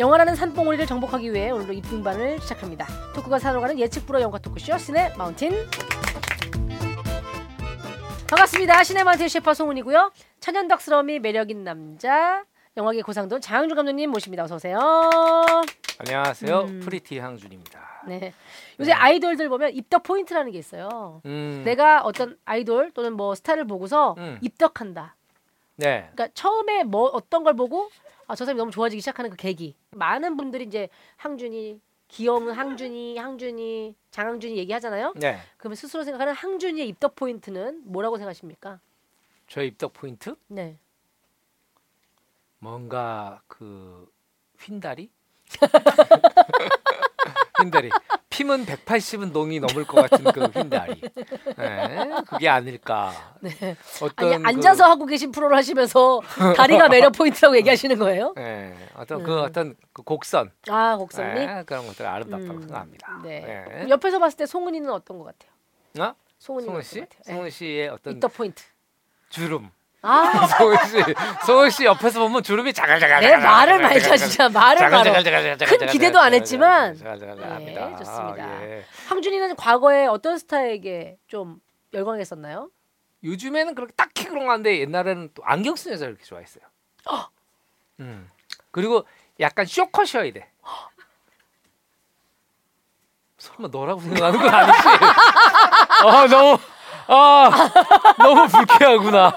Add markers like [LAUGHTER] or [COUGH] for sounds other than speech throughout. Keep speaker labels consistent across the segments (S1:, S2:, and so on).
S1: 영화라는 산봉우리를 정복하기 위해 오늘도 입등반을 시작합니다. 토크가 산으로 가는 예측 불허 영화 토크쇼 시네 마운틴. 반갑습니다. 시네 마운틴 셰르파 송은이고요. 천연덕스러움이 매력인 남자 영화계 고상돈 장항준 감독님 모십니다. 어서 오세요.
S2: 안녕하세요.
S1: 음.
S2: pretty 항준입니다.
S1: 네. 요새 아이돌들 보면 입덕 포인트라는 게 있어요.
S2: 음,
S1: 내가 어떤 아이돌 또는 뭐 스타를 보고서
S2: 음.
S1: 입덕한다.
S2: 네.
S1: 그러니까 처음에 뭐 어떤 걸 보고 아, 저 사람이 너무 좋아지기 시작하는 그 계기. 많은 분들이 이제 항준이 귀여운 항준이, 항준이, 장항준이 얘기하잖아요.
S2: 네.
S1: 그러면 스스로 생각하는 항준이의 입덕 포인트는 뭐라고 생각하십니까?
S2: 저의 입덕 포인트?
S1: 네.
S2: 뭔가 그 휜다리? [LAUGHS] 휜다리. 피면 180은 농이 넘을 것 같은 그 휜다리. 네, 그게 아닐까.
S1: 네.
S2: 어떤
S1: 아니 앉아서 하고 계신 프로를 하시면서 다리가 매력 포인트라고 얘기하시는 거예요?
S2: 그, 네, 어떤
S1: 음.
S2: 그 어떤 그 곡선
S1: 아, 곡선이.
S2: 네, 그런 것들 아름답다고
S1: 음,
S2: 생각합니다.
S1: 네.
S2: 네.
S1: 옆에서 봤을 때 송은이는 어떤 것 같아요?
S2: 어?
S1: 송은이는
S2: 송은 씨?
S1: 것 같아요?
S2: 송은 씨의
S1: 네.
S2: 어떤
S1: 입덕 포인트.
S2: 주름.
S1: 아,
S2: 송은 씨, 송은 씨 옆에서 보면 주름이 자갈자갈.
S1: 내 말을 말자 진짜 말을 말어. 큰 기대도 안 했지만.
S2: 네,
S1: 네, 좋습니다. 황준이는 과거에 어떤 스타에게 좀 열광했었나요?
S2: 요즘에는 그렇게 딱히 그런 거 한데 옛날에는 또 안경 쓴 여자 이렇게 좋아했어요. 음. 그리고 약간 쇼컷이어야 돼. 설마 너라고 생각하는 건 아니지? [LAUGHS] 아 너무 아 너무 불쾌하구나.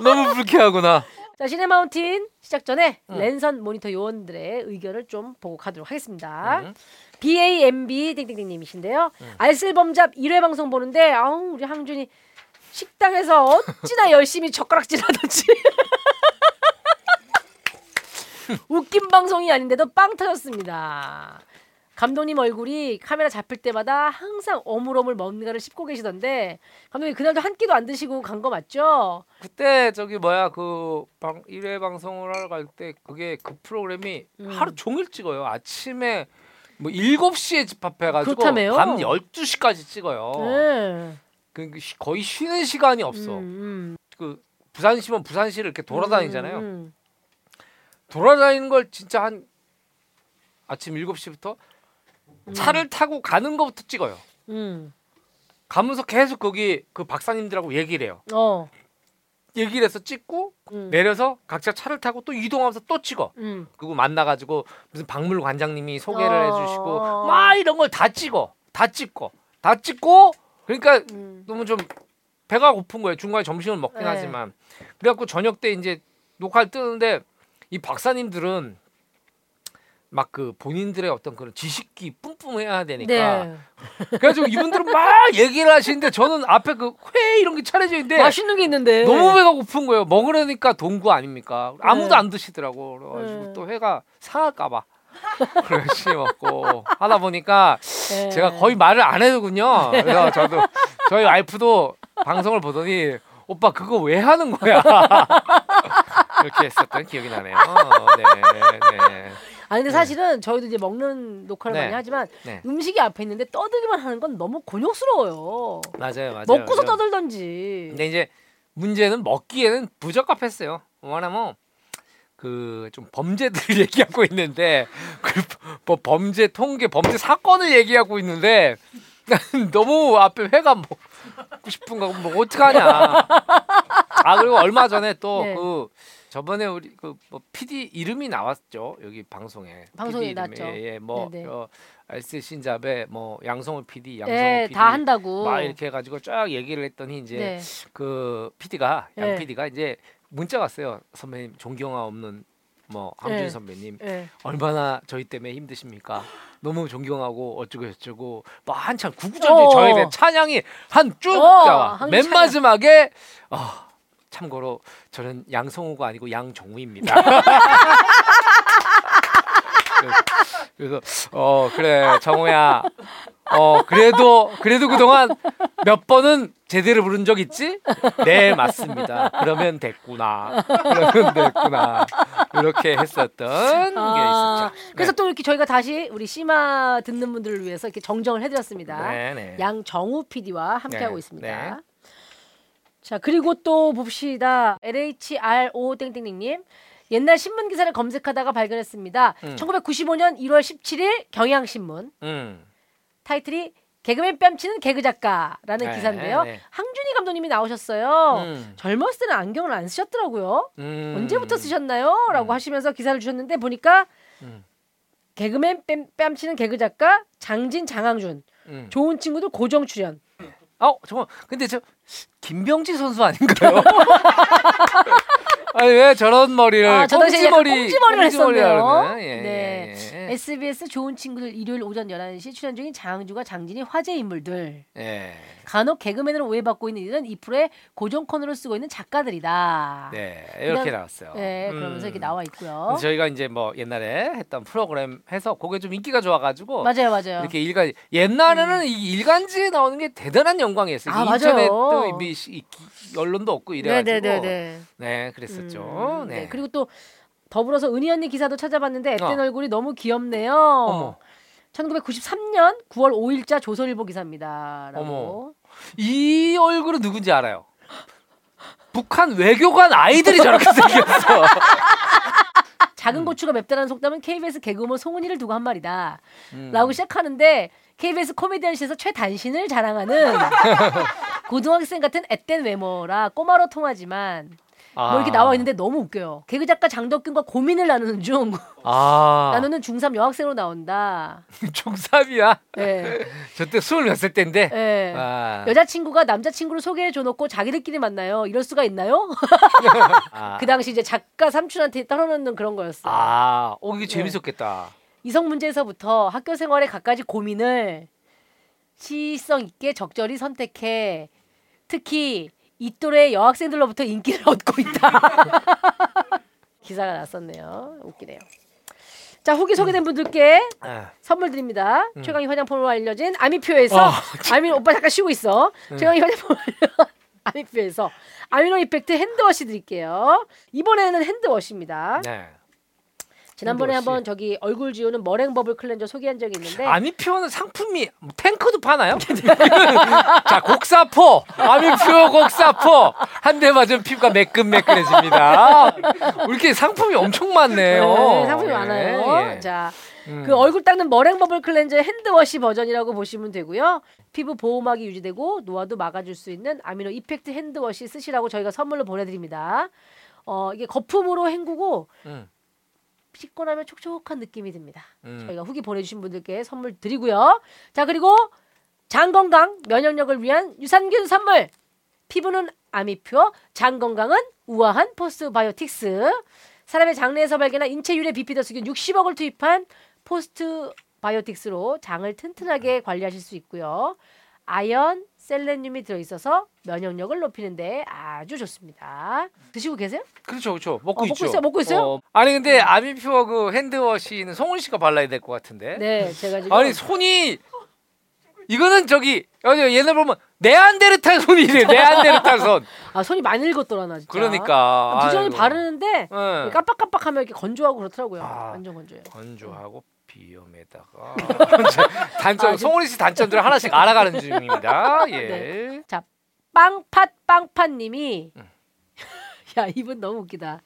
S2: 너무 불쾌하구나.
S1: 자, 시네마운틴 시작 전에
S2: 음.
S1: 랜선 모니터 요원들의 의견을 좀 보고 가도록 하겠습니다.
S2: 음.
S1: BAMB 땡땡땡님이신데요.
S2: 음.
S1: 알쓸범잡 1회 방송 보는데 아우 우리 항준이 식당에서 어찌나 [LAUGHS] 열심히 젓가락질하던지 [LAUGHS] 웃긴 방송이 아닌데도 빵 터졌습니다. 감독님 얼굴이 카메라 잡힐 때마다 항상 어물어물 뭔가를 씹고 계시던데 감독님 그날도 한 끼도 안 드시고 간 거 맞죠?
S2: 그때 저기 뭐야 그 방 1회 방송을 하러 갈 때 그게 그 프로그램이
S1: 음.
S2: 하루 종일 찍어요. 아침에 뭐 7시에 집합해 가지고
S1: 그렇다며요?
S2: 밤 12시까지 찍어요.
S1: 네.
S2: 그 쉬- 거의 쉬는 시간이 없어.
S1: 음,
S2: 그 부산시면 부산시를 이렇게
S1: 음.
S2: 돌아다니잖아요.
S1: 음,
S2: 돌아다니는 걸 진짜 한 아침 7시부터
S1: 음.
S2: 차를 타고 가는 것부터 찍어요.
S1: 음.
S2: 가면서 계속 거기 그 박사님들하고 얘기를 해요.
S1: 어.
S2: 얘기를 해서 찍고
S1: 음.
S2: 내려서 각자 차를 타고 또 이동하면서 또 찍어.
S1: 음.
S2: 그리고 만나가지고 무슨 박물 관장님이 소개를
S1: 어.
S2: 해주시고 막 이런 걸 다 찍어, 다 찍고, 다 찍고. 그러니까
S1: 음.
S2: 너무 좀 배가 고픈 거예요. 중간에 점심을 먹긴
S1: 네.
S2: 하지만 그래갖고 저녁 때 이제 녹화를 뜨는데 이 박사님들은 막 그 본인들의 어떤 그런 지식기 뿜뿜해야 되니까
S1: 네.
S2: 그래가지고 이분들은 막 얘기를 하시는데 저는 앞에 그 회 이런 게 차려져 있는데
S1: 맛있는 게 있는데.
S2: 너무 배가 고픈 거예요. 먹으려니까 동구 아닙니까? 아무도
S1: 네.
S2: 안 드시더라고. 그래가지고
S1: 네.
S2: 또 회가 상할까봐. 열심히 먹고 하다 보니까
S1: 네.
S2: 제가 거의 말을 안 해도군요. 그래서 저도 저희 와이프도 방송을 보더니 오빠 그거 왜 하는 거야? [LAUGHS] 이렇게 했었던 기억이 나네요. 네, 네.
S1: 아니 근데 사실은 저희도 이제 먹는 녹화를
S2: 네.
S1: 많이 하지만
S2: 네.
S1: 음식이 앞에 있는데 떠들기만 하는 건 너무 곤욕스러워요.
S2: 맞아요, 맞아요.
S1: 먹고서
S2: 맞아요.
S1: 떠들던지.
S2: 근데 이제 문제는 먹기에는 부적합했어요. 뭐냐면 그 좀 범죄들을 [LAUGHS] 얘기하고 있는데 그 뭐 범죄 통계, 범죄 사건을 얘기하고 있는데 난 너무 앞에 회가 먹고 싶은 거뭐 어떡하냐. 아 그리고 얼마 전에 또
S1: 네.
S2: 그 저번에 우리 그뭐 PD 이름이 나왔죠 여기 방송에
S1: 방송에. 나왔죠.
S2: 예, 예, 뭐
S1: 네네.
S2: 어, 알쓸 신잡에 뭐 양성호 PD, 양성호
S1: 네,
S2: PD
S1: 다 한다고.
S2: 막 이렇게 해가지고 쫙 얘기를 했더니 이제
S1: 네.
S2: 그 PD가 양
S1: 네.
S2: PD가 이제 문자 왔어요. 선배님 존경하 없는 뭐 항준
S1: 네.
S2: 선배님
S1: 네.
S2: 얼마나 저희 때문에 힘드십니까? 너무 존경하고 어쩌고 저쩌고 막 한참 구구절절
S1: 어.
S2: 저에 대한 찬양이 한쭉
S1: 어,
S2: 맨. 마지막에 아 참고로 저는 양성우가 아니고 양정우입니다. [LAUGHS] 그래서 어 그래 정우야 어 그래도 그래도 그동안 몇 번은 제대로 부른 적 있지? 네 맞습니다. 그러면 됐구나. 그러면 됐구나. 이렇게 했었던 게
S1: 아,
S2: 있었죠.
S1: 그래서 또 이렇게 저희가 다시 우리 씨마 듣는 분들을 위해서 이렇게 정정을 해드렸습니다.
S2: 네, 네.
S1: 양정우 PD와 함께하고
S2: 네,
S1: 있습니다.
S2: 네.
S1: 자 그리고 또 봅시다. LHRO 땡땡땡님 옛날 신문 기사를 검색하다가 발견했습니다.
S2: 음.
S1: 1995년 1월 17일 경향신문
S2: 음.
S1: 타이틀이 개그맨 뺨치는 개그 작가라는
S2: 네,
S1: 기사인데요.
S2: 네.
S1: 항준이 감독님이 나오셨어요.
S2: 음.
S1: 젊었을 때는 안경을 안 쓰셨더라고요.
S2: 음.
S1: 언제부터 쓰셨나요? 라고
S2: 음.
S1: 하시면서 기사를 주셨는데 보니까
S2: 음.
S1: 개그맨 뺨, 뺨치는 개그 작가 장진 장항준
S2: 음.
S1: 좋은 친구들 고정 출연.
S2: 어, 잠깐. 근데 저 김병지 선수 아닌가요? [LAUGHS] 아니 왜 저런 머리를
S1: 아, 저 당시에 약간 꽁지머리를 했었네요.
S2: 예,
S1: 네.
S2: 예,
S1: SBS 좋은 친구들 일요일 오전 11시 출연 중인 장항준과 장진이 화제 인물들.
S2: 예.
S1: 간혹 개그맨으로 오해받고 있는 이들은 이 프로의 고정 코너를 쓰고 있는 작가들이다.
S2: 네, 이렇게
S1: 그다음-
S2: 나왔어요.
S1: 네, 그러면서
S2: 음.
S1: 이렇게 나와 있고요.
S2: 저희가 이제 뭐 옛날에 했던 프로그램 해서 그게 좀 인기가 좋아가지고
S1: 맞아요, 맞아요.
S2: 이렇게 일간 옛날에는 이 일간지에 나오는 게 대단한 영광이었어요.
S1: 아,
S2: 인터넷도. 미- 이 언론도 없고 이래가지고
S1: 네네네네.
S2: 네, 그랬었죠.
S1: 음,
S2: 네.
S1: 네. 그리고 또 더불어서 은희 언니 기사도 찾아봤는데 앳된
S2: 어.
S1: 얼굴이 너무 귀엽네요.
S2: 어머.
S1: 1993년 9월 5일자 조선일보 기사입니다. 라고.
S2: 어머. 이 얼굴은 누군지 알아요. 북한 외교관 아이들이 저렇게 생겼어. [LAUGHS]
S1: 작은 고추가 맵다는 속담은 KBS 개그우먼 송은이를 두고 한 말이다.
S2: 음.
S1: 라고 시작하는데 KBS 코미디언시에서 최단신을 자랑하는 [LAUGHS] 고등학생 같은 앳된 외모라 꼬마로 통하지만
S2: 아.
S1: 뭐 이렇게 나와 있는데 너무 웃겨요. 개그 작가 장덕균과 고민을 나누는 중
S2: 아. [LAUGHS]
S1: 나누는 중3 여학생으로 나온다. [LAUGHS]
S2: 중3이야.
S1: 예. [LAUGHS]
S2: 저때 스물 몇살 때인데.
S1: 예.
S2: 아.
S1: 여자친구가 남자친구를 소개해 줘놓고 자기들끼리 만나요. 이럴 수가 있나요?
S2: 아.
S1: 그 당시 이제 작가 삼촌한테 떨어놓는 그런 거였어. 요
S2: 아, 어 이게
S1: 네.
S2: 재밌었겠다.
S1: 이성 문제에서부터 학교 생활의 갖가지 고민을 시의성 있게 적절히 선택해 특히 이 또래 여학생들로부터 인기를 [LAUGHS] 얻고 있다. [LAUGHS] 기사가 났었네요. 웃기네요. 자 후기 소개된 분들께
S2: 아.
S1: 선물 드립니다.
S2: 음.
S1: 최강희 화장품으로 알려진 아미퓨어에서
S2: 아,
S1: 아미 오빠 잠깐 쉬고 있어.
S2: 네.
S1: 최강희 화장품 [LAUGHS] 아미퓨어에서 아미노 effect hand wash 드릴게요. 이번에는 hand wash입니다.
S2: 네.
S1: 지난번에. 한번 저기 얼굴 지우는 머랭 bubble cleanser 소개한 적이 있는데
S2: 아미퓨어는 상품이 뭐 탱크도 파나요? [LAUGHS] 자 곡사포 아미퓨어 곡사포 한 대 맞으면 피부가 매끈매끈해집니다. 이렇게 상품이 엄청 많네요.
S1: 네, 상품이
S2: 예,
S1: 많아요.
S2: 예.
S1: 자,
S2: 음.
S1: 그 얼굴 닦는 머랭 bubble cleanser hand wash 버전이라고 보시면 되고요. 피부 보호막이 유지되고 노화도 막아줄 수 있는 아미노 effect hand wash 쓰시라고 저희가 선물로 보내드립니다. 어 이게 거품으로 헹구고
S2: 음,
S1: 씻고 나면 촉촉한 느낌이 듭니다.
S2: 음.
S1: 저희가 후기 보내주신 분들께 선물 드리고요. 자 그리고 장 건강 면역력을 위한 유산균 선물. 피부는 아미퓨어, 장 건강은 우아한 postbiotics. 사람의 장내에서 발견한 인체 유래 비피더스균 60억을 투입한 postbiotics로 장을 튼튼하게 관리하실 수 있고요. 아연, 셀레늄이 들어있어서 면역력을 높이는데 아주 좋습니다. 드시고 계세요?
S2: 그렇죠, 그렇죠. 먹고
S1: 어,
S2: 있죠.
S1: 먹고 있어요, 먹고 있어요?
S2: 어, 아니 근데 아미퓨어 그 hand wash는 송은 씨가 발라야 될 것 같은데.
S1: 네, 제가 지금
S2: 아니 손이 이거는 저기 여기 옛날 보면 네안데르탈 손이래. 네안데르탈 손. [LAUGHS]
S1: 아 손이 많이 늙었더라 나 진짜.
S2: 그러니까.
S1: 부정이
S2: 아이고.
S1: 바르는데
S2: 예.
S1: 깜빡깜빡하면 이렇게 건조하고 그렇더라고요.
S2: 아.
S1: 완전 건조해요.
S2: 건조하고 비염에다가 [LAUGHS] 단점
S1: 아,
S2: 송은이 씨 단점들 하나씩 알아가는 중입니다. [LAUGHS] 예.
S1: 네. 빵팥 빵팥님이
S2: 음. [LAUGHS]
S1: 야 이분 너무 웃기다.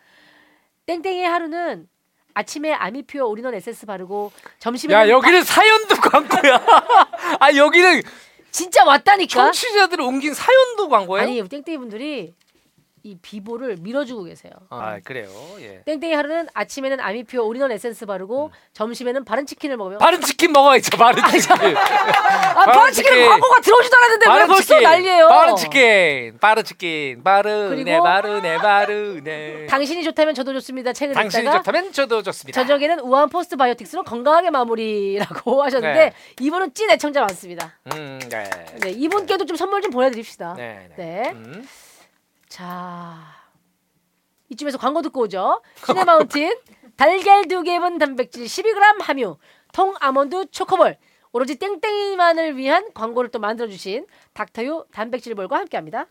S1: 땡땡이의 하루는 아침에 아미퓨어 올인원 에센스 바르고 점심에
S2: 야 여기는 사연도 광고야. 아 여기는
S1: 진짜 왔다니까.
S2: 청취자들을 옮긴 사연도 광고예요?
S1: 아니 땡땡이 분들이 이 비보를 밀어주고 계세요.
S2: 아 그래요. 예.
S1: 땡땡이 하루는 아침에는 아미퓨어 올인원 에센스 바르고
S2: 음.
S1: 점심에는 바른 치킨을 먹으면
S2: 바른 치킨 먹어야죠. 바른 치킨. [LAUGHS]
S1: 아
S2: 바른
S1: 바른 치킨
S2: 치킨.
S1: 광고가 들어오지도 않았는데 왜 벌써 난리예요?
S2: 바른 치킨. 바른 치킨. 바르네
S1: 그리고-
S2: 바르네 바르네.
S1: 당신이 좋다면 저도 좋습니다. 책을
S2: 당신이
S1: 읽다가
S2: 좋다면 저도 좋습니다.
S1: 저녁에는 우아한 postbiotics로 건강하게 마무리라고 [LAUGHS] 하셨는데
S2: 네.
S1: 이분은 찐 애청자 많습니다.
S2: 음, 네.
S1: 네, 이분께도 좀 선물 좀 보내드립시다.
S2: 네. 네.
S1: 네.
S2: 음.
S1: 자 이쯤에서 광고 듣고 오죠. 시네마운틴 [LAUGHS] 달걀 두 개 분 단백질 12g 함유 통 아몬드 초코볼 오로지 땡땡이만을 위한 광고를 또 만들어주신 닥터유 단백질볼과 함께합니다.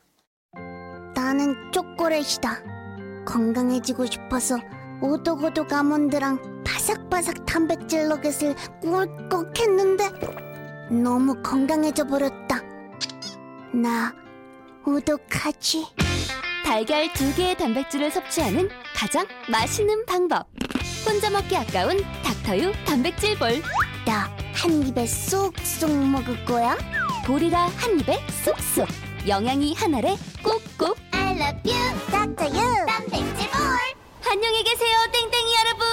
S3: 나는 초콜릿이다. 건강해지고 싶어서 오독오독 아몬드랑 바삭바삭 단백질 너겟을 꿀꺽 했는데 너무 건강해져 버렸다. 나 오독하지.
S4: 달걀 두 개의 단백질을 섭취하는 가장 맛있는 방법. 혼자 먹기 아까운 닥터유 단백질 볼.
S3: 나 한 입에 쏙쏙 먹을 거야?
S4: 볼이라 한 입에 쏙쏙. 영양이 한 알에 꾹꾹.
S3: I love you, 닥터유 단백질 볼.
S4: 안녕히 계세요, 땡땡이 여러분.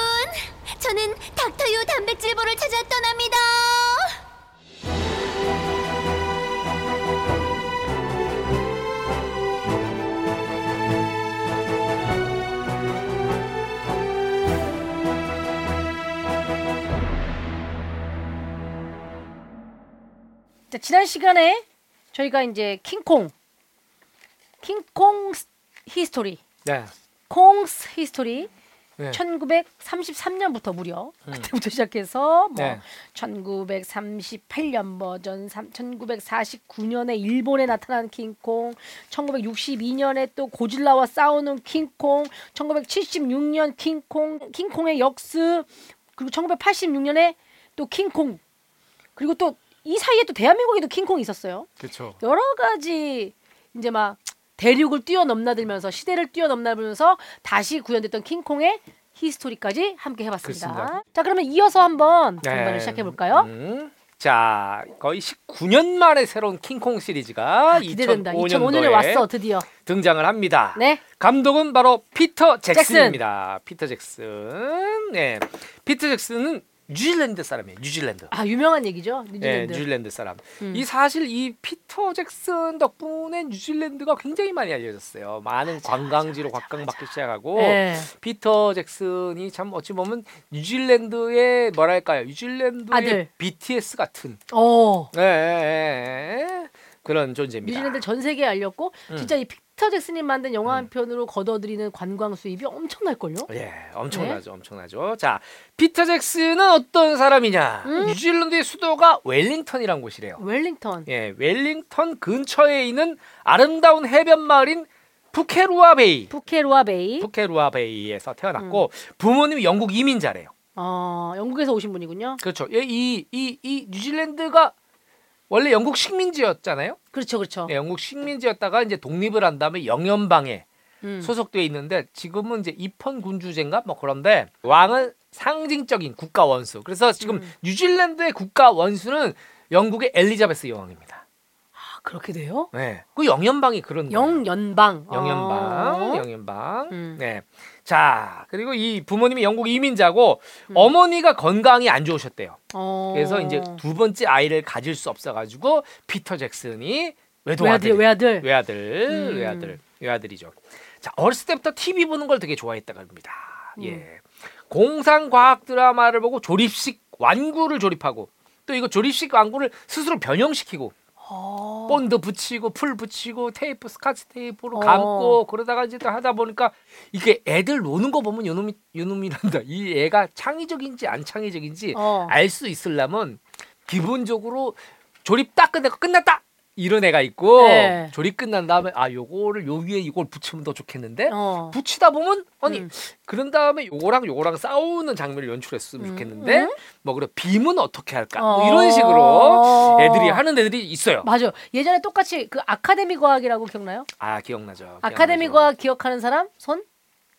S4: 저는 닥터유 단백질 볼을 찾아 떠납니다.
S1: 자, 지난 시간에 저희가 이제 킹콩 킹콩 스- history
S2: 네.
S1: Kong's history
S2: 네.
S1: 1933년부터 무려 그때부터 시작해서 뭐
S2: 네.
S1: 1938년 버전, 3, 1949년에 일본에 나타난 킹콩, 1962년에 또 고질라와 싸우는 킹콩, 1976년 킹콩, 킹콩의 역습, 그리고 1986년에 또 킹콩, 그리고 또 이 사이에 또 대한민국에도 킹콩이 있었어요.
S2: 그렇죠.
S1: 여러 가지 이제 막 대륙을 뛰어넘나들면서 시대를 뛰어넘나들면서 다시 구현됐던 킹콩의 history까지 함께 해봤습니다.
S2: 그렇습니다.
S1: 자 그러면 이어서 한번 전반을 시작해 볼까요?
S2: 음. 자, 거의 19년 만에 새로운 킹콩 시리즈가
S1: 아, 기대된다.
S2: 2005년도에
S1: 2005년에 왔어 드디어.
S2: 등장을 합니다.
S1: 네.
S2: 감독은 바로 피터 잭슨입니다. 피터 잭슨. 네. 피터 잭슨은 뉴질랜드 사람이에요. 뉴질랜드.
S1: 아 유명한 얘기죠
S2: 네,
S1: 뉴질랜드.
S2: 뉴질랜드 사람.
S1: 음.
S2: 이 사실 이 피터 잭슨 덕분에 뉴질랜드가 굉장히 많이 알려졌어요. 많은 관광지로 각광받기 시작하고
S1: 네.
S2: 피터 잭슨이 참 어찌 보면 뉴질랜드의 뭐랄까요? 뉴질랜드의
S1: 아들.
S2: BTS 같은
S1: 어.
S2: 네, 네, 네. 그런 존재입니다.
S1: 뉴질랜드 전 세계에 알렸고
S2: 음.
S1: 진짜 이 피터 잭슨이 만든 영화 한 편으로 거둬들이는 관광 수입이 엄청날 걸요.
S2: 예, 엄청나죠, 엄청나죠. 자, 피터 잭슨은 어떤 사람이냐?
S1: 음?
S2: 뉴질랜드의 수도가 웰링턴이란 곳이래요.
S1: 웰링턴.
S2: 예, 웰링턴 근처에 있는 아름다운 해변 마을인 푸케루아 베이.
S1: 푸케루아 베이.
S2: 푸케루아 베이에서 태어났고 부모님이 영국 이민자래요.
S1: 어 영국에서 오신 분이군요.
S2: 그렇죠. 예, 이, 이, 이 뉴질랜드가 원래 영국 식민지였잖아요.
S1: 그렇죠 그렇죠.
S2: 네, 영국 식민지였다가 이제 독립을 한 다음에 영연방에
S1: 음.
S2: 소속돼 있는데 지금은 이제 입헌 군주제인가 뭐 그런데 왕은 상징적인 국가 원수. 그래서 지금
S1: 음.
S2: 뉴질랜드의 국가 원수는 영국의 엘리자베스 여왕입니다.
S1: 아, 그렇게 돼요?
S2: 네, 그 영연방이 그런 거예요.
S1: 영연방.
S2: 영연방,
S1: 어.
S2: 영연방.
S1: 음.
S2: 네. 자, 그리고 이 부모님이 영국 이민자고
S1: 음.
S2: 어머니가 건강이 안 좋으셨대요.
S1: 어.
S2: 그래서 이제 두 번째 아이를 가질 수 없어가지고 피터 잭슨이 외동아들,
S1: 외아들.
S2: 외아들,
S1: 음.
S2: 외아들, 외아들이죠. 자, 어렸을 때부터 TV 보는 걸 되게 좋아했다고 합니다.
S1: 음.
S2: 예. 공상 과학 드라마를 보고 조립식 완구를 조립하고 또 이거 조립식 완구를 스스로 변형시키고
S1: 어.
S2: 본드 붙이고 풀 붙이고 테이프 스카치 테이프로
S1: 어.
S2: 감고 그러다가 이제 또 하다 보니까 이게 애들 노는 거 보면 요놈이 요놈이란다. 이 애가 창의적인지 안 창의적인지
S1: 어.
S2: 알수 있으려면 기본적으로 조립 딱 끝내고 끝났다. 이런 애가 있고
S1: 네.
S2: 조립 끝난 다음에 아 요거를 요 위에 이걸 붙이면 더 좋겠는데
S1: 어.
S2: 붙이다 보면 아니
S1: 음.
S2: 그런 다음에 요거랑 요거랑 싸우는 장면을 연출했으면
S1: 음.
S2: 좋겠는데
S1: 음.
S2: 뭐 그래 빔은 어떻게 할까 뭐
S1: 어.
S2: 이런 식으로 애들이 하는 애들이 있어요.
S1: 맞아. 예전에 똑같이 그 아카데미 과학이라고 기억나요?
S2: 아 기억나죠.
S1: 아카데미
S2: 기억나죠.
S1: 과학 기억하는 사람 손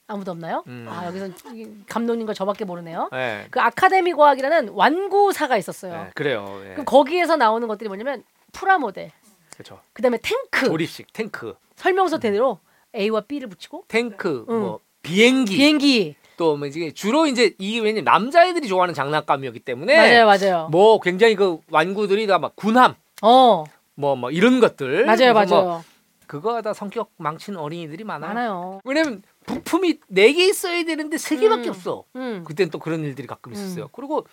S1: 아무도 없나요?
S2: 음.
S1: 아 여기서 감독님과 저밖에 모르네요.
S2: 네.
S1: 그 아카데미 과학이라는 완구사가 있었어요.
S2: 네, 그래요. 예.
S1: 그럼 거기에서 나오는 것들이 뭐냐면 프라모델,
S2: 그렇죠.
S1: 그다음에 탱크
S2: 조립식 탱크,
S1: 설명서 대로 A와 B를 붙이고
S2: 탱크,
S1: 응.
S2: 뭐 비행기,
S1: 비행기
S2: 또뭐 이제 주로 이제 이게 왜냐면 남자애들이 좋아하는 장난감이었기 때문에
S1: 맞아요, 맞아요.
S2: 뭐 굉장히 그 완구들이 다 막 군함,
S1: 어
S2: 뭐뭐 이런 것들
S1: 맞아요,
S2: 뭐
S1: 맞아요.
S2: 그거 다 성격 망치는 어린이들이 많아요.
S1: 많아요.
S2: 왜냐면 부품이 네 개 있어야 되는데 세 개밖에
S1: 음.
S2: 없어.
S1: 음.
S2: 그땐 또 그런 일들이 가끔
S1: 음.
S2: 있었어요. 그리고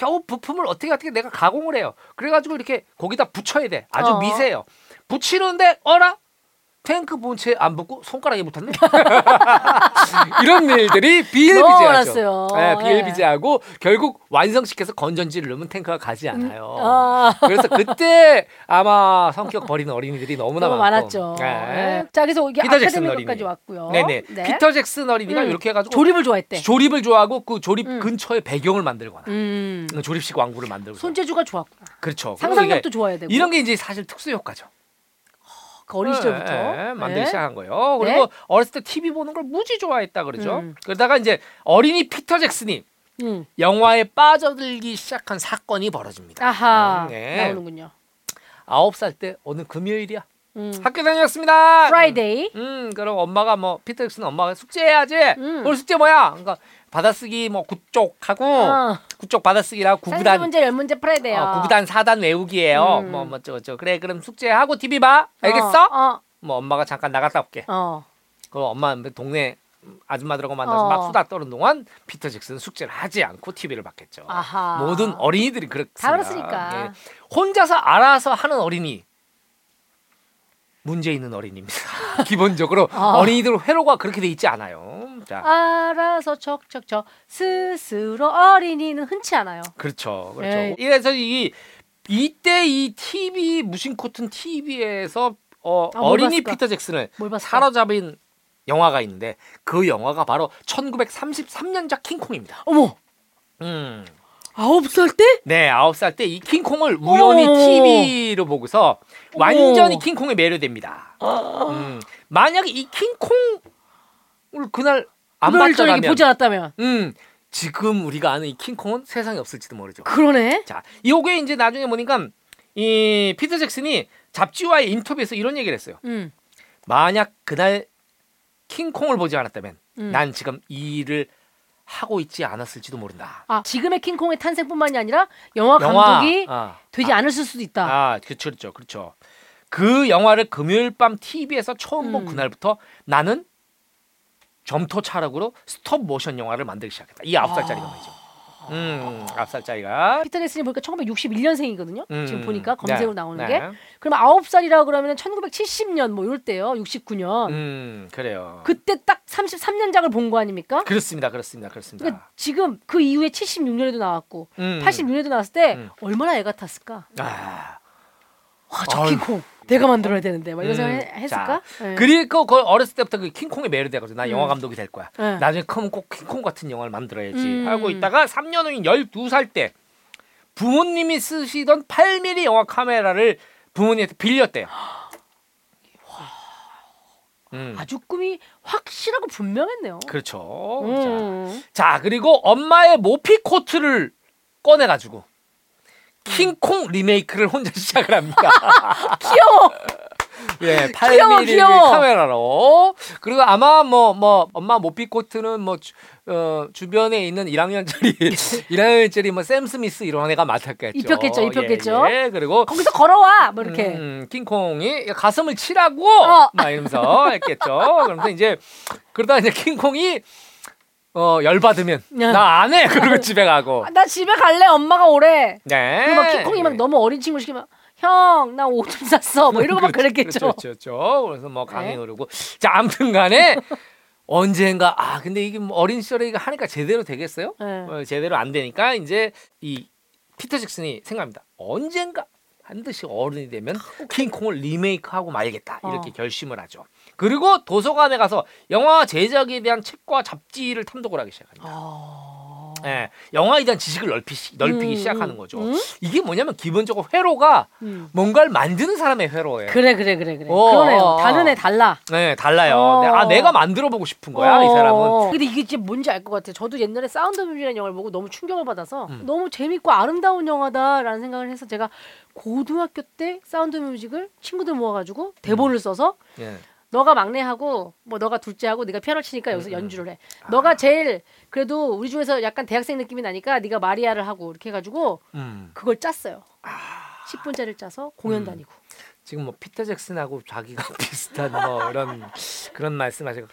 S2: 겨우 부품을 어떻게 어떻게 내가 가공을 해요. 그래가지고 이렇게 거기다 붙여야 돼. 아주
S1: 어.
S2: 미세해요. 붙이는데 어라 탱크 본체 안 붙고 손가락에 붙었네. [LAUGHS] 이런 일들이 비일비재하죠.
S1: 많았어요.
S2: 네,
S1: 예.
S2: 비일비재하고 결국 완성시켜서 건전지를 넣으면 탱크가 가지 않아요.
S1: 아. [LAUGHS]
S2: 그래서 그때 아마 성격 버리는 어린이들이 너무나
S1: 너무. 많았죠.
S2: 네.
S1: 네. 자, 그래서 이게
S2: 피터 잭슨
S1: 아카데미까지
S2: 어린이.
S1: 왔고요.
S2: 네네.
S1: 네.
S2: 피터 잭슨 어린이가
S1: 음.
S2: 이렇게 해가지고
S1: 조립을 좋아했대.
S2: 조립을 좋아하고 그 조립
S1: 음.
S2: 근처에 배경을 만들거나
S1: 음.
S2: 조립식 왕구를 만들고
S1: 손재주가 좋았구나.
S2: 그렇죠.
S1: 상상력도 좋아야 되고.
S2: 이런 게 이제 사실 특수 효과죠.
S1: 그 어린 시절부터
S2: 예, 만들기
S1: 네.
S2: 시작한 거예요. 그리고 어렸을 때 TV 보는 걸 무지 좋아했다 그러죠.
S1: 음.
S2: 그러다가 이제 어린이 피터 잭슨이
S1: 음.
S2: 영화에 빠져들기 시작한 사건이 벌어집니다.
S1: 아하
S2: 네.
S1: 나오는군요.
S2: 아홉 살때 어느 금요일이야.
S1: 음.
S2: 학교 다녔습니다.
S1: Friday.
S2: 음, 그럼 엄마가 뭐 피터 잭슨 엄마가 숙제해야지.
S1: 음.
S2: 오늘 숙제 뭐야? 그러니까 받아쓰기 뭐 구쪽하고
S1: 어.
S2: 구쪽 받아쓰기라고
S1: 산수
S2: 구구단
S1: 문제 열 문제 풀어야 돼요.
S2: 어, 구구단 사단 외우기예요.
S1: 음.
S2: 뭐뭐저저 그래 그럼 숙제하고 TV 봐. 알겠어?
S1: 어. 어.
S2: 뭐 엄마가 잠깐 나갔다 올게.
S1: 어.
S2: 그 엄마 동네 아줌마들하고 만나서
S1: 어.
S2: 막 수다 떠는 동안 피터 잭슨 숙제를 하지 않고 TV를 봤겠죠.
S1: 아하.
S2: 모든 어린이들이 그렇습니다.
S1: 다 그렇으니까.
S2: 예. 혼자서 알아서 하는 어린이 문제 있는 어린이입니다. [LAUGHS] 기본적으로
S1: 아.
S2: 어린이들 회로가 그렇게 돼 있지 않아요. 자,
S1: 알아서 척척척 스스로 어린이는 흔치 않아요.
S2: 그렇죠, 그렇죠.
S1: 예.
S2: 이래서 이 이때 이 TV 무심코튼 TV에서 어,
S1: 아, 뭘
S2: 어린이? 피터 잭슨을? 사로잡은 영화가 있는데 그 영화가 바로 1933년작 킹콩입니다.
S1: 어머.
S2: 음.
S1: 아홉 살 때?
S2: 네, 아홉 살 때 이 킹콩을 우연히
S1: 어머.
S2: TV로 보고서. 완전히 킹콩에 매료됩니다. 음, 만약에 이 킹콩을 그날 안 봤더라면,
S1: 보지 않았다면.
S2: 음, 지금 우리가 아는 이 킹콩은 세상에 없을지도 모르죠.
S1: 그러네.
S2: 자, 요게 이제 나중에 보니까 이 피터 잭슨이 잡지와의 인터뷰에서 이런 얘기를 했어요.
S1: 음.
S2: 만약 그날 킹콩을 보지 않았다면
S1: 음.
S2: 난 지금 이 일을 하고 있지 않았을지도 모른다.
S1: 아 지금의 킹콩의 탄생뿐만이 아니라 영화 감독이
S2: 아,
S1: 되지 않았을 수도 있다.
S2: 아, 그렇죠, 그렇죠, 그렇죠. 그 영화를 금요일 밤 TV에서 처음 본
S1: 음.
S2: 그날부터 나는 점토 차력으로 스톱 모션 영화를 만들기 시작했다. 이 아홉 살짜리가 말이죠. 음, 아홉 살짜리가.
S1: 피터 잭슨이 보니까 1961년생이거든요.
S2: 음,
S1: 지금 보니까 검색으로
S2: 네,
S1: 나오는
S2: 네.
S1: 게. 그럼 아홉 살이라 그러면 1970년 뭐 이럴 때요. 69년.
S2: 음, 그래요.
S1: 그때 딱 33년작을 본 거 아닙니까?
S2: 그렇습니다, 그렇습니다, 그렇습니다.
S1: 그러니까 지금 그 이후에 76년에도 나왔고
S2: 음.
S1: 86년에도 나왔을 때
S2: 음.
S1: 얼마나 애 같았을까?
S2: 아,
S1: 와, 저
S2: 아유.
S1: 킹콩 내가 만들어야 되는데 막 이런
S2: 음,
S1: 생각 해- 했을까? 네.
S2: 그리고 그 어렸을 때부터 그 킹콩에 매료돼가지고 나 영화
S1: 음.
S2: 감독이 될 거야.
S1: 네.
S2: 나중에 크면 꼭 킹콩 같은 영화를 만들어야지
S1: 음.
S2: 하고 있다가 3년 후인 12살 때 부모님이 쓰시던 8mm 영화 카메라를 부모님한테 빌렸대요. [GASPS] 음,
S1: 아주 꿈이 확실하고 분명했네요.
S2: 그렇죠.
S1: 음.
S2: 자, 자, 그리고 엄마의 모피 코트를 꺼내가지고 킹콩 리메이크를 혼자 [LAUGHS] 시작을 합니다. [LAUGHS]
S1: 귀여워.
S2: 예,
S1: 귀여워,
S2: 8mm
S1: 귀여워.
S2: 카메라로. 그리고 아마 뭐 뭐 엄마 모피 코트는 뭐 주, 어, 주변에 있는 1학년짜리 1학년짜리 [LAUGHS] 뭐 샘 스미스 이런 애가 맡았겠죠.
S1: 입혔겠죠, 입혔겠죠.
S2: 예, 예. 그리고
S1: 거기서 걸어와 뭐 이렇게.
S2: 음, 킹콩이 가슴을 치라고
S1: 어.
S2: 막 이러면서 했겠죠. 그러면서 이제 그러다 이제 킹콩이 어 열받으면
S1: 네.
S2: 나안 해. 그리고 집에 가고.
S1: 아, 나 집에 갈래. 엄마가 오래.
S2: 네.
S1: 그리고 막 킹콩이 막 너무 어린 친구 시키면 형, 나옷좀 샀어. 뭐 이러고 막
S2: 그렇죠,
S1: 그랬겠죠.
S2: 그렇죠, 그렇죠. 그래서 뭐 강의
S1: 네.
S2: 노르고. 자, 아무튼 간에 [LAUGHS] 언젠가 아 근데 이게 뭐 어린 시절에 이거 하니까 제대로 되겠어요?
S1: 네.
S2: 어, 제대로 안 되니까 이제 이 피터 잭슨이 생각합니다. 언젠가 반드시 어른이 되면 킹콩을 리메이크하고 말겠다 이렇게
S1: 어.
S2: 결심을 하죠. 그리고 도서관에 가서 영화 제작에 대한 책과 잡지를 탐독을 하기 시작합니다.
S1: 아.
S2: 예, 영화에 대한 지식을 넓히, 넓히기
S1: 음,
S2: 시작하는
S1: 음,
S2: 거죠.
S1: 음?
S2: 이게 뭐냐면 기본적으로 회로가
S1: 음.
S2: 뭔가를 만드는 사람의 회로예요.
S1: 그래 그래 그래 그래.
S2: 어,
S1: 그러네요.
S2: 어, 어.
S1: 다른 애 달라.
S2: 네, 달라요.
S1: 어.
S2: 네, 아, 내가 만들어 보고 싶은 거야, 이
S1: 어.
S2: 사람은.
S1: 근데 이게 진짜 뭔지 알 것 같아. 저도 옛날에 Sound of Music이라는 영화를 보고 너무 충격을 받아서
S2: 음.
S1: 너무 재밌고 아름다운 영화다라는 생각을 해서 제가 고등학교 때 Sound of Music을 친구들 모아가지고 대본을 써서
S2: 예.
S1: 너가 막내하고 뭐 너가 둘째하고 네가 피아노 치니까 여기서
S2: 음,
S1: 연주를 해. 너가 제일 그래도 우리 중에서 약간 대학생 느낌이 나니까 네가 마리아를 하고 이렇게 해가지고
S2: 음.
S1: 그걸 짰어요. 10분짜리를 짜서 공연
S2: 음.
S1: 다니고.
S2: 지금 뭐 피터 잭슨하고 자기가 [LAUGHS] 비슷한 뭐 이런 그런 말씀하시고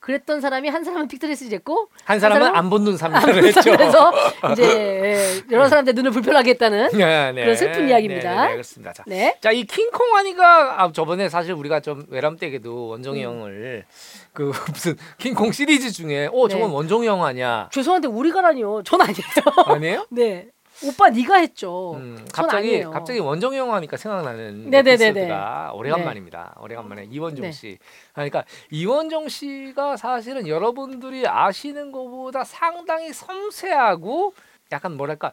S1: 그랬던 사람이 한 사람은 피터 잭슨 됐고
S2: 한 사람은
S1: 사람은
S2: 안 본 눈 삽니다를 했죠.
S1: 그래서 이제 예, 여러 사람들 눈을 불편하게 했다는
S2: 네, 네.
S1: 그런 슬픈 이야기입니다.
S2: 네, 네, 그렇습니다. 자,
S1: 네.
S2: 자, 이 킹콩 하니까 아, 저번에 사실 우리가 좀 외람 때에도 원종이
S1: 음.
S2: 형을 그 [LAUGHS] 무슨 킹콩 시리즈 중에 어 저건
S1: 네.
S2: 원종이 형 아니야?
S1: 죄송한데 우리가라니요. 전 아니에요.
S2: 아니에요? [LAUGHS]
S1: 네. 오빠 네가 했죠.
S2: 음,
S1: 전
S2: 갑자기. 갑자기 원정이 형 하니까 생각나는. 에피소드가 오래간만입니다. 오래간만에 이원종
S1: 네.
S2: 씨. 그러니까 이원종 씨가 사실은 여러분들이 아시는 것보다 상당히 섬세하고 약간 뭐랄까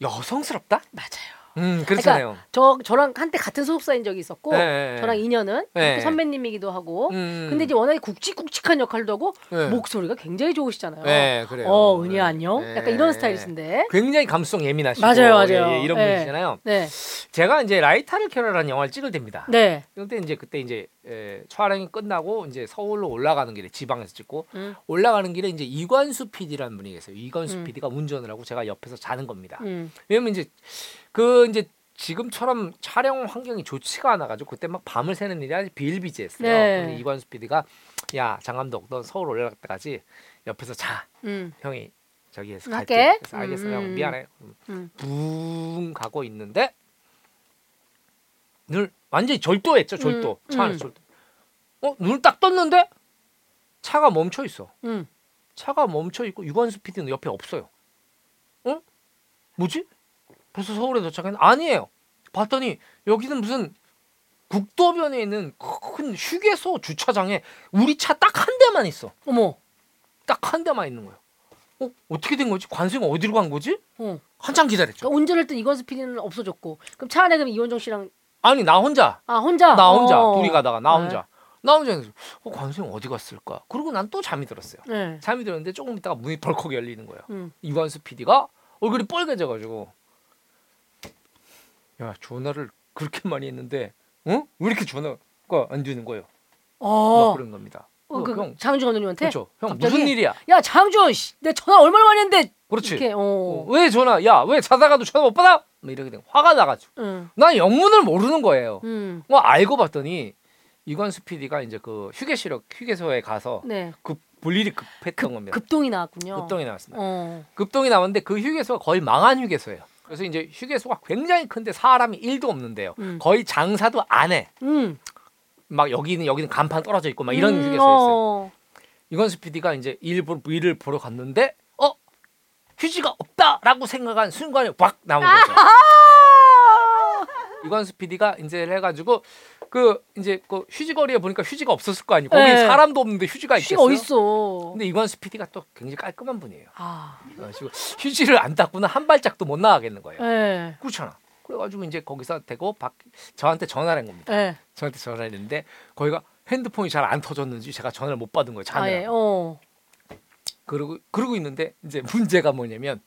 S2: 여성스럽다?
S1: 맞아요.
S2: 음 그렇잖아요.
S1: 저 저랑 한때 같은 소속사인 적이 있었고
S2: 네.
S1: 저랑 인연은
S2: 네.
S1: 또 선배님이기도 하고
S2: 음.
S1: 근데 이제 워낙에 굵직굵직한 역할도 하고
S2: 네.
S1: 목소리가 굉장히 좋으시잖아요.
S2: 네 그래요.
S1: 어 은희 안녕.
S2: 네.
S1: 약간 이런 스타일이신데.
S2: 굉장히 감수성 예민하시고
S1: 맞아요, 맞아요.
S2: 예, 예, 이런
S1: 네.
S2: 분이시잖아요.
S1: 네.
S2: 제가 이제 라이타를 캐러라는 영화를 찍을 때입니다.
S1: 네.
S2: 그때 이제 그때 이제 에, 촬영이 끝나고 이제 서울로 올라가는 길에 지방에서 찍고
S1: 음.
S2: 올라가는 길에 이제 이관수 PD라는 분이 계세요. 이관수
S1: 음.
S2: PD가 운전을 하고 제가 옆에서 자는 겁니다.
S1: 음.
S2: 왜냐면 이제 그 이제 지금처럼 촬영 환경이 좋지가 않아가지고 그때 막 밤을 새는 일이 아주 비일비재했어요.
S1: 네.
S2: 근데 이관수 PD가 야 장감독 너 서울 올라갈 때까지 옆에서 자
S1: 음.
S2: 형이 저기에서. 갈게. 그래서 알겠어
S1: 음.
S2: 형 미안해.
S1: 음.
S2: 붕 가고 있는데 눈 완전히 절도했죠 절도
S1: 음,
S2: 차 안에서
S1: 음.
S2: 절도. 어 눈을 딱 떴는데 차가 멈춰 있어.
S1: 음.
S2: 차가 멈춰 있고 유관수 PD는 옆에 없어요. 어? 뭐지? 벌써 서울에 도착했나? 아니에요. 봤더니 여기는 무슨 국도변에 있는 큰 휴게소 주차장에 우리 차 딱 한 대만 있어.
S1: 어머.
S2: 딱 한 대만 있는 거예요. 어? 어떻게 된 거지? 관수이가 어디로 간 거지?
S1: 어.
S2: 한참 기다렸죠.
S1: 그러니까 운전할 때 이건수 PD는 없어졌고 그럼 차 안에 그럼 이원정 씨랑
S2: 아니 나 혼자
S1: 아 혼자
S2: 나 혼자
S1: 어.
S2: 둘이 가다가 나
S1: 네.
S2: 혼자 나 혼자 해서 어 관수형 어디 갔을까? 그리고 난 또 잠이 들었어요.
S1: 네.
S2: 잠이 들었는데 조금 있다가 문이 벌컥 열리는 거예요.
S1: 음.
S2: 이관수 PD가 얼굴이 빨개져가지고 야 전화를 그렇게 많이 했는데 어? 왜 이렇게 전화가 안 되는 거예요? 막
S1: 어.
S2: 그런 겁니다.
S1: 어,
S2: 어,
S1: 그
S2: 형
S1: 장준 감독님한테
S2: 그렇죠. 형
S1: 갑자기?
S2: 무슨 일이야?
S1: 야 장준 씨, 내 전화 얼마나 많이 했는데
S2: 그렇지.
S1: 이렇게 어.
S2: 어, 왜 전화? 야 왜 자다가도 전화 못 받아? 뭐 이렇게 된 화가 나가지고
S1: 응.
S2: 난 영문을 모르는 거예요.
S1: 음.
S2: 뭐 알고 봤더니 이관수 PD가 이제 그 휴게실에 휴게소에 가서
S1: 네.
S2: 급 볼 일이 급했던 겁니다.
S1: 급동이 나왔군요.
S2: 급동이 나왔습니다.
S1: 어.
S2: 급동이 나왔는데 그 휴게소가 거의 망한 휴게소예요. 그래서 이제 휴게소가 굉장히 큰데 사람이 1도 없는데요.
S1: 음.
S2: 거의 장사도 안 해.
S1: 음.
S2: 막 여기는 여기는 간판 떨어져 있고 막 이런
S1: 음,
S2: 휴게소였어요.
S1: 어.
S2: 이건수 PD가 이제 일, 보- 일을 보러 갔는데 어 휴지가 없다라고 생각한 순간에 확 나온 거죠. 이건수 PD가 이제 해가지고 그 이제 그 휴지거리에 보니까 휴지가 없었을 거 아니에요. 거기
S1: 네.
S2: 사람도 없는데 휴지가 있겠어요?
S1: 어딨어?
S2: 근데 이건수 PD가 또 굉장히 깔끔한 분이에요.
S1: 아.
S2: 그래가지고 휴지를 안 닦고는 한 발짝도 못 나가겠는 거예요.
S1: 예.
S2: 그렇잖아. 그래가지고 이제 거기서 대고 박, 저한테 전화를 한 겁니다.
S1: 예.
S2: 저한테 전화를 했는데 거기가 핸드폰이 잘 안 터졌는지 제가 전화를 못 받은 거예요.
S1: 아,
S2: 자느라.
S1: 예. 어.
S2: 그러고 그러고 있는데 이제 문제가 뭐냐면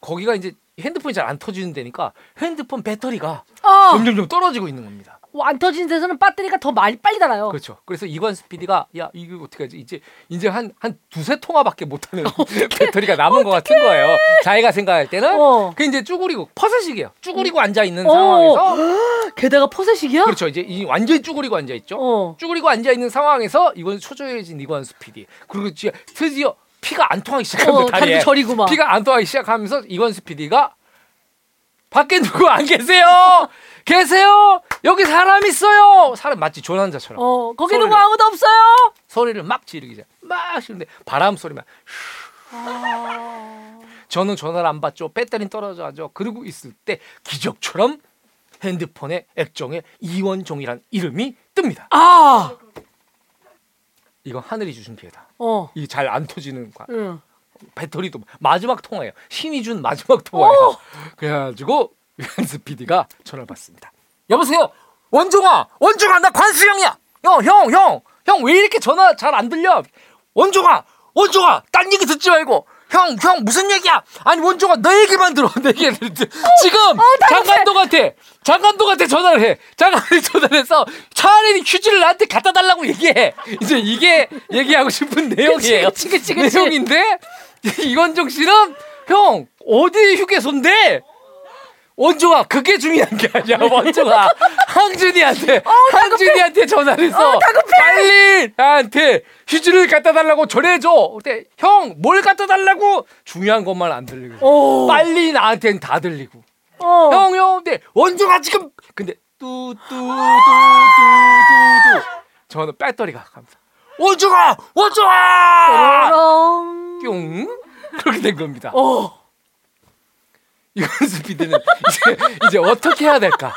S2: 거기가 이제 핸드폰이 잘 안 터지는 데니까 핸드폰 배터리가
S1: 아.
S2: 점점점 떨어지고 있는 겁니다.
S1: 어, 안 터지는 데서는 배터리가 더 많이 빨리 달아요.
S2: 그렇죠. 그래서 이관수 PD가 야 이거 어떻게 하지? 이제 이제 한 한 두세 통화밖에 못하는 [LAUGHS] 배터리가 남은 것 같은 거예요. 자기가 생각할 때는
S1: 어.
S2: 그 이제 쭈그리고 퍼셋식이에요. 쭈그리고 앉아 있는
S1: 어.
S2: 상황에서 [GASPS]
S1: 게다가 퍼셋식이야?
S2: 그렇죠. 이제 이 완전히 쭈그리고 앉아 있죠.
S1: 어.
S2: 쭈그리고 앉아 있는 상황에서 이건 초조해진 이관수 PD 그리고 드디어 피가 안 통하기 시작합니다.
S1: 어,
S2: 다리에.
S1: 저리고 막.
S2: 피가 안 통하기 시작하면서 이건수 PD가 밖에 누구 안 계세요? [LAUGHS] 계세요? 여기 사람 있어요. 사람 마치 조난자처럼
S1: 어, 거기. 누구 아무도 없어요?
S2: 소리를 막 지르기 시작. 막 지르는데 바람 소리만.
S1: 아.
S2: 저는 전화를 안 받죠. 배터리 떨어져가지고 그러고 있을 때 기적처럼 핸드폰에 액정에 이원종이란 이름이 뜹니다.
S1: 아.
S2: 이건 하늘이 주신 기회다.
S1: 어.
S2: 이게 잘안 터지는 과-
S1: 응.
S2: 배터리도 마지막 통화예요. 신이 준 마지막 통화예요. 그래가지고 유한스 PD가 전화를 받습니다. 여보세요, 원종아, 원종아, 나 관수형이야. 형, 형, 형, 형 왜 이렇게 전화 잘 안 들려? 원종아, 원종아, 딴 얘기 듣지 말고. 형, 형 무슨 얘기야? 아니 원종아, 너 얘기만 들어. 내 얘기를 듣. 지금 전화를 해. 장감독한테 전화를 해서 차 안에 있는 휴지를 나한테 갖다 달라고 얘기해. 이제 이게 얘기하고 싶은 내용이에요.
S1: 그치, 그치, 그치.
S2: 내용인데 이건종 씨는 형 어디 휴게소인데? 원종아 그게 중요한 게 아니야 [LAUGHS] 원종아 항준이한테 항준이한테 전화를 해서
S1: 어.
S2: 빨리 나한테 휴지를 갖다 달라고 전해줘 그때 형 뭘 갖다 달라고 중요한 것만 안 들리고
S1: 어.
S2: 빨리 나한테는 다 들리고
S1: 어.
S2: 형, 형, 근데 원종아 지금 근데 뚜뚜뚜뚜뚜뚜 저는 배터리가 갑니다. 원종아,
S1: 롱.
S2: 뿅 그렇게 된 겁니다.
S1: 어.
S2: 이건 스피드는 이제 이제 어떻게 해야 될까?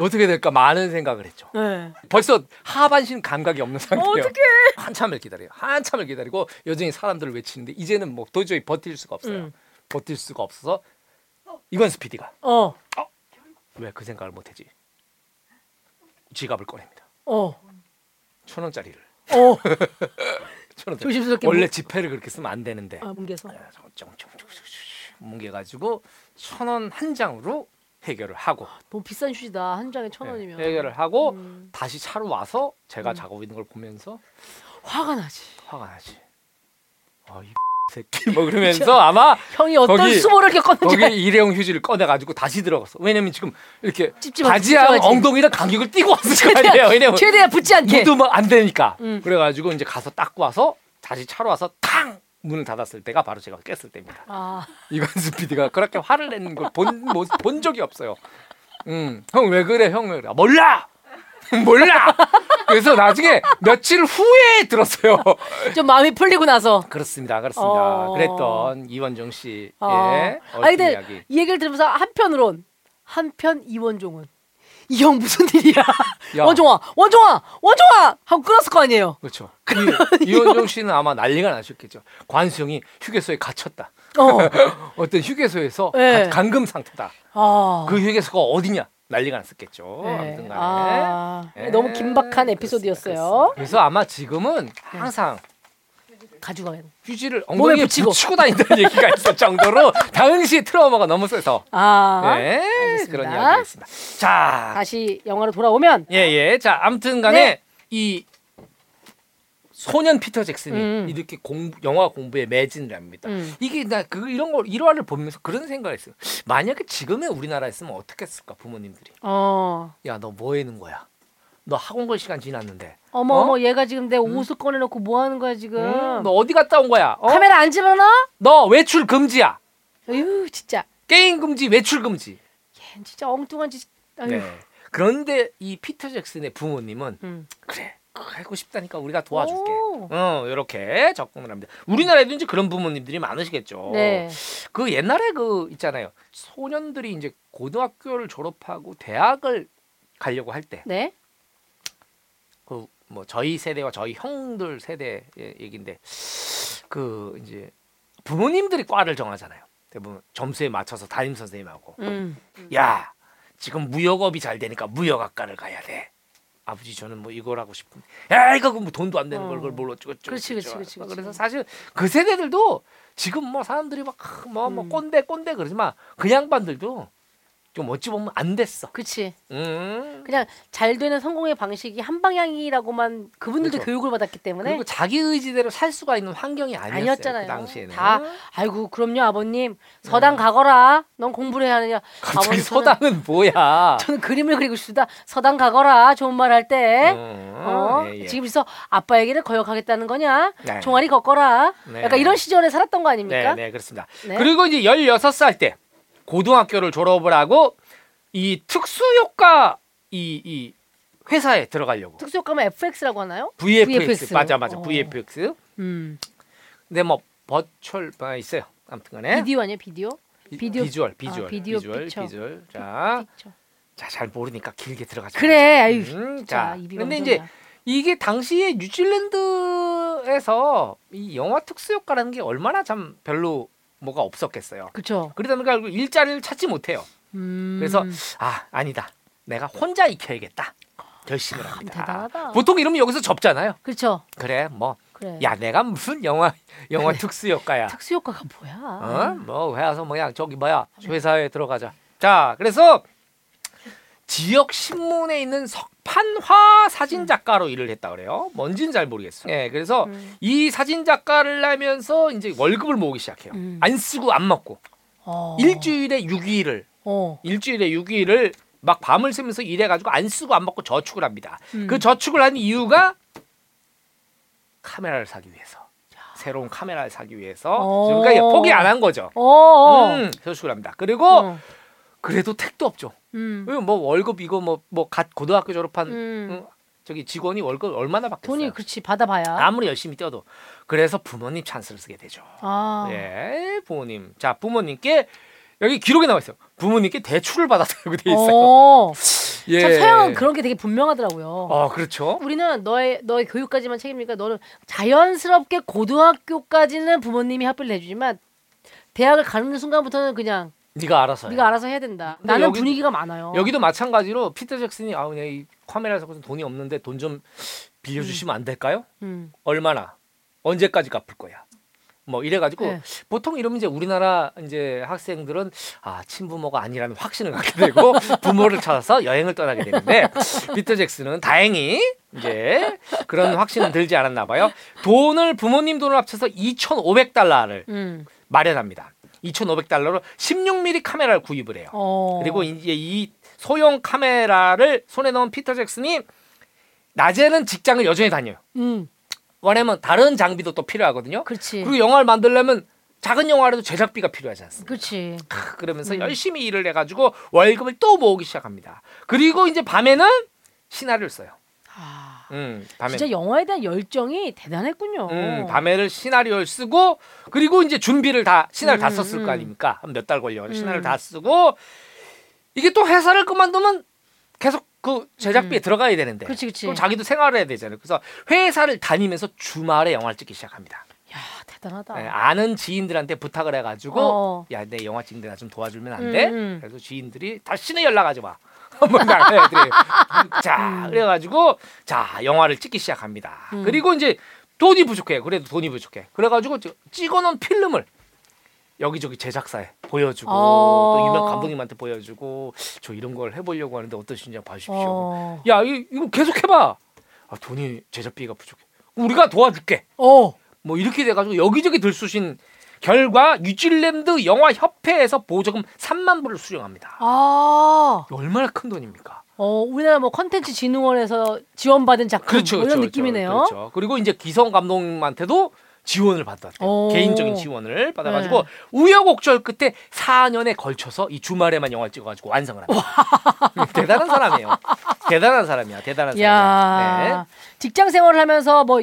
S2: 어떻게 될까 많은 생각을 했죠.
S1: 네.
S2: 벌써 하반신 감각이 없는 상태예요.
S1: 어떡해.
S2: 한참을 기다려요. 한참을 기다리고 여전히 사람들을 외치는데 이제는 뭐 도저히 버틸 수가 없어요.
S1: 음.
S2: 버틸 수가 없어서 이건 스피디가
S1: 어.
S2: 왜 그 생각을 못했지? 지갑을 꺼냅니다.
S1: 어.
S2: 천 원짜리를.
S1: 어. [LAUGHS]
S2: 천 원짜리.
S1: 조심스럽게
S2: 원래
S1: 문-
S2: 지폐를 그렇게 쓰면 안 되는데.
S1: 아, 뭉개서.
S2: 뭉개가지고 천 원 한 장으로 해결을 하고
S1: 너무 비싼 휴지다. 한 장에 천 원이면.
S2: 네, 해결을 하고
S1: 음.
S2: 다시 차로 와서 제가
S1: 음.
S2: 자고 있는 걸 보면서
S1: 화가 나지.
S2: 화가 나지. 아이 [LAUGHS] 새끼 뭐 그러면서 [LAUGHS] 아마
S1: 형이 어떤
S2: 거기-
S1: 수모를 겪었는지.
S2: 거기 일회용 휴지를 꺼내가지고 다시 들어갔어. 왜냐면 지금 이렇게
S1: 찝찝하지,
S2: 바지랑
S1: 찝찝하지.
S2: 엉덩이랑 간격을 띄고 왔을 거 아니에요. 왜냐면
S1: 최대한 붙지 않게.
S2: 묻으면 안 되니까.
S1: 음.
S2: 그래가지고 이제 가서 닦고 와서 다시 차로 와서 탕 문을 닫았을 때가 바로 제가 깼을 때입니다.
S1: 아,
S2: 이관수 PD가 그렇게 화를 내는 걸 본 본 적이 없어요. 음, 형 왜 그래, 형 왜 그래? 몰라, [LAUGHS] 몰라. 그래서 나중에 며칠 후에 들었어요.
S1: 좀 마음이 풀리고 나서.
S2: 그렇습니다, 그렇습니다.
S1: 어.
S2: 그랬던 이원정 씨의
S1: 아.
S2: 얽힌
S1: 아니 근데
S2: 이야기.
S1: 이 얘기를 들으면서 한편으론 한편 이원종은 이 형 무슨 일이야? [LAUGHS]
S2: 야.
S1: 원종아, 원종아, 원종아 하고 끊었을 거 아니에요.
S2: 그렇죠. [LAUGHS] 이, 이원정 씨는 아마 난리가 나셨겠죠. 관수형이 휴게소에 갇혔다.
S1: 어. [LAUGHS]
S2: 어떤 휴게소에서
S1: 네.
S2: 가- 감금 상태다.
S1: 아.
S2: 그 휴게소가 어디냐? 난리가 났었겠죠.
S1: 네.
S2: 아무튼간에.
S1: 아,
S2: 예,
S1: 너무 긴박한 에피소드였어요.
S2: 그래서 아마 지금은 항상
S1: 가져가야 돼.
S2: 휴지를 엉덩이에
S1: 붙이고.
S2: 붙이고, [LAUGHS] 다닌다는 얘기가 있을 정도로 당시의 트라우마가 너무 세서
S1: 아.
S2: 네,
S1: 알겠습니다.
S2: 그런 이야기였습니다. 자,
S1: 다시 영화로 돌아오면
S2: 예예, 자, 아무튼간에
S1: 네.
S2: 이 소년 피터 잭슨이
S1: 음.
S2: 이렇게 공부, 영화 공부에 매진을 합니다.
S1: 음.
S2: 이게 나 그 이런 거 일화를 보면서 그런 생각을 했어요. 만약에 지금의 우리나라에 있으면 어떻게 했을까 부모님들이?
S1: 어.
S2: 야, 너뭐 하는 거야? 너 학원 갈 시간 지났는데.
S1: 어머
S2: 어?
S1: 어머 얘가 지금 내 옷을 꺼내놓고 뭐 하는 거야 지금?
S2: 음, 너 어디 갔다 온 거야? 어?
S1: 카메라 안 집어넣어?
S2: 너 외출 금지야.
S1: 어휴 진짜
S2: 게임 금지, 외출 금지.
S1: 걘 진짜 엉뚱한 짓. 아유.
S2: 네. 그런데 이 피터 잭슨의 부모님은
S1: 음.
S2: 그래 하고 싶다니까 우리가 도와줄게.
S1: 오.
S2: 어 이렇게 접근을 합니다. 우리나라에도 이제 그런 부모님들이 많으시겠죠.
S1: 네.
S2: 그 옛날에 그 있잖아요. 소년들이 이제 고등학교를 졸업하고 대학을 가려고 할 때
S1: 네.
S2: 그 뭐 저희 세대와 저희 형들 세대의 얘기인데 그 이제 부모님들이 과를 정하잖아요. 대부분 점수에 맞춰서 담임 선생님하고
S1: 음.
S2: 야 지금 무역업이 잘 되니까 무역학과를 가야 돼. 아버지 저는 뭐 이걸 하고 싶은데 야 이거 뭐 돈도 안 되는 걸
S1: 어.
S2: 그걸 뭘로 찍어 찍어
S1: 그렇지, 그렇지. 그렇지, 그렇지.
S2: 그래서 사실 그 세대들도 지금 뭐 사람들이 막뭐뭐
S1: 음.
S2: 꼰대 꼰대 그러지만 그 양반들도 좀 어찌 보면 안 됐어.
S1: 그치.
S2: 음.
S1: 그냥 잘 되는 성공의 방식이 한 방향이라고만 그분들도
S2: 그렇죠.
S1: 교육을 받았기 때문에
S2: 그리고 자기 의지대로 살 수가 있는 환경이 아니었어요.
S1: 아니었잖아요.
S2: 그 당시에는.
S1: 다 아이고 그럼요 아버님 서당 가거라. 넌 공부를 해야 하느냐.
S2: 네. 갑자기
S1: 아버님, 저는-
S2: 서당은 뭐야? [LAUGHS]
S1: 저는 그림을 그리고 싶다. 서당 가거라. 좋은 말 할 때.
S2: 어,
S1: 어?
S2: 예, 예.
S1: 지금 있어 아빠 얘기를 거역하겠다는 거냐?
S2: 네.
S1: 종아리 걷거라.
S2: 네.
S1: 약간 이런 시절에 살았던 거
S2: 네,
S1: 아닙니까?
S2: 네, 그렇습니다.
S1: 네.
S2: 그리고 이제 16살 때 고등학교를 졸업을 하고 이 특수효과 이, 이 회사에 들어가려고
S1: 특수효과면 FX라고 하나요?
S2: VFX,
S1: VFX.
S2: 맞아 맞아
S1: 어.
S2: VFX
S1: 음.
S2: 근데 뭐 virtual 아, 있어요 아무튼간에
S1: 비디오 아니에요? 비디오?
S2: 비-
S1: 비디오-
S2: visual visual
S1: 아, 비디오
S2: visual picture. visual 자
S1: picture.
S2: 자, 잘 모르니까 길게 들어가자.
S1: 그래. 아유.
S2: 음, 자, 근데 이제 이게 당시에 뉴질랜드에서 이 영화 특수 효과라는 게 얼마나 참 별로 뭐가 없었겠어요.
S1: 그렇죠.
S2: 그러다 보니까 일자리를 찾지 못해요.
S1: 음.
S2: 그래서 아 아니다, 내가 혼자 익혀야겠다. 결심을
S1: 참
S2: 합니다.
S1: 대단하다.
S2: 보통 이러면 여기서 접잖아요.
S1: 그렇죠.
S2: 그래 뭐
S1: 그래.
S2: 야 내가 무슨 영화 영화 특수 효과야.
S1: 특수효과가 뭐야?
S2: 어? 뭐 회사서 뭐야 저기 뭐야 회사에 들어가자. 자 그래서 지역 신문에 있는 석 판화 사진 작가로 일을 했다 그래요. 뭔지는 잘 모르겠어요. 예, 그래서
S1: 음.
S2: 이 사진 작가를 하면서 이제 월급을 모으기 시작해요.
S1: 음.
S2: 안 쓰고 안 먹고
S1: 어.
S2: 일주일에 6일을
S1: 어.
S2: 일주일에 6일을 막 밤을 새면서 일해가지고 안 쓰고 안 먹고 저축을 합니다.
S1: 음.
S2: 그 저축을 한 이유가 카메라를 사기 위해서. 새로운 카메라를 사기 위해서.
S1: 어.
S2: 그러니까 포기 안 한 거죠.
S1: 어. 어.
S2: 음, 저축을 합니다. 그리고
S1: 어.
S2: 그래도 택도 없죠.
S1: 음.
S2: 왜뭐 월급 이거 뭐 뭐 갓 고등학교 졸업한
S1: 음.
S2: 응, 저기 직원이 월급 얼마나 받겠어요?
S1: 돈이 그렇지 받아봐야.
S2: 아무리 열심히 뛰어도 그래서 부모님 찬스를 쓰게 되죠.
S1: 아.
S2: 예, 부모님. 자, 부모님께 여기 기록에 나와 있어요. 부모님께 대출을 받았다고 돼 있어요.
S1: 어. [LAUGHS]
S2: 예.
S1: 참 서양은 그런 게 되게 분명하더라고요.
S2: 어, 그렇죠.
S1: 우리는 너의 너의 교육까지만 책임니까 너는 자연스럽게 고등학교까지는 부모님이 합의를 해주지만 대학을 가는 순간부터는 그냥
S2: 네가 알아서 해.
S1: 네가 알아서 해야 된다. 나는
S2: 여기-
S1: 분위기가 많아요.
S2: 여기도 마찬가지로 피터 잭슨이 아, 그냥 이 카메라 사고서 돈이 없는데 돈 좀 빌려주시면 안 될까요?
S1: 음.
S2: 얼마나? 언제까지 갚을 거야? 뭐 이래가지고
S1: 네.
S2: 보통 이러면 이제 우리나라 이제 학생들은 아 친부모가 아니라는 확신을 갖게 되고 [LAUGHS] 부모를 찾아서 여행을 떠나게 되는데 피터 잭슨은 다행히 이제 그런 확신은 들지 않았나 봐요. 돈을 부모님 돈을 합쳐서 2,500달러를
S1: 음.
S2: 마련합니다. 2,500달러로 16mm 카메라를 구입을 해요.
S1: 어.
S2: 그리고 이제 이 소형 카메라를 손에 넣은 피터 잭슨이 낮에는 직장을 여전히 다녀요.
S1: 음.
S2: 왜냐면 다른 장비도 또 필요하거든요.
S1: 그렇지.
S2: 그리고 영화를 만들려면 작은 영화라도 제작비가 필요하지 않습니까?
S1: 그렇지.
S2: 크, 그러면서
S1: 음.
S2: 열심히 일을 해가지고 월급을 또 모으기 시작합니다. 그리고 이제 밤에는 시나리오를 써요.
S1: 아.
S2: 음, 밤에.
S1: 진짜 영화에 대한 열정이 대단했군요.
S2: 음, 밤에를 시나리오를 쓰고 그리고 이제 준비를 다 시나리오 다
S1: 음,
S2: 썼을
S1: 음.
S2: 거 아닙니까? 한 몇 달 걸려
S1: 음.
S2: 시나리오 다 쓰고 이게 또 회사를 그만두면 계속 그 제작비에 들어가야 되는데
S1: 음. 그치, 그치.
S2: 그럼 자기도 생활을 해야 되잖아요. 그래서 회사를 다니면서 주말에 영화를 찍기 시작합니다.
S1: 야 대단하다.
S2: 예, 아는 지인들한테 부탁을 해가지고
S1: 어.
S2: 야내 영화 찍는데 나 좀 도와주면 안 돼?
S1: 음, 음.
S2: 그래서 지인들이 다시는 연락하지 마. 한번 나가야들이 [LAUGHS] 자 그래가지고 자 영화를 찍기 시작합니다.
S1: 음.
S2: 그리고 이제 돈이 부족해. 그래도 돈이 부족해. 그래가지고 저- 찍어놓은 필름을 여기저기 제작사에 보여주고
S1: 어.
S2: 또 유명 감독님한테 보여주고 저 이런 걸 해보려고 하는데 어떠신지 봐주십시오.
S1: 어.
S2: 야 이, 이거 계속 해봐. 아 돈이 제작비가 부족해. 우리가 도와줄게.
S1: 어.
S2: 뭐 이렇게 돼가지고 여기저기 들쑤신 결과 뉴질랜드 영화 협회에서 보조금 3만 불을 수령합니다.
S1: 아.
S2: 얼마나 큰 돈입니까?
S1: 어 우리나라 뭐 컨텐츠 진흥원에서 지원받은 작품
S2: 그렇죠,
S1: 뭐 이런
S2: 그렇죠,
S1: 느낌이네요.
S2: 그렇죠. 그리고 이제 기성 감독님한테도 지원을 받았대요.
S1: 오.
S2: 개인적인 지원을 받아가지고
S1: 네.
S2: 우여곡절 끝에 4년에 걸쳐서 이 주말에만 영화를 찍어가지고 완성을 합니다. [LAUGHS] 대단한 사람이에요. 대단한 사람이야. 대단한 사람이야.
S1: 야 직장 생활을 하면서 뭐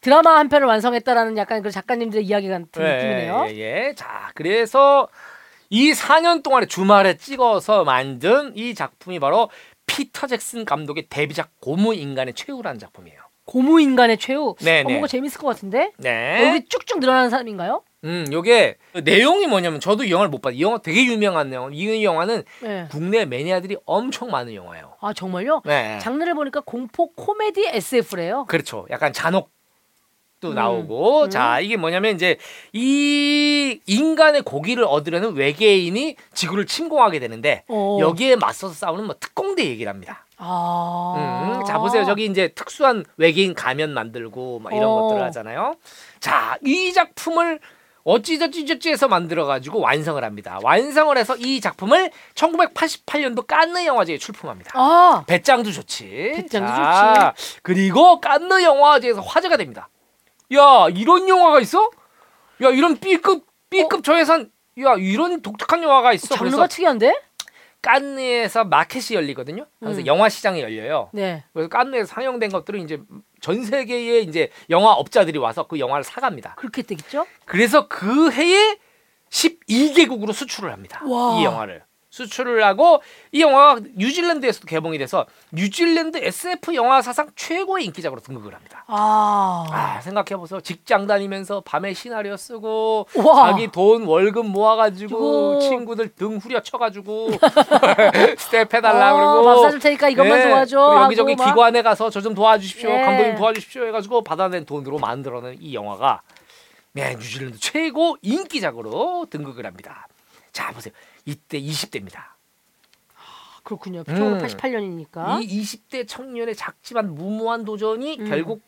S1: 드라마 한 편을 완성했다라는 약간 그 작가님들의 이야기 같은 느낌이네요.
S2: 예, 예. 자, 그래서 이 4년 동안에 주말에 찍어서 만든 이 작품이 바로 피터 잭슨 감독의 데뷔작 고무 인간의 최후라는 작품이에요.
S1: 고무 인간의 최후.
S2: 네,
S1: 어,
S2: 네.
S1: 뭔가 재밌을 것 같은데?
S2: 네.
S1: 얼굴이 쭉쭉 늘어나는 사람인가요?
S2: 음, 요게 내용이 뭐냐면 저도 이 영화를 못 봤어요. 이 영화 되게 유명한 영화. 이 영화는
S1: 네.
S2: 국내 매니아들이 엄청 많은 영화예요.
S1: 아 정말요?
S2: 네.
S1: 장르를 보니까 공포 코미디 SF래요.
S2: 그렇죠. 약간 잔혹 도
S1: 음,
S2: 나오고
S1: 음.
S2: 자 이게 뭐냐면 이제 이 인간의 고기를 얻으려는 외계인이 지구를 침공하게 되는데
S1: 어.
S2: 여기에 맞서서 싸우는 뭐 특공대 얘기를 합니다.
S1: 아.
S2: 음, 자 보세요 저기 이제 특수한 외계인 가면 만들고 막 이런
S1: 어.
S2: 것들을 하잖아요. 자 이 작품을 어찌저찌저찌 해서 만들어 가지고 완성을 합니다. 완성을 해서 이 작품을 1988년도 깐느 영화제에 출품합니다.
S1: 아.
S2: 배짱도 좋지.
S1: 배짱도
S2: 자, 그리고 깐느 영화제에서 화제가 됩니다. 야 이런 영화가 있어? 야 이런 B급 B급 저예산 야 이런 독특한 영화가 있어.
S1: 장르가
S2: 그래서
S1: 특이한데?
S2: 깐느에서 마켓이 열리거든요. 그래서
S1: 음.
S2: 영화 시장이 열려요.
S1: 네.
S2: 그래서 깐느에서 상영된 것들은 이제 전 세계의 이제 영화 업자들이 와서 그 영화를 사갑니다.
S1: 그렇게 되겠죠?
S2: 그래서 그 해에 12개국으로 수출을 합니다.
S1: 와.
S2: 이 영화를 수출을 하고 이 영화가 뉴질랜드에서도 개봉이 돼서 뉴질랜드 SF 영화 사상 최고의 인기작으로 등극을 합니다.
S1: 아.
S2: 아 생각해 보세요. 직장 다니면서 밤에 시나리오 쓰고
S1: 와.
S2: 자기 돈 월급 모아가지고
S1: 주고.
S2: 친구들 등 후려쳐가지고 [LAUGHS] [LAUGHS] 스텝 해달라
S1: 어,
S2: 그러고
S1: 밥 사줄 테니까 이것만
S2: 네,
S1: 도와줘.
S2: 그리고 여기저기
S1: 막.
S2: 기관에 가서 저 좀 도와주십시오.
S1: 예.
S2: 감독님 도와주십시오 해가지고 받아낸 돈으로 만들어낸 이 영화가 네, 뉴질랜드 최고 인기작으로 등극을 합니다. 자 보세요. 이때 20대입니다.
S1: 그렇군요.
S2: 음.
S1: 1988년이니까.
S2: 이 20대 청년의 작지만 무모한 도전이
S1: 음.
S2: 결국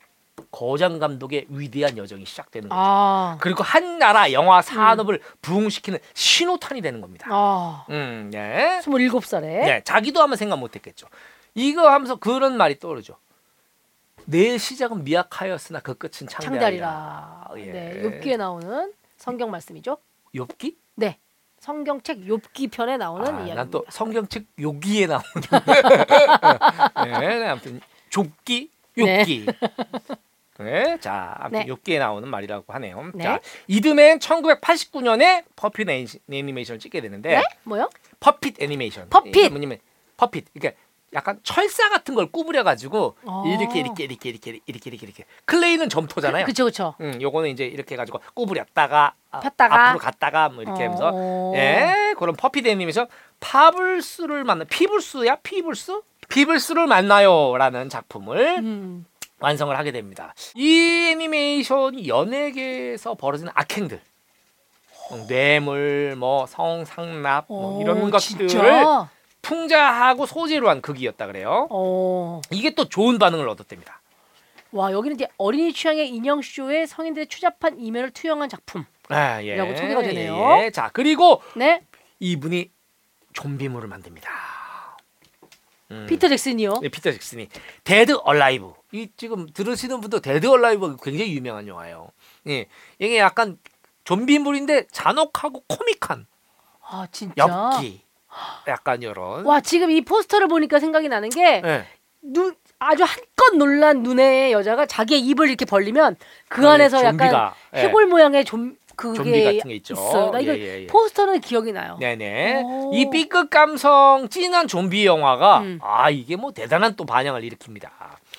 S2: 거장 감독의 위대한 여정이 시작되는 거죠.
S1: 아.
S2: 그리고 한 나라 영화 산업을 부흥시키는 신호탄이 되는 겁니다.
S1: 아.
S2: 음, 네.
S1: 27살에.
S2: 네, 자기도 하면 생각 못 했겠죠. 이거 하면서 그런 말이 떠오르죠. 내 시작은 미약하였으나 그 끝은 창대하리라.
S1: 창달이라.
S2: 예.
S1: 네. 욥기에 나오는 성경 말씀이죠.
S2: 욥기?
S1: 네. 성경책 욥기 편에 나오는
S2: 아,
S1: 이야기입니다.
S2: 난 또 성경책 요기에 나오는. [LAUGHS] 네, 네, 아무튼 좁기,
S1: 네.
S2: 욥기. 네, 자, 아무튼
S1: 네.
S2: 욥기에 나오는 말이라고 하네요.
S1: 네.
S2: 자, 이듬해엔 1989년에 퍼핏 애니- 애니메이션을 찍게 되는데
S1: 네? 뭐요?
S2: 퍼핏 애니메이션.
S1: 퍼핏!
S2: 뭐냐면 퍼핏. 그러니까 약간 철사 같은 걸 구부려 가지고
S1: 어.
S2: 이렇게 이렇게 이렇게 이렇게 이렇게 이렇게 이렇게 클레이는 점토잖아요.
S1: 그쵸 그쵸.
S2: 응, 요거는 이제 이렇게 해가지고 구부렸다가 아,
S1: 폈다가.
S2: 앞으로 갔다가 뭐 이렇게 하면서
S1: 어.
S2: 예 그런 퍼피데님에서 피블스를 만나 피블스야 피블스 피블스를 만나요라는 작품을
S1: 음.
S2: 완성을 하게 됩니다. 이 애니메이션이 연예계에서 벌어지는 악행들, 어, 뇌물, 뭐 성상납 뭐 이런
S1: 오,
S2: 것들을
S1: 진짜?
S2: 풍자하고 소재로 한 극이었다 그래요.
S1: 어.
S2: 이게 또 좋은 반응을 얻었답니다.
S1: 와 여기는 이제 어린이 취향의 인형 쇼에 성인들의 추잡한 이면을 투영한 작품.
S2: 아, 예.
S1: 라고 소개가 되네요.
S2: 예, 예. 자 그리고
S1: 네.
S2: 이분이 좀비물을 만듭니다. 음.
S1: 피터 잭슨이요.
S2: 네, 피터 잭슨이 데드 얼라이브. 이 지금 들으시는 분도 데드 얼라이브 굉장히 유명한 영화예요. 예, 이게 약간 좀비물인데 잔혹하고 코믹한
S1: 아 진짜.
S2: 엽기, 약간 이런.
S1: 와 지금 이 포스터를 보니까 생각이 나는 게
S2: 예.
S1: 눈, 아주 한껏 놀란 눈의 여자가 자기의 입을 이렇게 벌리면 그
S2: 아,
S1: 안에서
S2: 예,
S1: 약간
S2: 좀비가, 예.
S1: 해골 모양의 좀 그게
S2: 좀비 같은 게 있죠.
S1: 어요 나 이거
S2: 예, 예, 예.
S1: 포스터는 기억이 나요.
S2: 네네.
S1: 오.
S2: 이 B급 감성 찐한 좀비 영화가
S1: 음.
S2: 아 이게 뭐 대단한 또 반향을 일으킵니다.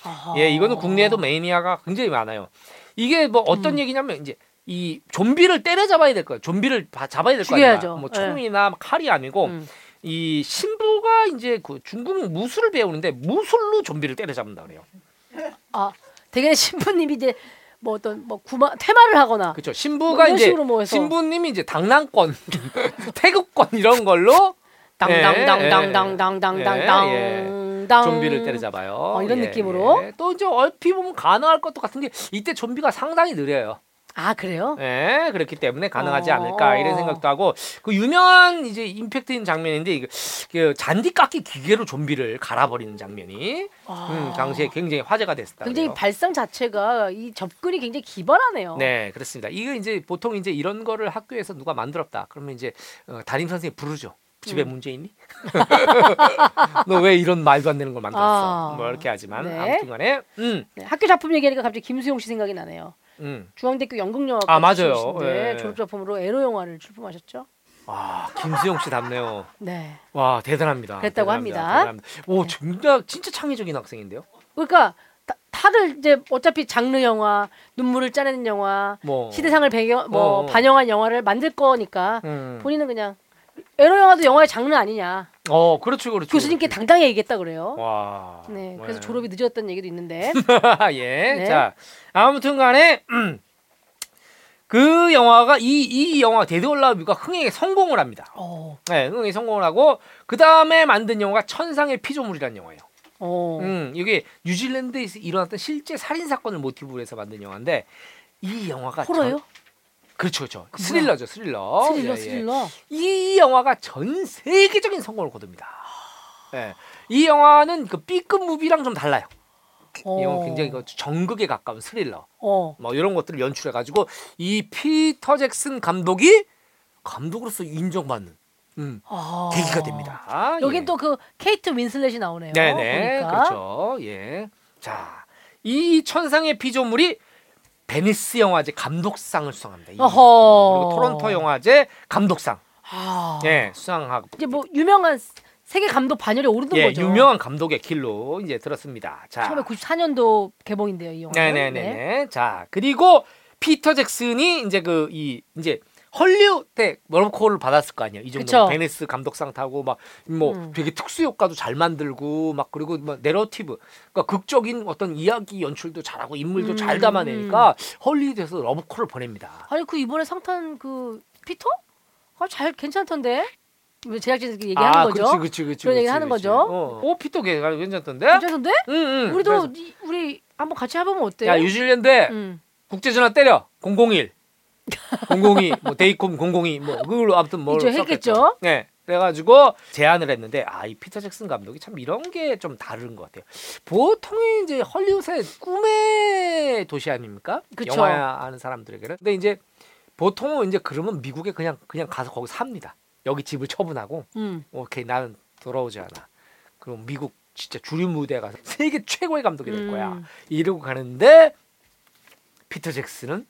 S1: 아하.
S2: 예, 이거는 국내에도 매니아가 굉장히 많아요. 이게 뭐
S1: 음.
S2: 어떤 얘기냐면 이제 이 좀비를 때려잡아야 될 거예요. 좀비를 바- 잡아야 될거
S1: 죽여야죠.
S2: 아니야. 뭐
S1: 예.
S2: 총이나 칼이 아니고
S1: 음.
S2: 이 신부가 이제 그 중국 무술을 배우는데 무술로 좀비를 때려잡는다 그래요.
S1: 아 대개 신부님이 이제 뭐 어떤 뭐 구마 퇴마를 하거나
S2: 그렇죠.
S1: 뭐
S2: 신부가
S1: 이런
S2: 이제
S1: 뭐.
S2: 신부님이 이제 당랑권, [LAUGHS] 태극권 이런 걸로
S1: 당당당당당당당당당
S2: 좀비를 때려잡아요.
S1: 어, 이런 느낌으로?
S2: 예. 또 이제 얼핏 보면 가능할 것도 같은 게 이때 좀비가 상당히 느려요.
S1: 아 그래요?
S2: 예, 그렇기 때문에 가능하지
S1: 어.
S2: 않을까 이런 생각도 하고 그 유명한 이제 임팩트인 장면인데 이거 그 잔디 깎기 기계로 좀비를 갈아버리는 장면이
S1: 아.
S2: 음, 당시에 굉장히 화제가 됐었다.
S1: 굉장히
S2: 그래요.
S1: 발상 자체가 이 접근이 굉장히 기발하네요.
S2: 네, 그렇습니다. 이거 이제 보통 이제 이런 거를 학교에서 누가 만들었다. 그러면 이제 어, 담임 선생님 부르죠. 집에
S1: 음.
S2: 문제 있니? [LAUGHS] 너 왜 이런 말도 안 되는 걸 만들었어?
S1: 아.
S2: 뭐 이렇게 하지만
S1: 네.
S2: 아무튼간에 음,
S1: 네, 학교 작품 얘기하니까 갑자기 김수용 씨 생각이 나네요.
S2: 음.
S1: 중앙대학교 연극영화
S2: 아, 맞아요. 예.
S1: 졸업 작품으로 에로 영화를 출품하셨죠?
S2: 아 김수영 씨 닮네요.
S1: 네.
S2: 와 대단합니다.
S1: 그랬다고.
S2: 합니다. 대단합니다. 오 진짜 진짜 창의적인 학생인데요.
S1: 그러니까 다, 다들 이제 어차피 장르 영화, 눈물을 짜내는 영화,
S2: 뭐
S1: 시대상을 배경 뭐
S2: 어.
S1: 반영한 영화를 만들 거니까
S2: 음.
S1: 본인은 그냥 에로 영화도 영화의 장르 아니냐
S2: 어 그렇죠 그렇죠.
S1: 교수님께
S2: 그렇죠.
S1: 당당히 얘기했다 그래요.
S2: 와.
S1: 네, 그래서
S2: 네.
S1: 졸업이 늦었다는 얘기도 있는데 [LAUGHS]
S2: 예.
S1: 네.
S2: 자 아무튼간에 음, [CLEARS THROAT] 그 영화가 이 이 영화 데드 얼라이브가 흥행에 성공을 합니다.
S1: 어,
S2: 네, 흥행에 성공을 하고 그 다음에 만든 영화가 천상의 피조물이라는 영화예요.
S1: 어,
S2: 음, 이게 뉴질랜드에서 일어났던 실제 살인 사건을 모티브로 해서 만든 영화인데 이 영화가
S1: 호러요?
S2: 전- 그렇죠, 그렇죠.
S1: 그?
S2: 스릴러죠, 스릴러.
S1: 스릴러,
S2: 예, 예.
S1: 스릴러.
S2: 이 영화가 전 세계적인 성공을 거둡니다. 예. 이 영화는 그 B급 무비랑 좀 달라요.
S1: 어,
S2: 이 영화 굉장히 그 정극에 가까운 스릴러.
S1: 어,
S2: 뭐 이런 것들을 연출해 가지고 이 피터 잭슨 감독이 감독으로서 인정받는 음,
S1: 아.
S2: 계기가 됩니다. 아,
S1: 여긴
S2: 예.
S1: 또그 케이트 윈슬렛이 나오네요.
S2: 네네
S1: 보니까.
S2: 그렇죠. 예. 자, 이 천상의 피조물이 베니스 영화제 감독상을 수상합니다. 그리고 토론토 영화제 감독상
S1: 아.
S2: 예 수상하고
S1: 이제 뭐 유명한 세계 감독 반열에 오르는
S2: 예
S1: 거죠.
S2: 유명한 감독의 길로 이제 들었습니다. 자,
S1: 1994년도 개봉인데요, 이 영화.
S2: 네네네. 자 그리고 피터 잭슨이 이제 그 이 이제 헐리우드 러브콜을 받았을 거 아니에요. 이 정도
S1: 그쵸.
S2: 베니스 감독상 타고 막 뭐
S1: 음.
S2: 되게 특수 효과도 잘 만들고 막 그리고 뭐 내러티브 그러니까 극적인 어떤 이야기 연출도 잘하고 인물도
S1: 음,
S2: 잘 담아내니까 헐리우드에서 러브콜을 보냅니다.
S1: 아니 그 이번에 상탄 그 피터? 아, 잘 괜찮던데. 왜 제작진들끼리 얘기하는
S2: 아,
S1: 거죠?
S2: 그렇지, 그렇지, 그렇지.
S1: 그런 얘기 하는. 거죠.
S2: 어, 오 피터 걔가 괜찮던데?
S1: 괜찮던데?
S2: 응, 응.
S1: 우리도 이- 우리 한번 같이 해보면 어때?
S2: 야 뉴질랜드에
S1: 음.
S2: 국제전화 때려 001 002 뭐 데이콤 002 뭐 그걸로 아무튼 뭐
S1: 이제 했겠죠.
S2: 네. 그래가지고 제안을 했는데 아 이 피터 잭슨 감독이 참 이런 게 좀 다른 것 같아요. 보통의 이제 헐리우드의 꿈의 도시 아닙니까?
S1: 그쵸.
S2: 영화 하는 사람들에게는. 근데 이제 보통은 이제 그러면 미국에 그냥 그냥 가서 거기 삽니다. 여기 집을 처분하고
S1: 음.
S2: 오케이 나는 돌아오지 않아. 그럼 미국 진짜 주류 무대에 가서 세계 최고의 감독이 될 거야.
S1: 음.
S2: 이러고 가는데 피터 잭슨은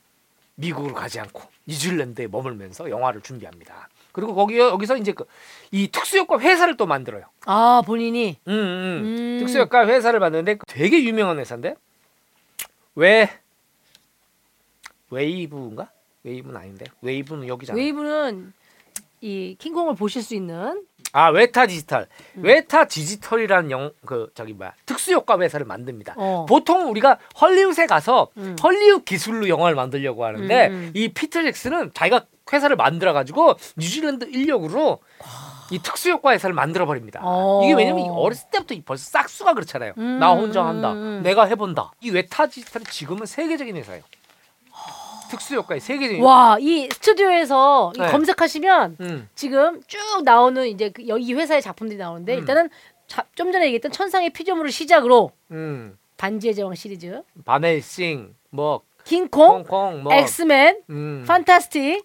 S2: 미국으로 가지 않고 뉴질랜드에 머물면서 영화를 준비합니다. 그리고 거기 여기서 이제 그 이 특수효과 회사를 또 만들어요.
S1: 아 본인이
S2: 음, 음.
S1: 음.
S2: 특수효과 회사를 만드는데 되게 유명한 회사인데 왜 웨이브인가? 웨이브는 아닌데 웨이브는 여기잖아.
S1: 웨이브는 이 킹콩을 보실 수 있는
S2: 아 웨타 디지털.
S1: 음.
S2: 웨타 디지털이라는 영 그 저기 뭐야 특수 효과 회사를 만듭니다.
S1: 어.
S2: 보통 우리가 헐리우드에 가서
S1: 음.
S2: 헐리우드 기술로 영화를 만들려고 하는데
S1: 음, 음.
S2: 이 피터 잭슨은 자기가 회사를 만들어 가지고 뉴질랜드 인력으로 이 특수 효과 회사를 만들어 버립니다.
S1: 어.
S2: 이게 왜냐면 이 어렸을 때부터 이 벌써 싹수가 그렇잖아요.
S1: 음,
S2: 나 혼자 한다.
S1: 음, 음.
S2: 내가 해본다. 이 웨타 디지털이 지금은 세계적인 회사예요. 특수 효과의 세계적인.
S1: 와 이 스튜디오에서 이
S2: 네.
S1: 검색하시면
S2: 음.
S1: 지금 쭉 나오는 이제 그 여- 이 회사의 작품들이 나오는데
S2: 음.
S1: 일단은 자- 좀 전에 얘기했던 천상의 피조물을 시작으로
S2: 음.
S1: 반지의 제왕 시리즈,
S2: 반헬싱 뭐
S1: 킹콩,
S2: 킹콩 뭐
S1: 엑스맨,
S2: 음.
S1: 판타스틱,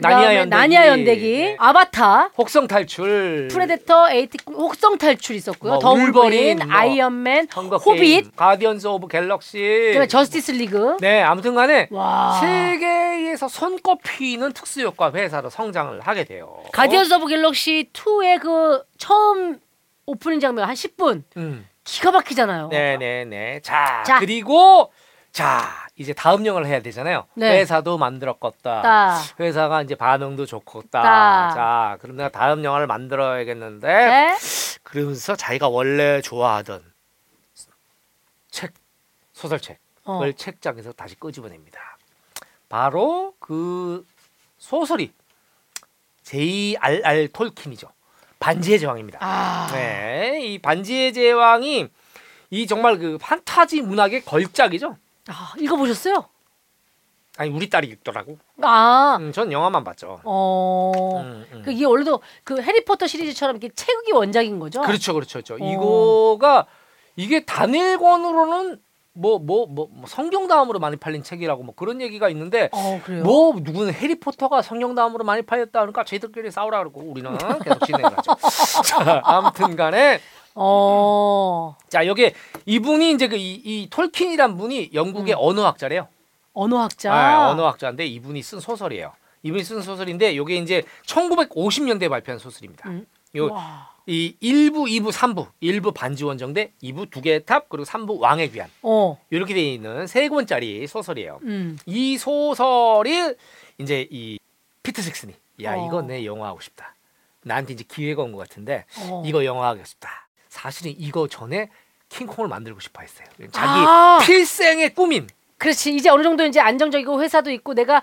S2: 나니아
S1: 그다음에
S2: 연대기.
S1: 나니아 연대기,
S2: 네.
S1: 아바타,
S2: 혹성 탈출.
S1: 프레데터, A特, 혹성 탈출 있었고요.
S2: 뭐
S1: 더 울버린,
S2: 울버린, 뭐
S1: 아이언맨, 호빗,
S2: 가디언즈 오브 갤럭시.
S1: 그다음에 저스티스 리그.
S2: 네, 아무튼간에
S1: 와.
S2: 세계에서 손꼽히는 특수 효과 회사로 성장을 하게 돼요.
S1: 가디언즈 오브 갤럭시 2의 그 처음 오프닝 장면 한 10분
S2: 음.
S1: 기가 막히잖아요.
S2: 네네네. 자,
S1: 자.
S2: 그리고 자 이제 다음 영화를 해야 되잖아요.
S1: 네.
S2: 회사도 만들었겠다.
S1: 따.
S2: 회사가 이제 반응도 좋겠다.
S1: 따.
S2: 자, 그럼 내가 다음 영화를 만들어야겠는데
S1: 네.
S2: 그러면서 자기가 원래 좋아하던 책 소설책을
S1: 어.
S2: 책장에서 다시 끄집어냅니다. 바로 그 소설이 J.R.R. 톨킨이죠. 반지의 제왕입니다.
S1: 아.
S2: 네, 이 반지의 제왕이 이 정말 그 판타지 문학의 걸작이죠.
S1: 아, 읽어보셨어요?
S2: 아니 우리 딸이 읽더라고.
S1: 아.
S2: 음, 전 영화만 봤죠.
S1: 어.
S2: 음, 음.
S1: 그 이게 원래도 그 해리포터 시리즈처럼 이렇게 책이 원작인 거죠?
S2: 그렇죠, 그렇죠, 그렇죠.
S1: 어.
S2: 이거가 이게 단일권으로는 뭐 뭐 뭐 성경 다음으로 많이 팔린 책이라고 뭐 그런 얘기가 있는데
S1: 어, 그래요.
S2: 뭐 누구는 해리포터가 성경 다음으로 많이 팔렸다 그러니까 저희들끼리 싸우라 그러고 우리는 [LAUGHS] 계속 진행을 하죠. 자, 아무튼간에
S1: 어.
S2: 자 여기 이분이 이제 그 이 이 톨킨이란 분이 영국의 언어학자래요.
S1: 언어학자.
S2: 아, 언어학자인데 이분이 쓴 소설이에요. 이분이 쓴 소설인데 이게 이제 1950년대에 발표한 소설입니다.
S1: 음.
S2: 요
S1: 와.
S2: 이 1부, 2부, 3부, 1부 반지 원정대, 2부 두 개의 탑, 그리고 3부 왕의 귀환.
S1: 어.
S2: 이렇게 돼 있는 세 권짜리 소설이에요.
S1: 음.
S2: 이 소설이 이제 이 피트 잭슨이 야
S1: 어.
S2: 이거 내 영화 하고 싶다. 나한테 이제 기회가 온 것 같은데
S1: 어.
S2: 이거 영화 하고 싶다. 사실은 이거 전에 킹콩을 만들고 싶어 했어요. 자기
S1: 아.
S2: 필생의 꿈인
S1: 그렇지. 이제 어느 정도 이제 안정적이고 회사도 있고 내가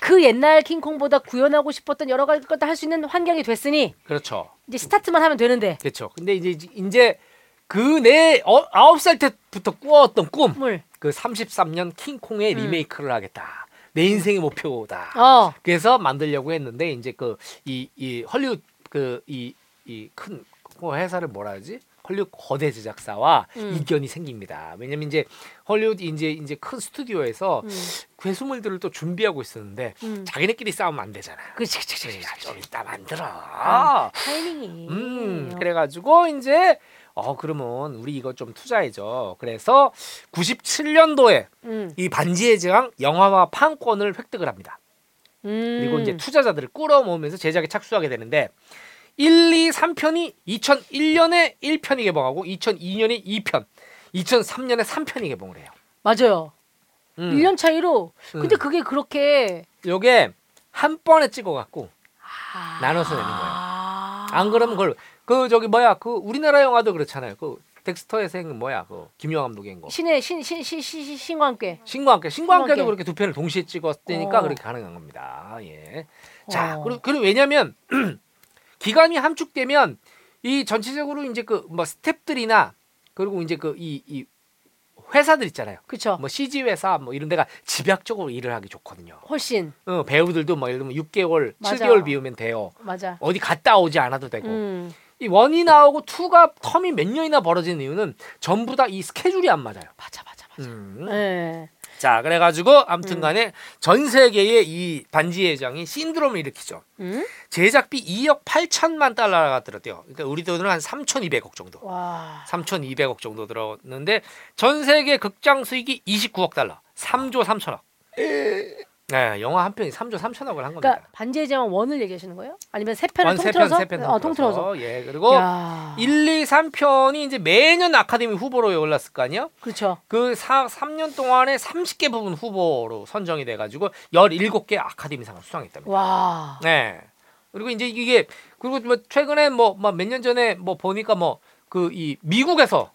S1: 그 옛날 킹콩보다 구현하고 싶었던 여러 가지 것들 할수 있는 환경이 됐으니
S2: 그렇죠.
S1: 이제 스타트만 하면 되는데
S2: 그렇죠. 근데 이제 이제 그내 어, 아홉 살 때부터 꾸었던 꿈,
S1: 물.
S2: 그 33년 킹콩의
S1: 음.
S2: 리메이크를 하겠다. 내 인생의 목표다.
S1: 어.
S2: 그래서 만들려고 했는데 이제 그 이 이 헐리우드 그 이 이 큰 회사를 뭐라 하지? 헐리우드 거대 제작사와
S1: 음.
S2: 이견이 생깁니다. 왜냐면 이제 헐리우드 이제 이제 큰 스튜디오에서
S1: 음.
S2: 괴수물들을 또 준비하고 있었는데
S1: 음.
S2: 자기네끼리 싸우면 안 되잖아.
S1: 그렇지, 그렇지, 그렇지.
S2: 야, 좀 이따 만들어.
S1: 아, 타이밍이.
S2: 음, 그래가지고 이제 어 그러면 우리 이거 좀 투자해줘. 그래서 97년도에
S1: 음.
S2: 이 반지의 제왕 영화화 판권을 획득을 합니다.
S1: 음.
S2: 그리고 이제 투자자들을 끌어모으면서 제작에 착수하게 되는데 1, 2, 3편이 2001년에 1편이 개봉하고 2002년에 2편, 2003년에 3편이 개봉을 해요.
S1: 맞아요.
S2: 음.
S1: 1년 차이로. 근데
S2: 음.
S1: 그게 그렇게
S2: 요게 한 번에 찍어갖고
S1: 아.
S2: 나눠서 내는 거예요.
S1: 아.
S2: 안 그러면 그걸 그 저기 뭐야 그 우리나라 영화도 그렇잖아요. 그 덱스터의 생 뭐야 그 김영하 감독의 거.
S1: 신의 신신신 신과 함께.
S2: 신과 함께 신과 함께도
S1: 함께.
S2: 그렇게 두 편을 동시에 찍었으니까
S1: 어.
S2: 그렇게 가능한 겁니다. 예. 자,
S1: 어.
S2: 그리고, 그리고 왜냐면 [CLEARS THROAT] 기간이 함축되면 이 전체적으로 이제 그 뭐 스탭들이나 그리고 이제 그이이 회사들 있잖아요.
S1: 그렇죠.
S2: 뭐 CG 회사 뭐 이런 데가 집약적으로 일을 하기 좋거든요.
S1: 훨씬
S2: 어, 배우들도 뭐 예를 들면 6개월,
S1: 맞아.
S2: 7개월 비우면 돼요.
S1: 맞아.
S2: 어디 갔다 오지 않아도 되고.
S1: 음.
S2: 이 원이 나오고 투가 텀이 몇 년이나 벌어지는 이유는 전부 다 이 스케줄이 안 맞아요.
S1: 맞아 맞아 맞아.
S2: 음.
S1: 예.
S2: 자, 그래가지고 아무튼간에 전 세계에 이 반지의 회장이 신드롬을 일으키죠.
S1: 음?
S2: 제작비 2억 8천만 달러가 들었대요. 그러니까 우리 돈으로 한 3,200억 정도.
S1: 와.
S2: 3,200억 정도 들었는데 전 세계 극장 수익이 29억 달러. 3조 3천억. 네, 영화 한 편이 3조 3천억을 한 겁니다.
S1: 그러니까 반지의 제왕 원을 얘기하시는 거예요? 아니면 세 편을
S2: 원세 편
S1: 통틀어서?
S2: 세편
S1: 어, 통틀어서.
S2: 예, 그리고
S1: 야.
S2: 1, 2, 3편이 이제 매년 아카데미 후보로 올랐을 거 아니에요?
S1: 그렇죠.
S2: 그 4, 3년 동안에 30개 부분 후보로 선정이 돼 가지고 17개 아카데미상을 수상했답니다.
S1: 와.
S2: 네. 그리고 이제 이게 그리고 뭐 최근에 뭐 몇 년 전에 뭐 보니까 뭐 그 이 미국에서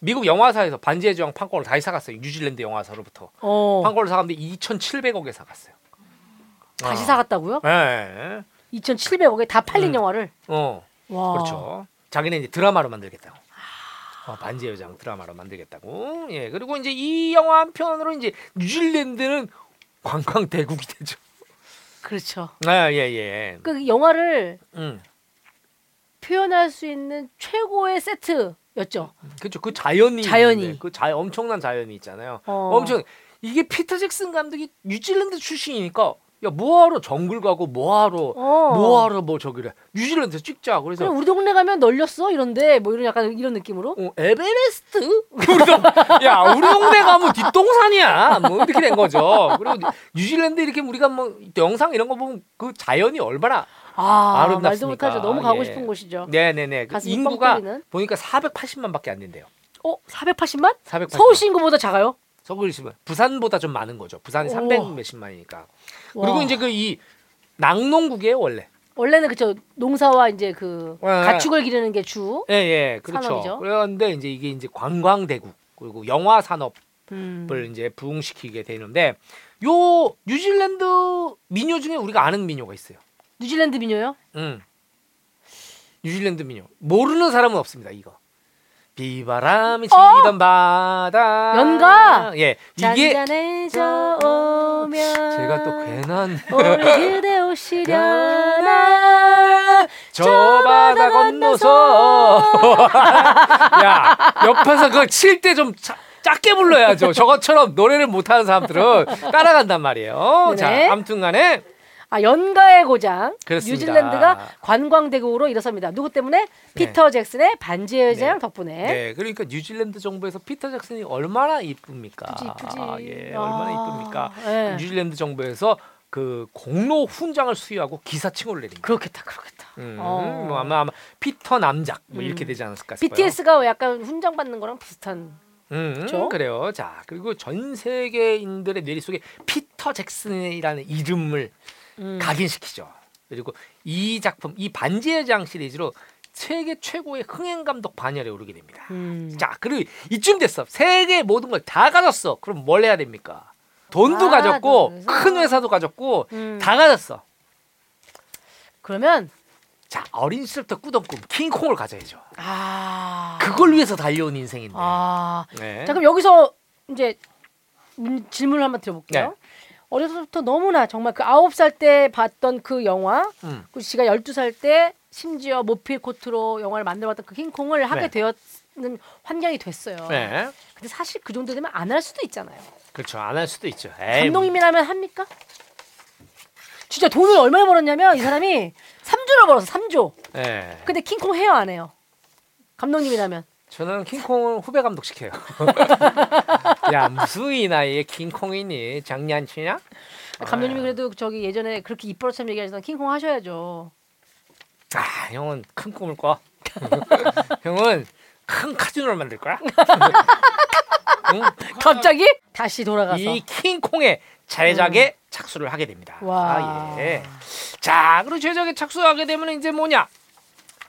S2: 미국 영화사에서 반지의 제왕 판권을 다시 사갔어요. 뉴질랜드 영화사로부터
S1: 어.
S2: 판권을 사갔는데 2,700억에 사갔어요.
S1: 다시
S2: 어.
S1: 사갔다고요?
S2: 네.
S1: 2,700억에 다 팔린
S2: 음.
S1: 영화를.
S2: 어.
S1: 와.
S2: 그렇죠. 자기는 이제 드라마로 만들겠다고. 어, 반지의 제왕 드라마로 만들겠다고. 예. 그리고 이제 이 영화 한 편으로 이제 뉴질랜드는 관광 대국이 되죠.
S1: 그렇죠.
S2: 아, 예, 예.
S1: 그 영화를
S2: 음.
S1: 표현할 수 있는 최고의 세트 였죠.
S2: 그렇죠. 그 자연이
S1: 자연이.
S2: 있는데 그 자, 엄청난 자연이 있잖아요.
S1: 어.
S2: 엄청 이게 피터 잭슨 감독이 뉴질랜드 출신이니까 야 뭐하러 정글 가고 뭐하러
S1: 어.
S2: 뭐하러 뭐 저기래 뉴질랜드 찍자 그래서
S1: 우리 동네 가면 널렸어 이런데 뭐 이런 약간 이런 느낌으로.
S2: 어, 에베레스트? [LAUGHS] 야 우리 동네 가면 뒷동산이야 뭐 이렇게 된 거죠 그리고 뉴- 뉴질랜드 이렇게 우리가 뭐 영상 이런 거 보면 그 자연이 얼마나
S1: 아 말도
S2: 아름답습니까?
S1: 못하죠. 너무 가고
S2: 예.
S1: 싶은 곳이죠.
S2: 네네네 그
S1: 가슴이
S2: 인구가
S1: 뻥 뚫리는?
S2: 보니까 480만밖에 안 된대요
S1: 어 480만?
S2: 480만
S1: 서울시 인구보다 작아요?
S2: 서울시면 부산보다 좀 많은 거죠 부산이
S1: 오.
S2: 300 몇십만이니까 그리고
S1: 와.
S2: 이제 그 이 낙농국이에요 원래
S1: 원래는 그쵸 농사와 이제 그
S2: 네.
S1: 가축을 기르는 게 주.
S2: 예, 예, 그렇죠.
S1: 산업이죠.
S2: 그런데 이제 이게 이제 관광 대국 그리고 영화 산업을
S1: 음.
S2: 이제 부흥시키게 되는데 요 뉴질랜드 민요 중에 우리가 아는 민요가 있어요.
S1: 뉴질랜드 민요요?
S2: 음. 뉴질랜드 민요. 모르는 사람은 없습니다, 이거. 비바람이 치던 바다.
S1: 어? 연가!
S2: 예. 이게 제가 또 괜한
S1: 그대 오시려나 [LAUGHS]
S2: 저 바다 건너서 [LAUGHS] 야 옆에서 그거 칠때 좀 작게 불러야죠. 저것처럼 노래를 못하는 사람들은 따라간단 말이에요.
S1: 네네.
S2: 자, 아무튼간에
S1: 아 연가의 고장
S2: 그렇습니다.
S1: 뉴질랜드가 관광대국으로 일어섭니다. 누구 때문에? 피터 잭슨의 반지의 제왕 덕분에.
S2: 네, 그러니까 뉴질랜드 정부에서 피터 잭슨이 얼마나 이쁩니까?
S1: 이쁘지 이쁘지.
S2: 아, 예, 얼마나 이쁩니까?
S1: 네.
S2: 뉴질랜드 정부에서 그 공로 훈장을 수여하고 기사칭호를 내립니다.
S1: 그렇겠다, 그렇겠다.
S2: 음,
S1: 어.
S2: 뭐 아마 아마 피터 남작 뭐
S1: 음.
S2: 이렇게 되지 않았을까 싶어요.
S1: BTS가 약간 훈장 받는 거랑 비슷한.
S2: 음? 그래요. 자, 그리고 전 세계인들의 뇌리 속에 피터 잭슨이라는 이름을
S1: 음.
S2: 각인시키죠. 그리고 이 작품, 이 반지의 장 시리즈로 세계 최고의 흥행 감독 반열에 오르게 됩니다.
S1: 음.
S2: 자, 그리고 이쯤 됐어. 세계 모든 걸 다 가졌어. 그럼 뭘 해야 됩니까? 돈도
S1: 아,
S2: 가졌고
S1: 그래서.
S2: 큰 회사도 가졌고
S1: 음.
S2: 다 가졌어.
S1: 그러면
S2: 자, 어린 시절부터 꾸던 꿈 킹콩을 가져야죠.
S1: 아
S2: 그걸 위해서 달려온 인생인데.
S1: 아.
S2: 네.
S1: 자 그럼 여기서 이제 문- 질문을 한번 드려볼게요.
S2: 네.
S1: 어려서부터 너무나 정말 그 아홉 살 때 봤던 그 영화,
S2: 음.
S1: 그 지가 열두 살 때 심지어 모필 코트로 영화를 만들어봤던 그 킹콩을 하게
S2: 네.
S1: 되었는 환경이 됐어요.
S2: 네.
S1: 근데 사실 그 정도 되면 안 할 수도 있잖아요.
S2: 그렇죠. 안 할 수도 있죠. 에이,
S1: 감독님이라면 합니까? 진짜 돈을 얼마나 벌었냐면 이 사람이 3조를 벌었어. 3조.
S2: 네.
S1: 근데 킹콩 해요 안 해요? 감독님이라면.
S2: 저는 킹콩을 후배 감독 시켜요. [LAUGHS] 야 무슨 이 나이에 킹콩이니 장난치냐?
S1: 감독님이 그래도 저기 예전에 그렇게 이뻐처럼 얘기하시던 킹콩 하셔야죠.
S2: 아 형은 큰 꿈을 꿔. [LAUGHS] 형은 큰 카지노를 만들 거야. [LAUGHS] 응?
S1: 갑자기 다시 돌아가서.
S2: 이 킹콩의 제작에 착수를 하게 됩니다.
S1: 와.
S2: 아, 예. 자, 그리고 제작에 착수하게 되면 이제 뭐냐?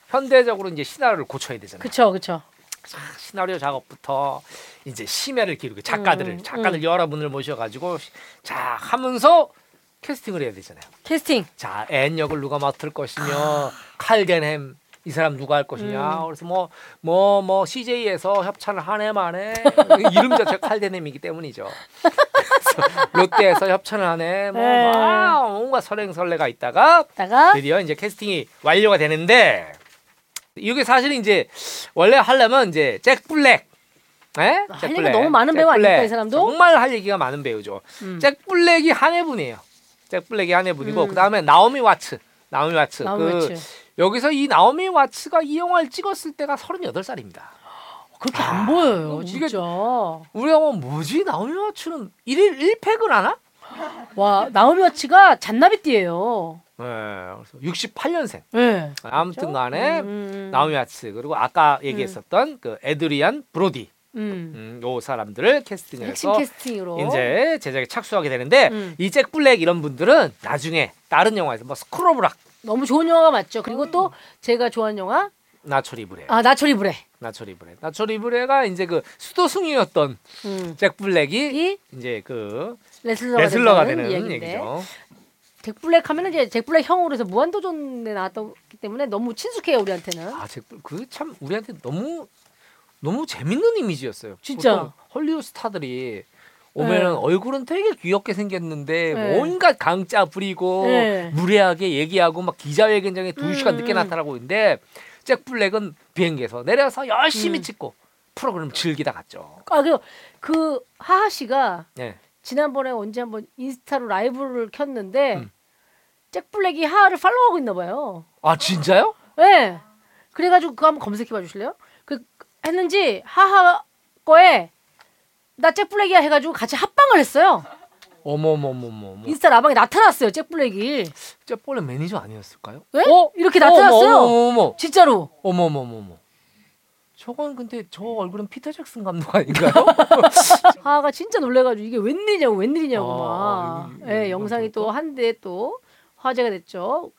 S2: 현대적으로 이제 시나리오를 고쳐야 되잖아요.
S1: 그쵸.
S2: 자, 시나리오 작업부터 이제 심혈을 기울이고 작가들을
S1: 음,
S2: 작가들 여러분을 모셔가지고 자 하면서 캐스팅을 해야 되잖아요.
S1: 캐스팅.
S2: 자, 앤 역을 누가 맡을 것이며 칼 덴햄 이 사람 누가 할 것이냐.
S1: 음.
S2: 그래서 뭐 뭐 뭐 CJ에서 협찬을 하네 마네 [LAUGHS] 이름 자체가 칼 덴햄이기 때문이죠. 롯데에서 협찬을 하네. 뭐
S1: 네.
S2: 막 온갖 설왕설래가 있다가
S1: 다가
S2: 드디어 이제 캐스팅이 완료가 되는데 이게 사실 이제 원래 하려면 이제 잭 블랙 예? 할잭
S1: 얘기가. 너무 많은
S2: 잭
S1: 배우 아닙니까,
S2: 블랙.
S1: 이 사람도?
S2: 정말 할 얘기가 많은 배우죠.
S1: 음.
S2: 잭 블랙이 한 해분이에요. 잭 블랙이 한 해분이고
S1: 음.
S2: 그다음에 나오미 와츠. 나오미 와츠.
S1: 나오미
S2: 그
S1: 와츠.
S2: 여기서 이 나오미 와츠가 이 영화를 찍었을 때가 38살입니다.
S1: 그렇게
S2: 아,
S1: 안 보여요 진짜.
S2: 우리 영화 뭐지? 나오미 와츠는 1일 1팩을 하나?
S1: 와 나오미 와츠가 잔나비띠예요.
S2: 네, 그래서 68년생.
S1: 네.
S2: 아무튼 간에
S1: 음,
S2: 나오미 와츠 그리고 아까 얘기했었던 그 에드리안 브로디
S1: 음.
S2: 음, 요 사람들을 캐스팅을
S1: 핵심
S2: 해서
S1: 캐스팅으로
S2: 이제 제작에 착수하게 되는데
S1: 음.
S2: 이 잭 블랙 이런 분들은 나중에 다른 영화에서 뭐 스쿨 오브 락
S1: 너무 좋은 영화가 맞죠. 그리고 또 제가 좋아하는 영화
S2: 나초 리브레
S1: 아 나초 리브레.
S2: 나초 리브레 나초 리브레가 이제 그 수도승이었던
S1: 음.
S2: 잭 블랙이
S1: 이
S2: 이제 그
S1: 레슬러가,
S2: 레슬러가
S1: 된다는
S2: 되는 얘기죠.
S1: 잭 블랙 하면은 이제 잭 블랙 형으로 해서 무한도전에 나왔기 때문에 너무 친숙해요 우리한테는.
S2: 아 잭 그 참 우리한테 너무 너무 재밌는 이미지였어요.
S1: 진짜.
S2: 헐리우드 스타들이 오면은
S1: 네.
S2: 얼굴은 되게 귀엽게 생겼는데
S1: 네.
S2: 온갖 강짜 부리고
S1: 네.
S2: 무례하게 얘기하고 막 기자회견장에 두
S1: 음,
S2: 시간 늦게
S1: 음.
S2: 나타나고 있는데 잭 블랙은 비행기에서 내려서 열심히
S1: 음.
S2: 찍고 프로그램 즐기다 갔죠.
S1: 아 그리고 그 하하 씨가
S2: 네.
S1: 지난번에 언제 한번 인스타로 라이브를 켰는데
S2: 음.
S1: 잭 블랙이 하하를 팔로우하고 있나 봐요.
S2: 아 진짜요?
S1: 네. 그래가지고 그거 한번 검색해 봐 주실래요? 그 했는지 하하 거에 나 잭 블랙이야 해가지고 같이 합방을 했어요.
S2: 어머머머머머.
S1: 인스타 라방에 나타났어요 잭 블랙이.
S2: 잭 블랙 매니저 아니었을까요?
S1: 네?
S2: 어?
S1: 이렇게 나타났어요.
S2: 어머머머머.
S1: 진짜로.
S2: 어머머머머. 저건 근데 저 얼굴은 피터 잭슨 감독 아닌가요? [LAUGHS]
S1: 하하가 진짜 놀래가지고 이게 웬일이냐고 웬일이냐고
S2: 아,
S1: 막.
S2: 이거-
S1: 예,
S2: 이거
S1: 영상이 또
S2: 그럴까?
S1: 한때 또 화제가 됐죠.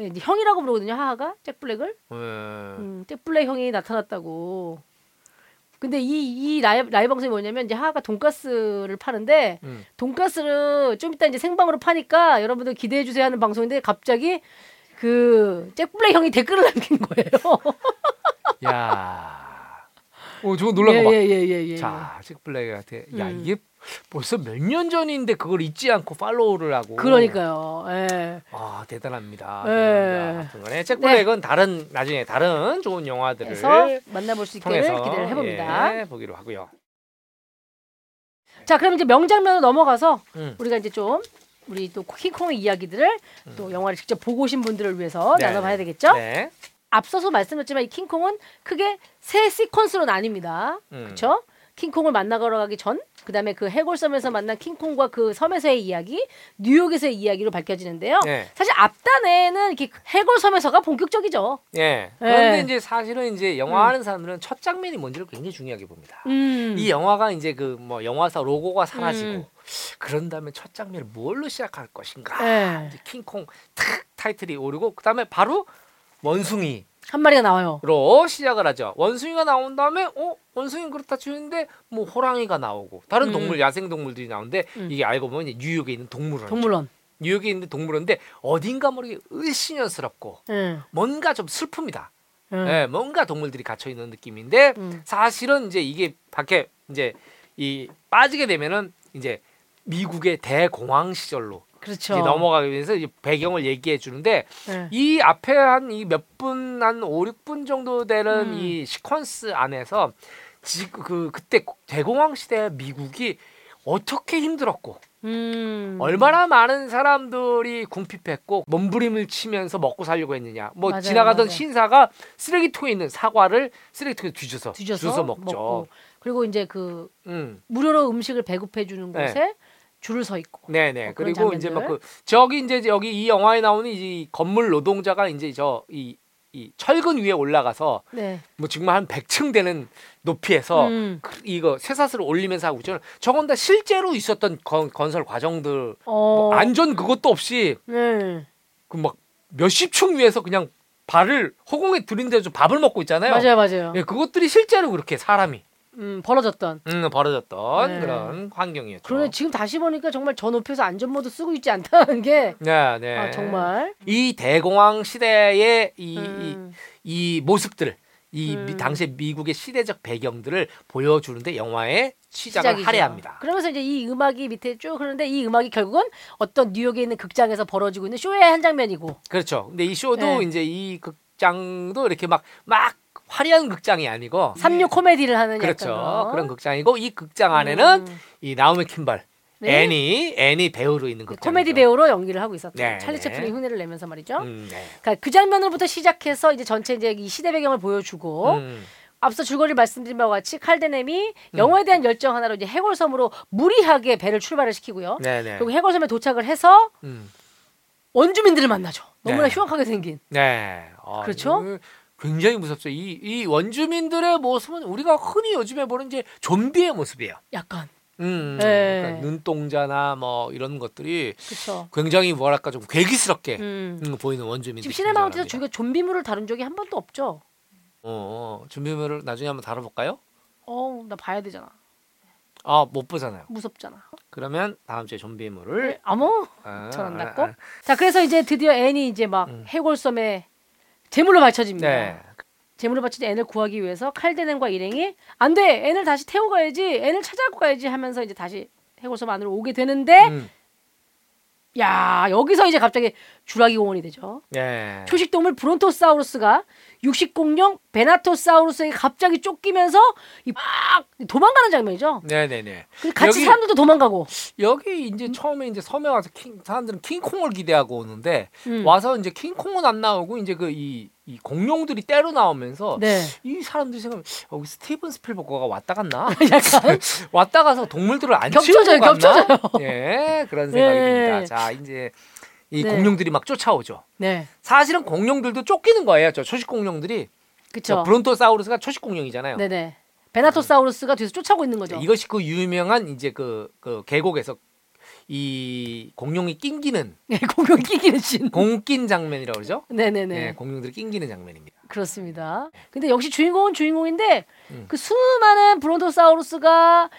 S1: 예, 이제 형이라고 부르거든요 하하가 잭 블랙을.
S2: 네.
S1: 음, 잭 블랙 형이 나타났다고. 근데 이, 이 라이브, 라이브 방송이 뭐냐면 이제 하하가 돈가스를 파는데
S2: 음.
S1: 돈가스를 좀 이따 이제 생방으로 파니까 여러분들 기대해 주세요 하는 방송인데 갑자기 그 잭 블랙 형이 댓글을 [LAUGHS] 남긴 거예요.
S2: 야. 오, 저거 놀란 거 봐.
S1: 예 예 예 예.
S2: 자, 잭 블랙한테 야,
S1: 음.
S2: 이게 벌써 몇 년 전인데 그걸 잊지 않고 팔로우를 하고
S1: 그러니까요. 예.
S2: 아, 대단합니다.
S1: 예.
S2: 대단합니다. 하여튼간에 잭
S1: 네.
S2: 블랙은 다른 나중에 다른 좋은 영화들을
S1: 만나볼 수 있기를
S2: 통해서
S1: 기대를 해봅니다.
S2: 예, 보기로 하고요.
S1: 자, 그럼 이제 명장면으로 넘어가서
S2: 음.
S1: 우리가 이제 좀 우리 또 킹콩의 이야기들을 또 영화를 직접 보고 오신 분들을 위해서
S2: 음. 네,
S1: 나눠봐야 되겠죠?
S2: 네.
S1: 앞서서 말씀드렸지만 이 킹콩은 크게 세 시퀀스로 나뉩니다.
S2: 음.
S1: 그렇죠? 킹콩을 만나러 가기 전, 그다음에 그 해골섬에서 만난 킹콩과 그 섬에서의 이야기, 뉴욕에서의 이야기로 밝혀지는데요.
S2: 네.
S1: 사실 앞단에는 이렇게 해골섬에서가 본격적이죠.
S2: 예. 그런데
S1: 네.
S2: 이제 사실은 이제 영화 하는 사람들은 첫 장면이 뭔지를 굉장히 중요하게 봅니다.
S1: 음.
S2: 이 영화가 이제 그 뭐 영화사 로고가 사라지고
S1: 음.
S2: 그런 다음에 첫 장면을 뭘로 시작할 것인가.
S1: 네.
S2: 이제 킹콩 탁 타이틀이 오르고 그다음에 바로 원숭이로
S1: 한 마리가 나와요.
S2: 시작을 하죠. 원숭이가 나온 다음에 어 원숭이 그렇다 치는데 뭐 호랑이가 나오고 다른
S1: 음.
S2: 동물 야생 동물들이 나오는데
S1: 음.
S2: 이게 알고 보면 이제 뉴욕에 있는 동물원.
S1: 동물원.
S2: 뉴욕에 있는 동물원인데 어딘가 모르게 을씨년스럽고
S1: 예.
S2: 뭔가 좀 슬픕니다.
S1: 예.
S2: 예, 뭔가 동물들이 갇혀 있는 느낌인데
S1: 음.
S2: 사실은 이제 이게 밖에 이제 이 빠지게 되면은 이제 미국의 대공황 시절로
S1: 그렇죠.
S2: 넘어가기 위해서 이제 배경을 얘기해 주는데
S1: 예.
S2: 이 앞에 한 이 몇 분한 5, 6분 정도 되는
S1: 음.
S2: 이 시퀀스 안에서 지금 그 그때 대공황 시대 미국이 어떻게 힘들었고
S1: 음.
S2: 얼마나 많은 사람들이 궁핍했고 몸부림을 치면서 먹고 살려고 했느냐. 뭐
S1: 맞아요,
S2: 지나가던
S1: 맞아요.
S2: 신사가 쓰레기통에 있는 사과를 쓰레기통에 뒤져서
S1: 뒤져서
S2: 먹죠.
S1: 먹고. 그리고 이제 그
S2: 음.
S1: 무료로 음식을 배급해 주는
S2: 네.
S1: 곳에 줄을 서 있고.
S2: 네네.
S1: 어, 그런
S2: 그리고 이제 막
S1: 장면들.
S2: 그 저기 이제 여기 이 영화에 나오는 이 건물 노동자가 이제 저이 이 철근 위에 올라가서
S1: 네.
S2: 뭐 정말 한 100층 되는 높이에서
S1: 음.
S2: 그- 이거 쇠사슬을 올리면서 하고 있잖아요. 저건 다 실제로 있었던 건, 건설 과정들
S1: 어.
S2: 뭐 안전 그것도 없이
S1: 네.
S2: 그막 몇십 층 위에서 그냥 발을 허공에 들인 데서 밥을 먹고 있잖아요.
S1: 맞아요, 맞아요.
S2: 예, 그것들이 실제로 그렇게 사람이
S1: 음, 벌어졌던.
S2: 음, 벌어졌던
S1: 네.
S2: 그런 환경이었죠.
S1: 그러네 지금 다시 보니까 정말 저 높이에서 안전모드 쓰고 있지 않다는 게
S2: 네, 네.
S1: 아, 정말
S2: 이 대공황 시대의 이,
S1: 음.
S2: 이, 이 모습들, 이 미-
S1: 음.
S2: 당시 미국의 시대적 배경들을 보여주는데 영화의 시작을
S1: 시작이죠.
S2: 할애합니다.
S1: 그러면서 이제 이 음악이 밑에 쭉 흐르는데 이 음악이 결국은 어떤 뉴욕에 있는 극장에서 벌어지고 있는 쇼의 한 장면이고.
S2: 그렇죠. 근데 이 쇼도
S1: 네.
S2: 이제 이 극장도 이렇게 막 막 화려한 극장이 아니고
S1: 삼류 코미디를 하는
S2: 그렇죠.
S1: 약간
S2: 그런 극장이고 이 극장 안에는
S1: 음.
S2: 이 나오미 킴발
S1: 네.
S2: 애니 애니 배우로 있는 극장
S1: 코미디 배우로 연기를 하고 있었죠.
S2: 네,
S1: 찰리
S2: 네.
S1: 채플린 흉내를 내면서 말이죠.
S2: 음, 네.
S1: 그러니까 그 장면으로부터 시작해서 이제 전체 이제 이 시대 배경을 보여주고
S2: 음,
S1: 앞서 줄거리 말씀드린 바와 같이 칼데넴이
S2: 음.
S1: 영어에 대한 열정 하나로 이제 해골섬으로 무리하게 배를 출발을 시키고요.
S2: 네네.
S1: 그리고 해골섬에 도착을 해서
S2: 음. 원주민들을
S1: 만나죠. 너무나
S2: 네.
S1: 흉악하게 생긴.
S2: 네. 아,
S1: 그렇죠?
S2: 이거 굉장히 무섭죠. 이, 이 원주민들의 모습은 우리가 흔히 요즘에 보는 이제 좀비의 모습이에요.
S1: 약간
S2: 음,
S1: 네.
S2: 그러니까 눈동자나 뭐 이런 것들이
S1: 그렇죠.
S2: 굉장히 뭐랄까 좀 괴기스럽게
S1: 음.
S2: 음, 보이는 원주민들.
S1: 지금 시네마운트에서 저희가 좀비물을 다룬 적이 한 번도 없죠.
S2: 어, 어, 좀비물을 나중에 한번 다뤄볼까요?
S1: 어우 나 봐야 되잖아.
S2: 아, 못 보잖아요.
S1: 무섭잖아.
S2: 그러면 다음 주에 좀비물을
S1: 아무
S2: 아,
S1: 전안
S2: 아,
S1: 닫고.
S2: 아,
S1: 자 그래서 이제 드디어 앤이 이제 막
S2: 음.
S1: 해골섬에 제물로 바쳐집니다.
S2: 네.
S1: 제물로 바친 앤을 구하기 위해서 칼데넨과 일행이 안돼 앤을 다시 태우고 가야지 앤을 찾아고 가야지 하면서 이제 다시 해골섬 안으로 오게 되는데
S2: 음,
S1: 야 여기서 이제 갑자기 주라기 공원이 되죠.
S2: 네.
S1: 초식 동물 브론토사우루스가 육식 공룡 베나토사우루스에게 갑자기 쫓기면서 이 막 도망가는 장면이죠.
S2: 네네네.
S1: 같이
S2: 여기-
S1: 사람들도 도망가고.
S2: 여기 이제 처음에 이제 섬에 와서 킹, 사람들은 킹콩을 기대하고 오는데
S1: 음.
S2: 와서 이제 킹콩은 안 나오고 이제 그 이 이 공룡들이 때로 나오면서
S1: 네.
S2: 이 사람들이 생각 여기 스티븐 스필버거가 왔다 갔나 [LAUGHS]
S1: 약간 [LAUGHS]
S2: 왔다 가서 동물들을 안
S1: 겹쳐져요,
S2: 치우고 갔나
S1: 겹쳐져요.
S2: 예 그런 생각이
S1: 네.
S2: 듭니다 자 이제 이
S1: 네.
S2: 공룡들이 막 쫓아오죠
S1: 네.
S2: 사실은 공룡들도 쫓기는 거예요 저 초식 공룡들이
S1: 그쵸.
S2: 브론토사우루스가 초식 공룡이잖아요
S1: 네네. 베나토사우루스가 뒤에서 쫓아오고 있는 거죠.
S2: 이것이 그 유명한 이제 그, 그 계곡에서 이 공룡이 낑기는 [LAUGHS]
S1: 네, 공룡 끼기는 신.
S2: 공낀 장면이라고 그러죠
S1: 네네네.
S2: 네, 공룡들이 낑기는 장면입니다
S1: 그렇습니다. 근데 역시 주인공은 주인공인데
S2: 음.
S1: 그 수많은 브론토사우루스가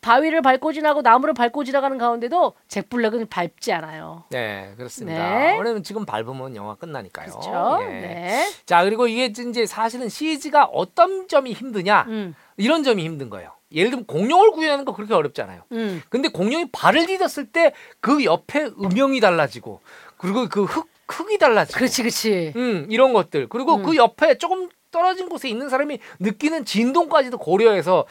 S1: 바위를 밟고 지나고 나무를 밟고 지나가는 가운데도 잭 블랙은 밟지 않아요.
S2: 네 그렇습니다
S1: 네.
S2: 왜냐면 지금 밟으면 영화 끝나니까요
S1: 그렇죠.
S2: 예.
S1: 네.
S2: 자 그리고 이게 이제 사실은 CG가 어떤 점이 힘드냐
S1: 음.
S2: 이런 점이 힘든 거예요. 예를 들면 공룡을 구현하는 거 그렇게 어렵잖아요.
S1: 음.
S2: 근데 공룡이 발을 디뎠을 때 그 옆에 음영이 달라지고 그리고 그 흙 흙이 달라지고
S1: 그렇지, 그렇지.
S2: 음, 이런 것들 그리고
S1: 음.
S2: 그 옆에 조금 떨어진 곳에 있는 사람이 느끼는 진동까지도 고려해서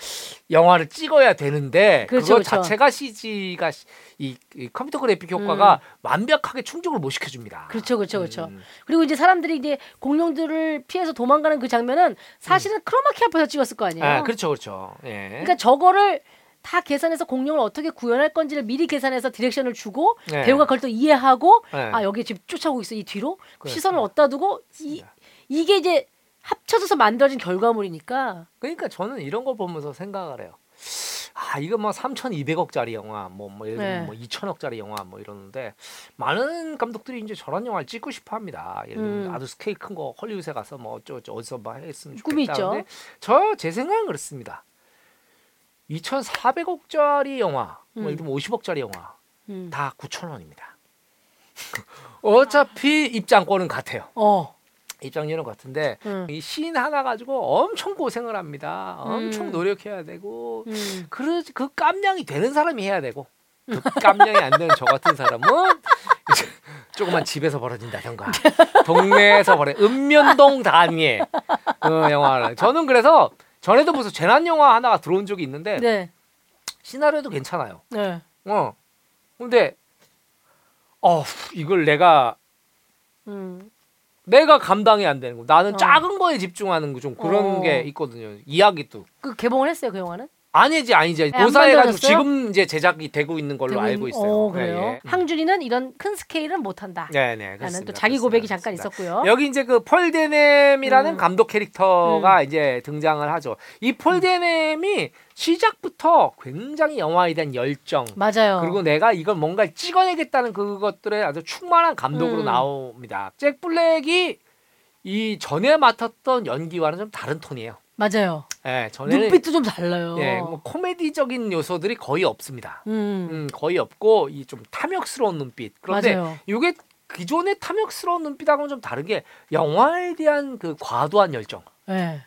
S2: 영화를 찍어야 되는데 그
S1: 그렇죠,
S2: 거
S1: 그렇죠.
S2: 자체가 CG가 이, 이 컴퓨터 그래픽 효과가 완벽하게 충족을 못 시켜줍니다.
S1: 음. 그렇죠, 그렇죠, 그렇죠.
S2: 음.
S1: 그리고 이제 사람들이 이제 공룡들을 피해서 도망가는 그 장면은 사실은 크로마키 앞에서 찍었을 거 아니에요.
S2: 음. 아, 그렇죠, 그렇죠. 예.
S1: 그러니까 저거를 다 계산해서 공룡을 어떻게 구현할 건지를 미리 계산해서 direction을 주고
S2: 네.
S1: 배우가 그걸 또 이해하고
S2: 네.
S1: 아 여기 지금 쫓아오고 있어 이 뒤로
S2: 그렇습니다.
S1: 시선을 얻다 두고 이, 이게 이제 합쳐져서 만들어진 결과물이니까
S2: 그러니까 저는 이런 걸 보면서 생각을 해요. 아 이거 뭐 3,200억짜리 영화, 뭐, 뭐 예를 들면
S1: 네.
S2: 뭐 2천억짜리 영화 뭐 이러는데 많은 감독들이 이제 저런 영화를 찍고 싶어합니다. 예를 들면
S1: 음.
S2: 아주 스케일 큰 거 헐리우드에 가서 뭐 어쩌 어디서 뭐 했으면 좋겠다.
S1: 꿈이 있죠.
S2: 저제 생각은 그렇습니다. 2,400억짜리 영화, 뭐
S1: 음.
S2: 예를 들면 50억짜리 영화
S1: 음.
S2: 다 9천 원입니다. [LAUGHS] 어차피 입장권은 같아요.
S1: 어
S2: 입장료는 같은데
S1: 음.
S2: 이씬 하나 가지고 엄청 고생을 합니다. 엄청
S1: 음.
S2: 노력해야 되고
S1: 음.
S2: 그, 그 깜냥이 되는 사람이 해야 되고 그 깜냥이 안 되는 저 같은 사람은 조그만 집에서 벌어진다던가 [LAUGHS] 동네에서 벌어 읍면동 단위의 그 영화를 저는 그래서 전에도 무슨 재난 영화 하나가 들어온 적이 있는데
S1: 네.
S2: 시나리오도 괜찮아요.
S1: 네.
S2: 어 근데 어 이걸 내가
S1: 음.
S2: 내가 감당이 안 되는 거. 나는
S1: 어.
S2: 작은 거에 집중하는 거 좀 그런
S1: 어.
S2: 게 있거든요. 이야기도.
S1: 그 개봉을 했어요 그 영화는?
S2: 아니지 아니지.
S1: 안
S2: 고사해가지고
S1: 만들어졌어요?
S2: 지금 이제 제작이 되고 있는 걸로
S1: 되고
S2: 알고
S1: 있-
S2: 있어요.
S1: 어, 그래요.
S2: 예, 예.
S1: 항준이는 이런 큰 스케일은 못한다.
S2: 네 네.
S1: 라는
S2: 그렇습니다.
S1: 또 자기
S2: 그렇습니다.
S1: 고백이 잠깐
S2: 그렇습니다.
S1: 있었고요.
S2: 여기 이제 그 폴 데넴이라는
S1: 음.
S2: 감독 캐릭터가 이제 등장을 하죠. 이 폴 데넴이 시작부터 굉장히 영화에 대한 열정
S1: 맞아요.
S2: 그리고 내가 이걸 뭔가 찍어내겠다는 그것들에 아주 충만한 감독으로
S1: 음.
S2: 나옵니다. 잭 블랙이 이 전에 맡았던 연기와는 좀 다른 톤이에요.
S1: 맞아요.
S2: 예, 전에는
S1: 눈빛도 좀 달라요.
S2: 예, 뭐 코미디적인 요소들이 거의 없습니다.
S1: 음.
S2: 음, 거의 없고 이 좀 탐욕스러운 눈빛. 그런데
S1: 맞아요.
S2: 이게 기존의 탐욕스러운 눈빛하고는 좀 다르게 영화에 대한 그 과도한 열정.
S1: 네.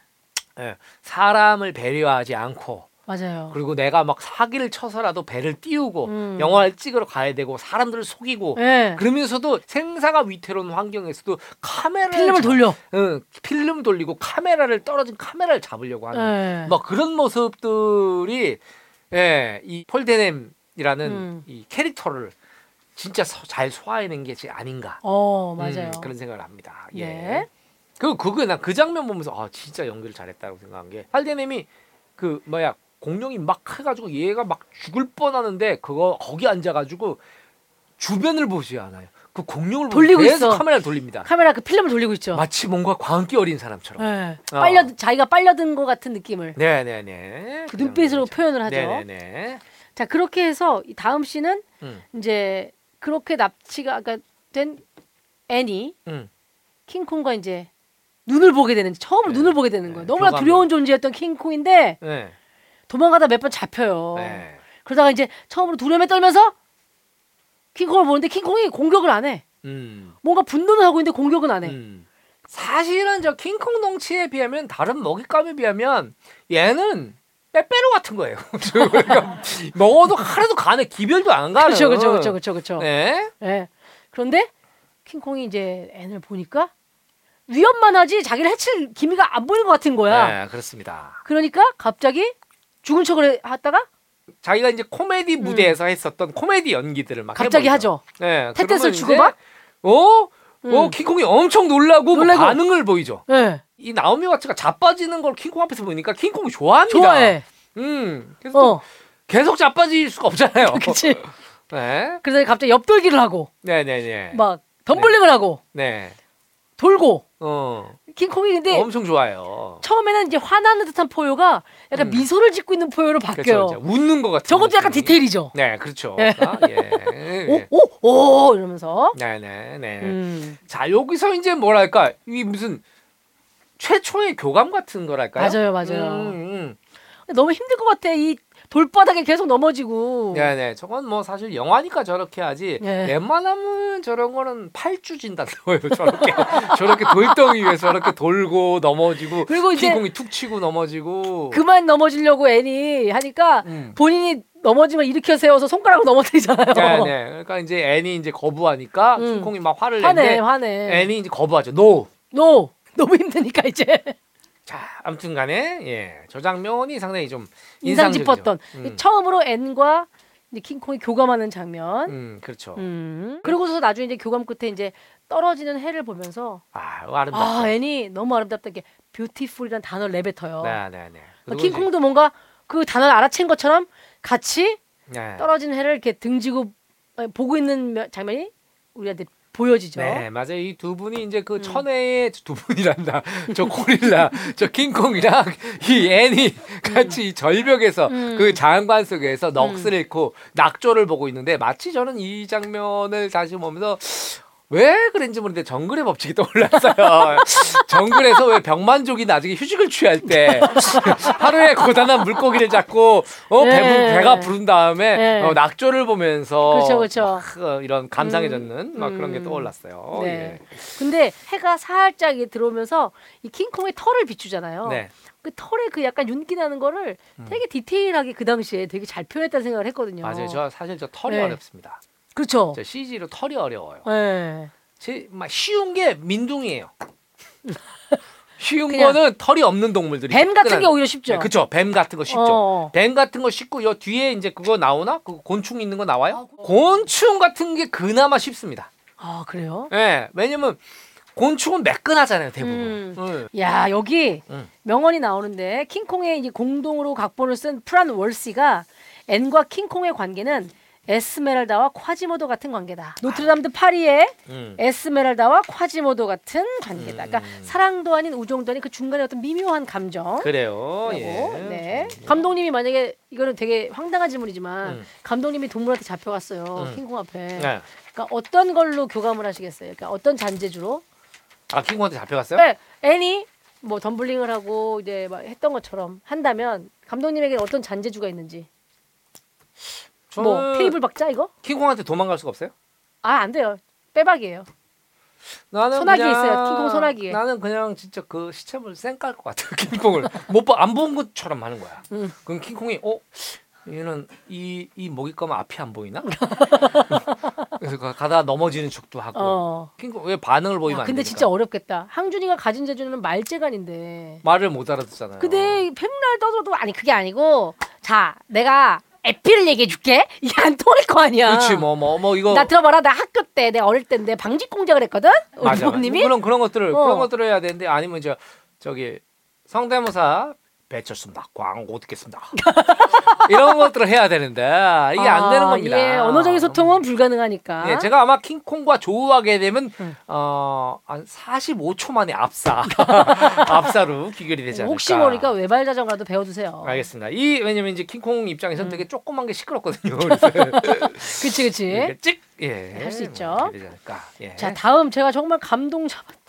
S2: 예, 사람을 배려하지 않고
S1: 맞아요.
S2: 그리고 내가 막 사기를 쳐서라도 배를 띄우고
S1: 음.
S2: 영화를 찍으러 가야 되고 사람들을 속이고
S1: 네.
S2: 그러면서도 생사가 위태로운 환경에서도 카메라를
S1: 필름을
S2: 잡-
S1: 돌려.
S2: 응, 필름 돌리고 카메라를 떨어진 카메라를 잡으려고 하는
S1: 네.
S2: 뭐 그런 모습들이 예, 이 폴데넴이라는
S1: 음.
S2: 이 캐릭터를 진짜 서- 잘 소화해낸 게 제- 아닌가
S1: 어 맞아요.
S2: 음, 그런 생각을 합니다. 예.
S1: 네.
S2: 그 그거 난그 장면 보면서 아 진짜 연기를 잘했다고 생각한 게 할대님이 그 뭐야 공룡이 막 해가지고 얘가 막 죽을 뻔하는데 그거 거기 앉아가지고 주변을 보지 않아요. 그 공룡을
S1: 돌리고
S2: 계속
S1: 있어.
S2: 카메라를 돌립니다.
S1: 카메라 그 필름을 돌리고 있죠.
S2: 마치 뭔가 광기 어린 사람처럼.
S1: 네.
S2: 어.
S1: 빨려 자기가 빨려든 것 같은 느낌을
S2: 네네네.
S1: 그 눈빛으로 표현을 하죠.
S2: 네네네.
S1: 자 그렇게 해서 이 다음 씬은
S2: 음.
S1: 이제 그렇게 납치가 그러니까 된 애니
S2: 음.
S1: 킹콩과 이제 눈을 보게 되는 처음으로
S2: 네.
S1: 눈을 보게 되는
S2: 네.
S1: 거예요. 너무나
S2: 교감을.
S1: 두려운 존재였던 킹콩인데
S2: 네.
S1: 도망가다 몇 번 잡혀요.
S2: 네.
S1: 그러다가 이제 처음으로 두려움에 떨면서 킹콩을 보는데 킹콩이 공격을 안 해.
S2: 음.
S1: 뭔가 분노는 하고 있는데 공격은 안 해.
S2: 음. 사실은 저 킹콩 덩치에 비하면 다른 먹잇감에 비하면 얘는 빼빼로 같은 거예요. [LAUGHS] 그러니까 먹어도 하나도 간에 기별도 안 가는.
S1: 그렇죠, 그렇죠, 그렇죠, 그렇죠, 그렇죠.
S2: 네.
S1: 예. 그런데 킹콩이 이제 앤을 보니까 위험만 하지 자기를 해칠 기미가 안 보이는 것 같은 거야.
S2: 네, 그렇습니다.
S1: 그러니까 갑자기 죽은 척을 하다가
S2: 자기가 이제 코미디 무대에서 했었던 코미디 연기들을 막
S1: 음. 갑자기
S2: 해버리죠.
S1: 하죠.
S2: 네.
S1: tetes을
S2: 그러면
S1: 주고
S2: 이제
S1: 막?
S2: 어? 어,
S1: 음.
S2: 킹콩이 엄청 놀라고 뭐
S1: 놀라고.
S2: 반응을 보이죠.
S1: 예.
S2: 이 나오미 와츠가 자빠지는 걸 킹콩 앞에서 보니까 킹콩이 좋아합니다.
S1: 좋아해.
S2: 음. 그래서 또
S1: 어.
S2: 계속 자빠질 수가 없잖아요. [LAUGHS]
S1: 그치.
S2: 네.
S1: 그래서 갑자기 옆돌기를 하고
S2: 네네네.
S1: 막 덤블링을 하고
S2: 네.
S1: 돌고
S2: 어.
S1: 킹콩이 근데
S2: 엄청 좋아요.
S1: 처음에는 이제 화나는 듯한 포효가 약간
S2: 음.
S1: 미소를 짓고 있는 포효로 바뀌어요.
S2: 그렇죠. 웃는 것 같은.
S1: 저것도 약간
S2: 느낌이.
S1: 디테일이죠.
S2: 네, 그렇죠.
S1: 예.
S2: 아, 예. [LAUGHS]
S1: 오, 오, 오 이러면서.
S2: 네 네 네.
S1: 음.
S2: 자 여기서 이제 뭐랄까 이 무슨 최초의 교감 같은 거랄까요?
S1: 맞아요, 맞아요.
S2: 음, 음.
S1: 너무 힘들 것 같아. 이 돌바닥에 계속 넘어지고.
S2: 네네 저건 뭐 사실 영화니까 저렇게 하지
S1: 예.
S2: 웬만하면 저런 거는 팔주 진다고요 저렇게 [LAUGHS] 저렇게 돌덩이 위에 저렇게 돌고 넘어지고
S1: 그리고 이제
S2: 킹콩이 툭 치고 넘어지고
S1: 그만 넘어지려고 애니 하니까
S2: 음.
S1: 본인이 넘어지면 일으켜 세워서 손가락으로 넘어뜨리잖아요.
S2: 네 네 그러니까 이제 애니 이제 거부하니까
S1: 음.
S2: 킹콩이 막 화를
S1: 화내,
S2: 내는데
S1: 화내.
S2: 애니 이제 거부하죠 no
S1: no [LAUGHS] 너무 힘드니까 이제
S2: 자, 아무튼 간에 예, 저 장면이 상당히 좀
S1: 인상
S2: 인상적이죠.
S1: 깊었던
S2: 음.
S1: 처음으로 앤과 이제 킹콩이 교감하는 장면.
S2: 음, 그렇죠.
S1: 음. 그러고서 나중에 이제 교감 끝에 이제 떨어지는 해를 보면서
S2: 아, 아름답죠.
S1: 아 앤이 너무 아름답다 게 beautiful이라는 단어 를 내뱉어요.
S2: 네, 네, 네. 그리고
S1: 킹콩도 뭔가 그 단어를 알아챈 것처럼 같이
S2: 이제- 네.
S1: 떨어지는 해를 이렇게 등지고 어, 보고 있는 면- 장면이 우리한테 보여지죠.
S2: 네, 맞아요. 이 두 분이 이제
S1: 음.
S2: 그 천혜의 두 분이란다. 저 고릴라, [LAUGHS] 저 킹콩이랑 이 애니 같이 이 절벽에서
S1: 음.
S2: 그 장관 속에서 넋을 잃고 낙조를 보고 있는데 마치 저는 이 장면을 다시 보면서 왜 그런지 모르는데 정글의 법칙이 떠올랐어요. [LAUGHS] 정글에서 왜 병만족이 나중에 휴식을 취할 때 [LAUGHS] 하루에 고단한 물고기를 잡고 어
S1: 네.
S2: 배, 배가 부른 다음에
S1: 네.
S2: 어, 낙조를 보면서
S1: 그렇죠, 그렇죠.
S2: 막, 어, 이런 감상해졌는 막 그런 게
S1: 음.
S2: 떠올랐어요.
S1: 네.
S2: 예.
S1: 근데 해가 살짝 들어오면서 이 킹콩의 털을 비추잖아요.
S2: 네.
S1: 그 털에 그 약간 윤기 나는 거를 되게 디테일하게 그 당시에 되게 잘 표현했다는 생각을 했거든요.
S2: 맞아요. 저 사실 저 털이
S1: 네.
S2: 어렵습니다.
S1: 그렇죠.
S2: 저 CG로 털이 어려워요.
S1: 네.
S2: 제, 막 쉬운 게 민둥이에요. [LAUGHS] 쉬운
S1: 그냥
S2: 거는 털이 없는 동물들이
S1: 뱀 같은 게 오히려 쉽죠.
S2: 네, 그쵸 뱀 같은 거 쉽죠.
S1: 어.
S2: 뱀 같은 거 쉽고 요 뒤에 이제 그거 나오나? 그 곤충 있는 거 나와요? 곤충 같은 게 그나마 쉽습니다.
S1: 아 그래요?
S2: 예. 왜냐면 곤충은 매끈하잖아요, 대부분.
S1: 음.
S2: 예.
S1: 야 여기
S2: 음.
S1: 명언이 나오는데 킹콩의 이제 공동으로 각본을 쓴 프란 월시가 앤과 킹콩의 관계는 에스메랄다와 콰지모도 같은 관계다. 노트르담 드 파리의
S2: 음.
S1: 에스메랄다와 콰지모도 같은 관계다. 그러니까
S2: 음.
S1: 사랑도 아닌 우정도 아닌 그 중간에 어떤 미묘한 감정.
S2: 그래요. 예.
S1: 네. 감독님이 만약에 이거는 되게 황당한 질문이지만
S2: 음.
S1: 감독님이 동물한테 잡혀갔어요.
S2: 음.
S1: 킹콩 앞에.
S2: 네.
S1: 그러니까 어떤 걸로 교감을 하시겠어요? 그러니까 어떤 잔재주로?
S2: 아 킹콩한테 잡혀갔어요?
S1: 네. 애니 뭐 덤블링을 하고 이제 막 했던 것처럼 한다면 감독님에게 어떤 잔재주가 있는지. 뭐
S2: 저는
S1: 테이블 박자 이거?
S2: 킹콩한테 도망갈 수가 없어요?
S1: 아 안 돼요. 빼박이에요.
S2: 나는
S1: 소나기
S2: 그냥,
S1: 있어요. 킹콩 소나기에.
S2: 나는 그냥 진짜 그 시체물 쌩깔 것 같아요. [LAUGHS] 킹콩을 못안 본 것처럼 하는 거야.
S1: 음.
S2: 그럼 킹콩이 어 얘는 이이 먹잇감은 앞이 안 보이나? [LAUGHS] 그래서 가- 가다 넘어지는 척도 하고.
S1: 어.
S2: 킹콩 왜 반응을 보이면
S1: 야,
S2: 안
S1: 근데
S2: 되니까.
S1: 진짜 어렵겠다. 항준이가 가진 재주는 말재간인데.
S2: 말을 못 알아듣잖아요.
S1: 근데 펜날 떠들어도 아니 그게 아니고 자 내가 에피를 얘기해 줄게. 이게 안 통할 거 아니야.
S2: 그렇지 뭐 뭐 뭐 이거
S1: 나 들어봐라. 나 학교 때 내가 어릴 때인데 방직 공작을 했거든. 우리
S2: 맞아.
S1: 부모님이.
S2: 그런 그런 것들을
S1: 어.
S2: 그런 것들을 해야 되는데 아니면 저 저기 성대모사 배쳤습니다. 광고 듣겠습니다. [LAUGHS] 이런 것들을 해야 되는데 이게 안 되는
S1: 아,
S2: 겁니다.
S1: 예, 언어적인 소통은 불가능하니까.
S2: 예, 제가 아마 킹콩과 조우하게 되면
S1: 음.
S2: 어한 45초 만에 압사 [LAUGHS] 압사로 귀결이 되지 않을까.
S1: 혹시 모르니까 외발 자전거라도 배워두세요.
S2: 알겠습니다. 이 왜냐면 이제 킹콩 입장에서는
S1: 음.
S2: 되게 조그만 게 시끄럽거든요. [LAUGHS]
S1: 그치 그치.
S2: 찍 예.
S1: 할 수 있죠.
S2: 뭐. 예.
S1: 자 다음 제가 정말 감동 잡았.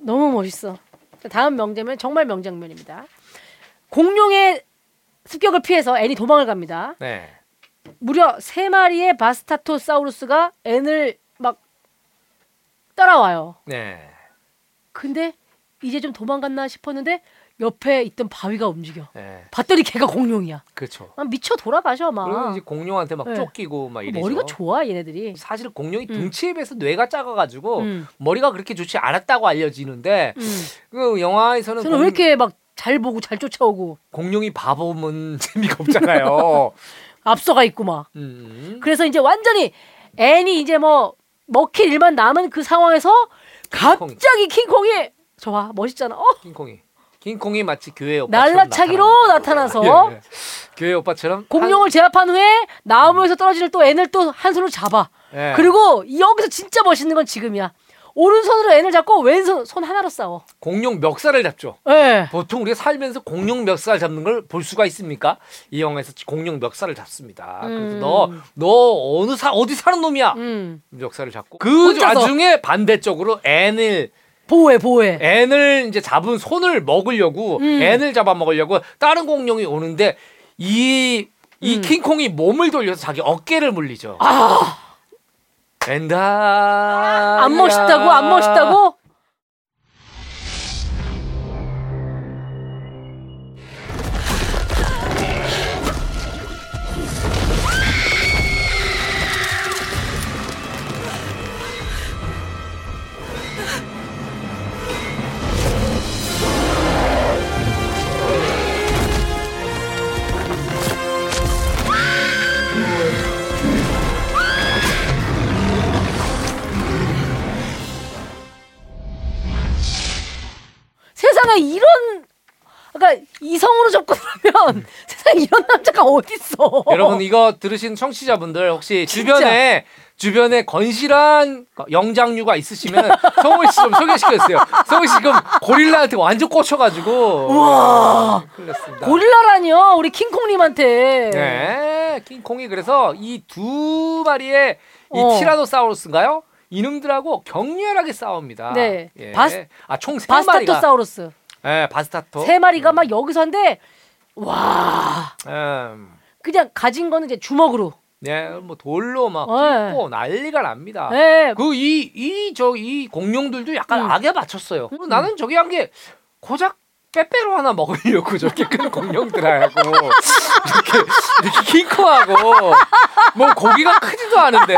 S1: 너무 멋있어. 자, 다음 명장면 정말 명장면입니다. 공룡의 습격을 피해서 앤이 도망을 갑니다.
S2: 네.
S1: 무려 세 마리의 바스타토사우루스가 앤을 막 따라와요.
S2: 네.
S1: 근데 이제 좀 도망갔나 싶었는데 옆에 있던 바위가 움직여.
S2: 네.
S1: 봤더니 걔가 공룡이야.
S2: 그렇죠.
S1: 아, 미쳐 돌아가셔 막.
S2: 그러면 이제 공룡한테 막
S1: 네.
S2: 쫓기고 막 이래죠.
S1: 머리가 좋아 얘네들이.
S2: 사실 공룡이
S1: 음.
S2: 등치에 비해서 뇌가 작아가지고
S1: 음.
S2: 머리가 그렇게 좋지 않았다고 알려지는데
S1: 음.
S2: 그 영화에서는
S1: 저는 왜 이렇게 막 잘 보고 잘 쫓아오고
S2: 공룡이 바보면 [LAUGHS] 재미가 없잖아요. [LAUGHS]
S1: 앞서가 있고 막.
S2: 음.
S1: 그래서 이제 완전히 앤이 이제 뭐 먹힐 일만 남은 그 상황에서 갑자기 킹콩이 저봐 멋있잖아. 어?
S2: 킹콩이 킹콩이 마치 교회 오빠처럼
S1: 날라차기로. 나타나서
S2: 예, 예. 교회 오빠처럼
S1: 공룡을 제압한 후에 나무에서 떨어지는 또 앤을 또 한 손으로 잡아.
S2: 한, 예.
S1: 그리고 여기서 진짜 멋있는 건 지금이야. 오른손으로 앤을 잡고 왼손 손 하나로 싸워.
S2: 공룡 멱살을 잡죠.
S1: 예.
S2: 보통 우리가 살면서 공룡 멱살 잡는 걸 볼 수가 있습니까? 이 영화에서 공룡 멱살을 잡습니다. 그래서
S1: 음.
S2: 너, 너 어느 사 어디 사는 놈이야?
S1: 음.
S2: 멱살을 잡고 그
S1: 혼자서.
S2: 와중에 반대쪽으로 앤을
S1: 보호해 보호해.
S2: 앤을 이제 잡은 손을 먹으려고
S1: 음.
S2: 앤을 잡아 먹으려고 다른 공룡이 오는데 이이
S1: 음.
S2: 킹콩이 몸을 돌려서 자기 어깨를 물리죠.
S1: 아,
S2: 앤다.
S1: 안 멋있다고 안 멋있다고? [LAUGHS] 세상에 이런 남자가 어디 있어?
S2: 여러분 이거 들으신 청취자분들 혹시
S1: 진짜.
S2: 주변에 주변에 건실한 영장류가 있으시면 [LAUGHS] 성훈 씨좀 소개시켜주세요. 성훈 씨 지금 고릴라한테 완전 꽂혀가지고
S1: 우와.
S2: 났습니다.
S1: 고릴라라니요 우리 킹콩님한테.
S2: 네, 킹콩이 그래서 이 두 마리의 이
S1: 어.
S2: 티라노사우루스인가요? 이놈들하고 격렬하게 싸웁니다.
S1: 네.
S2: 예.
S1: 바스-
S2: 아 총 세 마리가.
S1: 바스타토사우루스
S2: 예, 바스타토.
S1: 세 마리가 막 여기서 한데 와
S2: 음,
S1: 그냥 가진 거는 이제 주먹으로.
S2: 네, 뭐 돌로 막
S1: 네.
S2: 고 난리가 납니다.
S1: 네.
S2: 그이이 저 이 공룡들도 약간
S1: 음.
S2: 악에 맞췄어요. 나는 저기 한 게 고작 빼빼로 하나 먹으려고 저렇게 큰 공룡들하고 이렇게 이렇게 킹크하고 뭐 고기가 크지도 않은데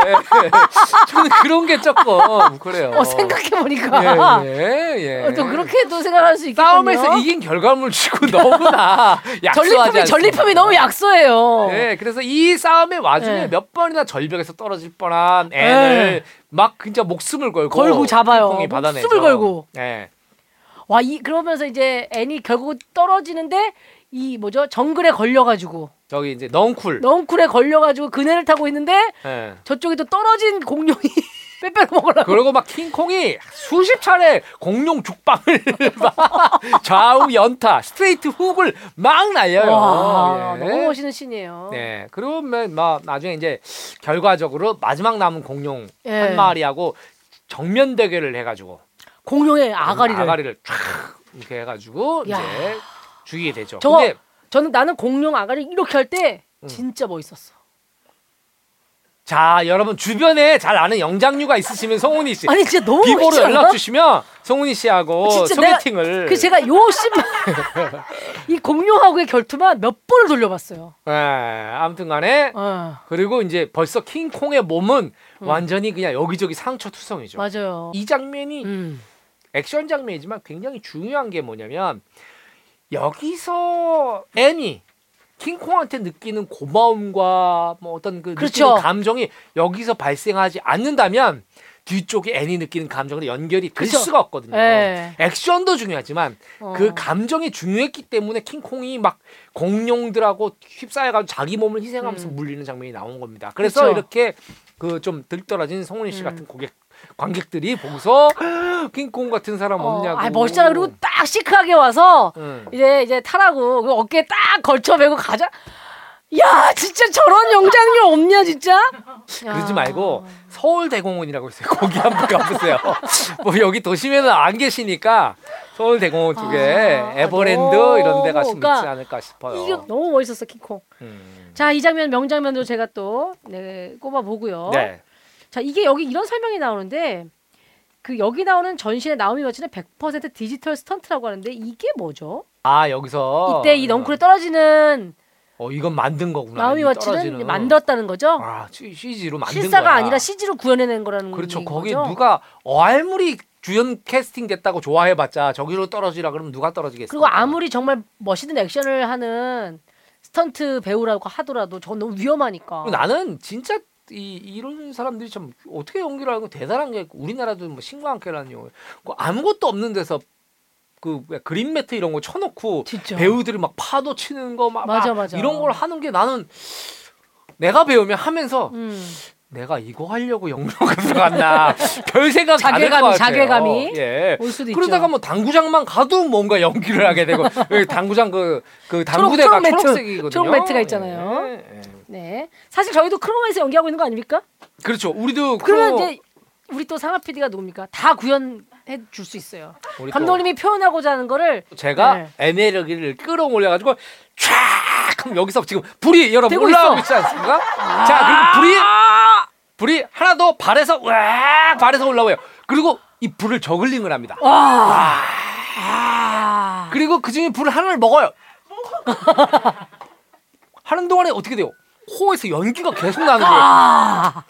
S2: 저는 그런 게 조금 그래요.
S1: 어 생각해 보니까
S2: 예, 예, 예.
S1: 또 그렇게 또 생각할 수 있겠군요.
S2: 싸움에서 이긴 결과물 치고 너무나 [LAUGHS]
S1: 전리품이? 전리품이 너무 약소해요.
S2: 네, 그래서 이 싸움의 와중에
S1: 네.
S2: 몇 번이나 절벽에서 떨어질 뻔한 앤을 막 진짜 목숨을 걸고
S1: 걸고 잡아요. 목숨을 걸고.
S2: 네.
S1: 와 이 그러면서 이제 애니 결국 떨어지는데 이 뭐죠 정글에 걸려 가지고
S2: 저기 이제 넝쿨.
S1: 넝쿨에 걸려 가지고 그네를 타고 있는데
S2: 네.
S1: 저쪽에 또 떨어진 공룡이 [LAUGHS] 빼빼로 먹으려고.
S2: 그리고 막 킹콩이 수십 차례 공룡 죽방을 [LAUGHS] 막 좌우 연타 스트레이트 훅을 막 날려요.
S1: 와
S2: 예.
S1: 너무 멋있는 신이에요.
S2: 네. 그러면 막 나중에 이제 결과적으로 마지막 남은 공룡
S1: 예.
S2: 한 마리하고 정면 대결을 해가지고
S1: 공룡의 아가리를.
S2: 아가리를 쫙 이렇게 해가지고
S1: 야.
S2: 이제 죽이게 되죠.
S1: 저거
S2: 근데
S1: 저는 나는 공룡 아가리 이렇게 할때
S2: 음.
S1: 진짜 멋있었어.
S2: 자 여러분 주변에 잘 아는 영장류가 있으시면 성훈이 씨
S1: 아니 진짜 너무
S2: 비보로
S1: 멋있지 않아?
S2: 연락 주시면 성훈이 씨하고
S1: 진짜 내가-
S2: 소개팅을
S1: 그 제가 요 씬만 [LAUGHS] 이 공룡하고의 결투만 몇 번을 돌려봤어요.
S2: 예, 아무튼간에
S1: 어,
S2: 그리고 이제 벌써 킹콩의 몸은 완전히 그냥 여기저기 상처 투성이죠.
S1: 음. 맞아요.
S2: 이 장면이
S1: 음.
S2: 액션 장면이지만 굉장히 중요한 게 뭐냐면 여기서 애니 킹콩한테 느끼는 고마움과 뭐 어떤 그
S1: 그렇죠.
S2: 느끼는 감정이 여기서 발생하지 않는다면 뒤쪽에 애니 느끼는 감정으로 연결이 될
S1: 그렇죠.
S2: 수가 없거든요.
S1: 예.
S2: 액션도 중요하지만
S1: 어.
S2: 그 감정이 중요했기 때문에 킹콩이 막 공룡들하고 휩싸여가지고 자기 몸을 희생하면서
S1: 음.
S2: 물리는 장면이 나온 겁니다. 그래서
S1: 그렇죠.
S2: 이렇게 그 좀 들떨어진 송은이 씨
S1: 음.
S2: 같은 고객 관객들이 보고서 킹콩 같은 사람 없냐고.
S1: 아 멋있잖아. 그리고 딱 시크하게 와서
S2: 응.
S1: 이제 이제 타라고 그 어깨에 딱 걸쳐 매고 가자. 야 진짜 저런 영장류 없냐 진짜? [LAUGHS]
S2: 그러지
S1: 야.
S2: 말고 서울대공원이라고 있어요. 거기 한번 가보세요. [LAUGHS] 뭐 여기 도심에는 안 계시니까 서울대공원 쪽에
S1: 아,
S2: 에버랜드
S1: 너무
S2: 이런 데 가시면
S1: 그러니까
S2: 있지 않을까 싶어요.
S1: 이게 너무 멋있었어 킹콩.
S2: 음.
S1: 자 이 장면 명장면도 제가 또 네, 꼽아 보고요.
S2: 네.
S1: 자 이게 여기 이런 설명이 나오는데 그 여기 나오는 전신의 나오미 와츠는 100% 디지털 스턴트라고 하는데 이게 뭐죠?
S2: 아 여기서
S1: 이때 이 넝쿨에 떨어지는
S2: 어 이건 만든 거구나.
S1: 나오미
S2: 이
S1: 와츠는. 만들었다는 거죠?
S2: 아 CG로 만든
S1: 실사가
S2: 거야.
S1: 아니라 CG로 구현해낸 거라는
S2: 그렇죠. 거기
S1: 거죠?
S2: 누가 어 아무리 주연 캐스팅 됐다고 좋아해봤자 저기로 떨어지라 그러면 누가 떨어지겠어?
S1: 그리고 아무리 정말 멋있는 액션을 하는 스턴트 배우라고 하더라도 저 너무 위험하니까.
S2: 나는 진짜 이 이런 사람들이 참 어떻게 연기를 하고 대단한 게 우리나라도 뭐 신과 함께라든지요. 그 아무것도 없는 데서 그 왜 green 매트 이런 거 쳐놓고
S1: 진짜.
S2: 배우들이 막 파도 치는 거 막. 이런 걸 하는 게 나는 내가 배우면 하면서
S1: 음.
S2: 내가 이거 하려고 영문가 [LAUGHS] 들어갔나 별 생각
S1: 자괴감이. 자괴감이
S2: 예.
S1: 올 수도 있죠.
S2: 그러다가 뭐 당구장만 가도 뭔가 연기를 하게 되고 [LAUGHS] 당구장 그그 당구대가
S1: 초록 매트,
S2: 초록색이거든요.
S1: 초록 매트가 있잖아요.
S2: 예, 예.
S1: 네. 사실 저희도 크로마에서 연기하고 있는 거 아닙니까?
S2: 그렇죠. 우리도
S1: 그러면
S2: 크로-
S1: 이제 우리 또 상하 PD가 누굽니까? 다 구현해 줄 수 있어요.
S2: 우리 또
S1: 감독님이 표현하고자 하는 거를
S2: 제가
S1: 네.
S2: 에너지를 끌어올려가지고 쫙 하면 여기서 지금 불이 여러분
S1: 되고
S2: 올라가고
S1: 있어.
S2: 있지 않습니까? 자 그리고 불이 불이 하나 더 발에서 와 발에서 올라와요. 그리고 이 불을 저글링을 합니다.
S1: 와. 아.
S2: 그리고 그 중에 불을 하나를 먹어요. [LAUGHS] 하는 동안에 어떻게 돼요? 코에서 연기가 계속 나는 거예요.
S1: 아.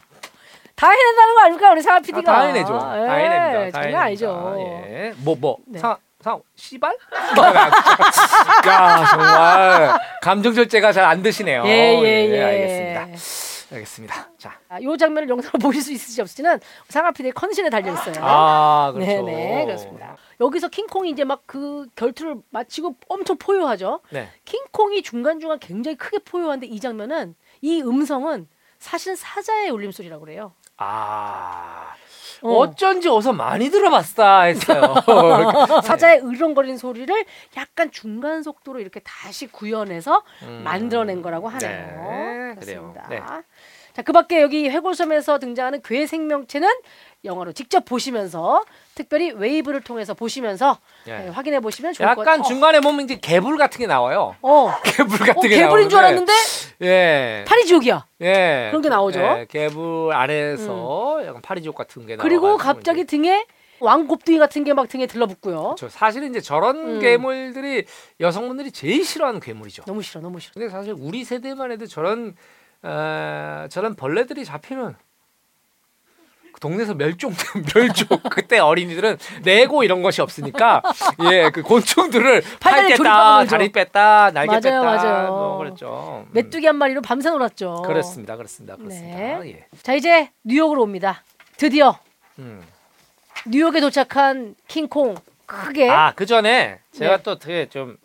S1: 다 해낸다는 거 아닙니까 우리 상하 PD가?
S2: 다 해내죠. 다 해냅니다. 다
S1: 장난 아니죠.
S2: 예. 뭐 뭐.
S1: 네.
S2: 상, 상, 씨발? [LAUGHS] 야 정말 감정 절제가 잘 안 되시네요.
S1: 예예 예.
S2: 예, 알겠습니다. 알겠습니다. 자.
S1: 아, 요 장면을 영상으로 [LAUGHS] 보실 수 있을지 없을지는 상하 PD의 컨디션에 달려 있어요.
S2: 아 그렇죠.
S1: 네네 그렇습니다. 여기서 킹콩이 이제 막 그 결투를 마치고 엄청 포효하죠.
S2: 네.
S1: 킹콩이 중간 중간 굉장히 크게 포효하는데 이 장면은 이 음성은 사실은 사자의 울림소리라고 그래요.
S2: 아
S1: 어.
S2: 어쩐지 어서 많이 들어봤다 했어요. [LAUGHS]
S1: 사자의 으렁거리는 소리를 약간 중간 속도로 이렇게 다시 구현해서
S2: 음.
S1: 만들어낸 거라고 하네요.
S2: 네,
S1: 그렇습니다.
S2: 네.
S1: 자, 그밖에 여기 회골섬에서 등장하는 괴 생명체는 영화로 직접 보시면서 특별히 웨이브를 통해서 보시면서
S2: 예.
S1: 네, 확인해 보시면 좋을 것
S2: 약간
S1: 같아요.
S2: 중간에 보면 이제 개불 같은 게 나와요.
S1: 어, 어, [LAUGHS]
S2: 개불 같은 게
S1: 개불인 줄
S2: 나오는데,
S1: 알았는데
S2: 예.
S1: 파리지옥이야.
S2: 예.
S1: 그런 게 나오죠. 음.
S2: 예, 개불 아래에서 약간 파리지옥 같은 게 나와.
S1: 그리고 갑자기 등에 왕곱등이 같은 게 막 등에 들러붙고요.
S2: 저 사실은 이제 저런
S1: 음.
S2: 괴물들이 여성분들이 제일 싫어하는 괴물이죠.
S1: 너무 싫어, 너무 싫어.
S2: 근데 사실 우리 세대만 해도 저런 어, 저런 벌레들이 잡히면 그 동네에서 멸종 [LAUGHS] 멸종 그때 어린이들은 내고 이런 것이 없으니까 예 그 곤충들을 팔
S1: 팔다리
S2: 뺐다
S1: 조립하고
S2: 다리 뺐다 날개
S1: 맞아요,
S2: 뺐다
S1: 맞아요.
S2: 뭐 그랬죠. 음.
S1: 메뚜기 한 마리로 밤새 놀았죠.
S2: 그렇습니다, 그렇습니다, 그렇습니다.
S1: 네.
S2: 예.
S1: 자, 이제 뉴욕으로 옵니다. 드디어
S2: 음.
S1: 뉴욕에 도착한 킹콩 크게
S2: 아그 전에 제가
S1: 네.
S2: 또 되게 좀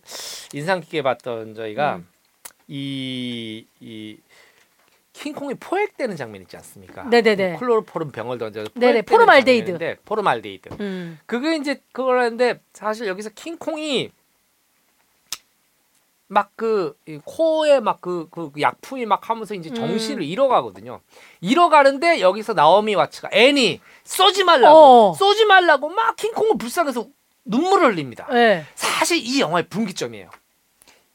S2: 인상 깊게 봤던 저희가
S1: 음.
S2: 이, 이 킹콩이 포획되는 장면 있지 않습니까?
S1: 네네네.
S2: 클로로포름 병을 던져서
S1: 네네.
S2: 장면인데, 포름알데히드.
S1: 음.
S2: 그게 이제 그거라는데 사실 여기서 킹콩이 막 그 코에 막 그 그 약품이 막 하면서 이제
S1: 음.
S2: 정신을 잃어가거든요. 잃어가는데 여기서 나오미 와츠가 앤이 쏘지 말라고
S1: 어.
S2: 쏘지 말라고 막 킹콩을 불쌍해서 눈물을 흘립니다.
S1: 네.
S2: 사실 이 영화의 분기점이에요.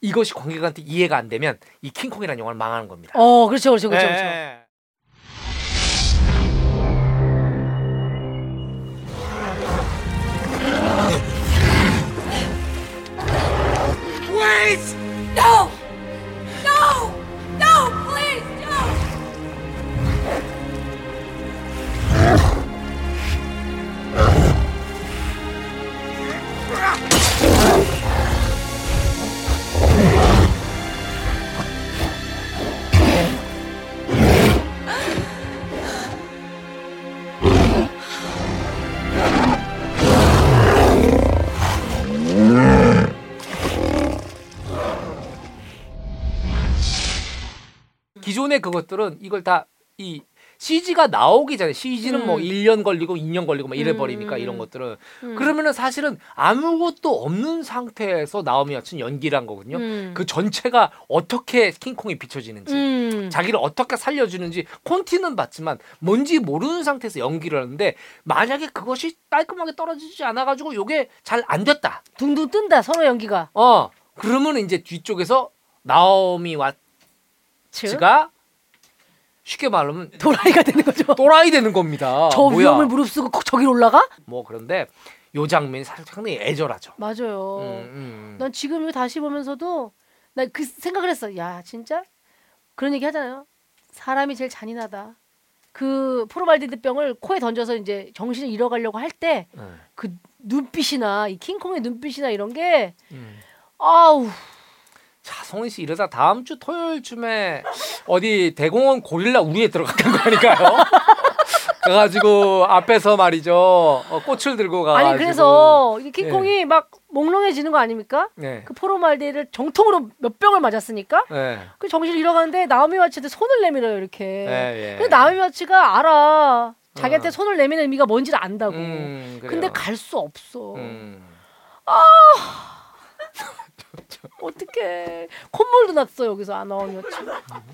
S2: 이것이 관객한테 이해가 안 되면 이 킹콩이라는 영화를 망하는 겁니다.
S1: 어, 그렇죠, 그렇죠, 그렇죠. 그렇죠.
S2: 기존의 그것들은 이걸 다 이 CG가 나오기 전에 CG는 뭐
S1: 음.
S2: 1년 걸리고 2년 걸리고 막 이래
S1: 음,
S2: 버리니까
S1: 음.
S2: 이런 것들은
S1: 음.
S2: 그러면은 사실은 아무것도 없는 상태에서 나오미 와튼 연기란 거거든요.
S1: 음.
S2: 그 전체가 어떻게 킹콩이 비춰지는지
S1: 음.
S2: 자기를 어떻게 살려주는지 콘티는 봤지만 뭔지 모르는 상태에서 연기를 하는데 만약에 그것이 깔끔하게 떨어지지 않아 가지고 요게 잘 안 됐다.
S1: 둥둥 뜬다 서로 연기가.
S2: 어 그러면 이제 뒤쪽에서 나오미
S1: 즉
S2: 와츠가 쉽게 말하면
S1: 도라이가 되는 거죠. [LAUGHS]
S2: 또라이 되는 겁니다.
S1: 저
S2: 뭐야?
S1: 위험을 무릅쓰고 거- 저기로 올라가?
S2: 뭐 그런데 요 장면이 사실 상당히 애절하죠.
S1: 맞아요.
S2: 음, 음.
S1: 난 지금 이거 다시 보면서도 나 그 생각을 했어. 야 진짜 그런 얘기 하잖아요. 사람이 제일 잔인하다. 그 포름알데히드 병을 코에 던져서 이제 정신을 잃어가려고 할 때그
S2: 음.
S1: 눈빛이나 이 킹콩의 눈빛이나 이런 게
S2: 음.
S1: 아우
S2: 자, 성훈 씨 이러다 다음 주 토요일쯤에 어디 대공원 고릴라 우리에 들어가는 거 아닐까요? [LAUGHS] 그래가지고 앞에서 말이죠 어, 꽃을 들고 가가지고
S1: 아니 그래서 이 킹콩이 막 몽롱해지는 거 아닙니까?
S2: 네,
S1: 그 포르말디를 정통으로 몇 병을 맞았으니까
S2: 네,
S1: 그 정신을 잃어가는데 나오미 와츠한테 손을 내밀어요 이렇게.
S2: 네, 예.
S1: 근데 나오미 와츠가 알아. 자기한테
S2: 어.
S1: 손을 내미는 의미가 뭔지를 안다고.
S2: 음.
S1: 근데 갈 수 없어.
S2: 음.
S1: 어떡해. 콧물도 났어 여기서 안 와츠.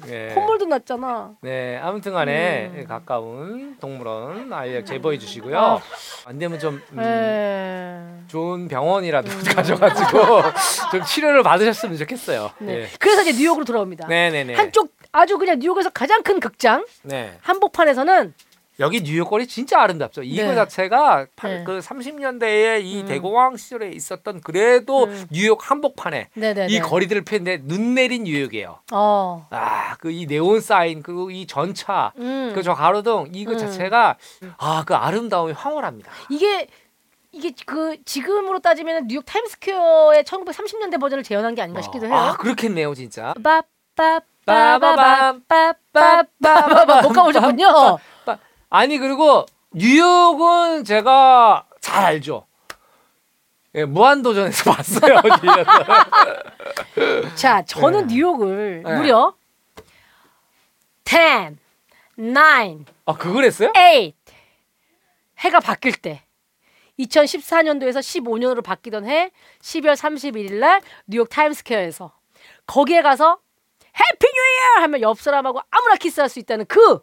S2: 예.
S1: 콧물도 났잖아.
S2: 네, 아무튼간에
S1: 음.
S2: 가까운 동물원 알약 제보해 주시고요.
S1: 아.
S2: 안 되면 좀 음,
S1: 네.
S2: 좋은 병원이라도
S1: 음. [LAUGHS]
S2: 가져가지고 좀 치료를 받으셨으면 좋겠어요.
S1: 네.
S2: 네,
S1: 그래서 이제 뉴욕으로 돌아옵니다.
S2: 네, 네, 네.
S1: 한쪽 아주 그냥 뉴욕에서 가장 큰 극장
S2: 네.
S1: 한복판에서는
S2: 여기 뉴욕 거리 진짜 아름답죠. 이거
S1: 네.
S2: 자체가 팔-
S1: 네.
S2: 그 30년대에 이
S1: 음.
S2: 대공황 시절에 있었던 그래도
S1: 음.
S2: 뉴욕 한복판에
S1: 네네네.
S2: 이 거리들을 폈는데 눈 내린 뉴욕이에요.
S1: 어.
S2: 아, 그 이 네온 사인 그리고 이 전차
S1: 음.
S2: 그저 가로등 이거
S1: 음.
S2: 자체가 아, 그 아름다움이 황홀합니다.
S1: 이게 이게 그 지금으로 따지면 뉴욕 타임스퀘어의 1930년대 버전을 재현한 게 아닌가 싶기도 해요.
S2: 아, 그렇겠네요, 진짜.
S1: 빠빠빠바밤 빠빠빠바밤 못 가보셨군요.
S2: 아니 그리고 뉴욕은 제가 잘 알죠. 예, 무한도전에서 [LAUGHS] 봤어요. [LAUGHS]
S1: 자, 저는
S2: 네.
S1: 뉴욕을
S2: 네.
S1: 무려 10, 9,
S2: 아, 그걸 했어요?
S1: 8 해가 바뀔 때 2014년도에서 15년으로 바뀌던 해 12월 31일 날 뉴욕 타임스퀘어에서 거기에 가서 Happy New Year 하면 옆 사람하고 아무나 키스할 수 있다는 그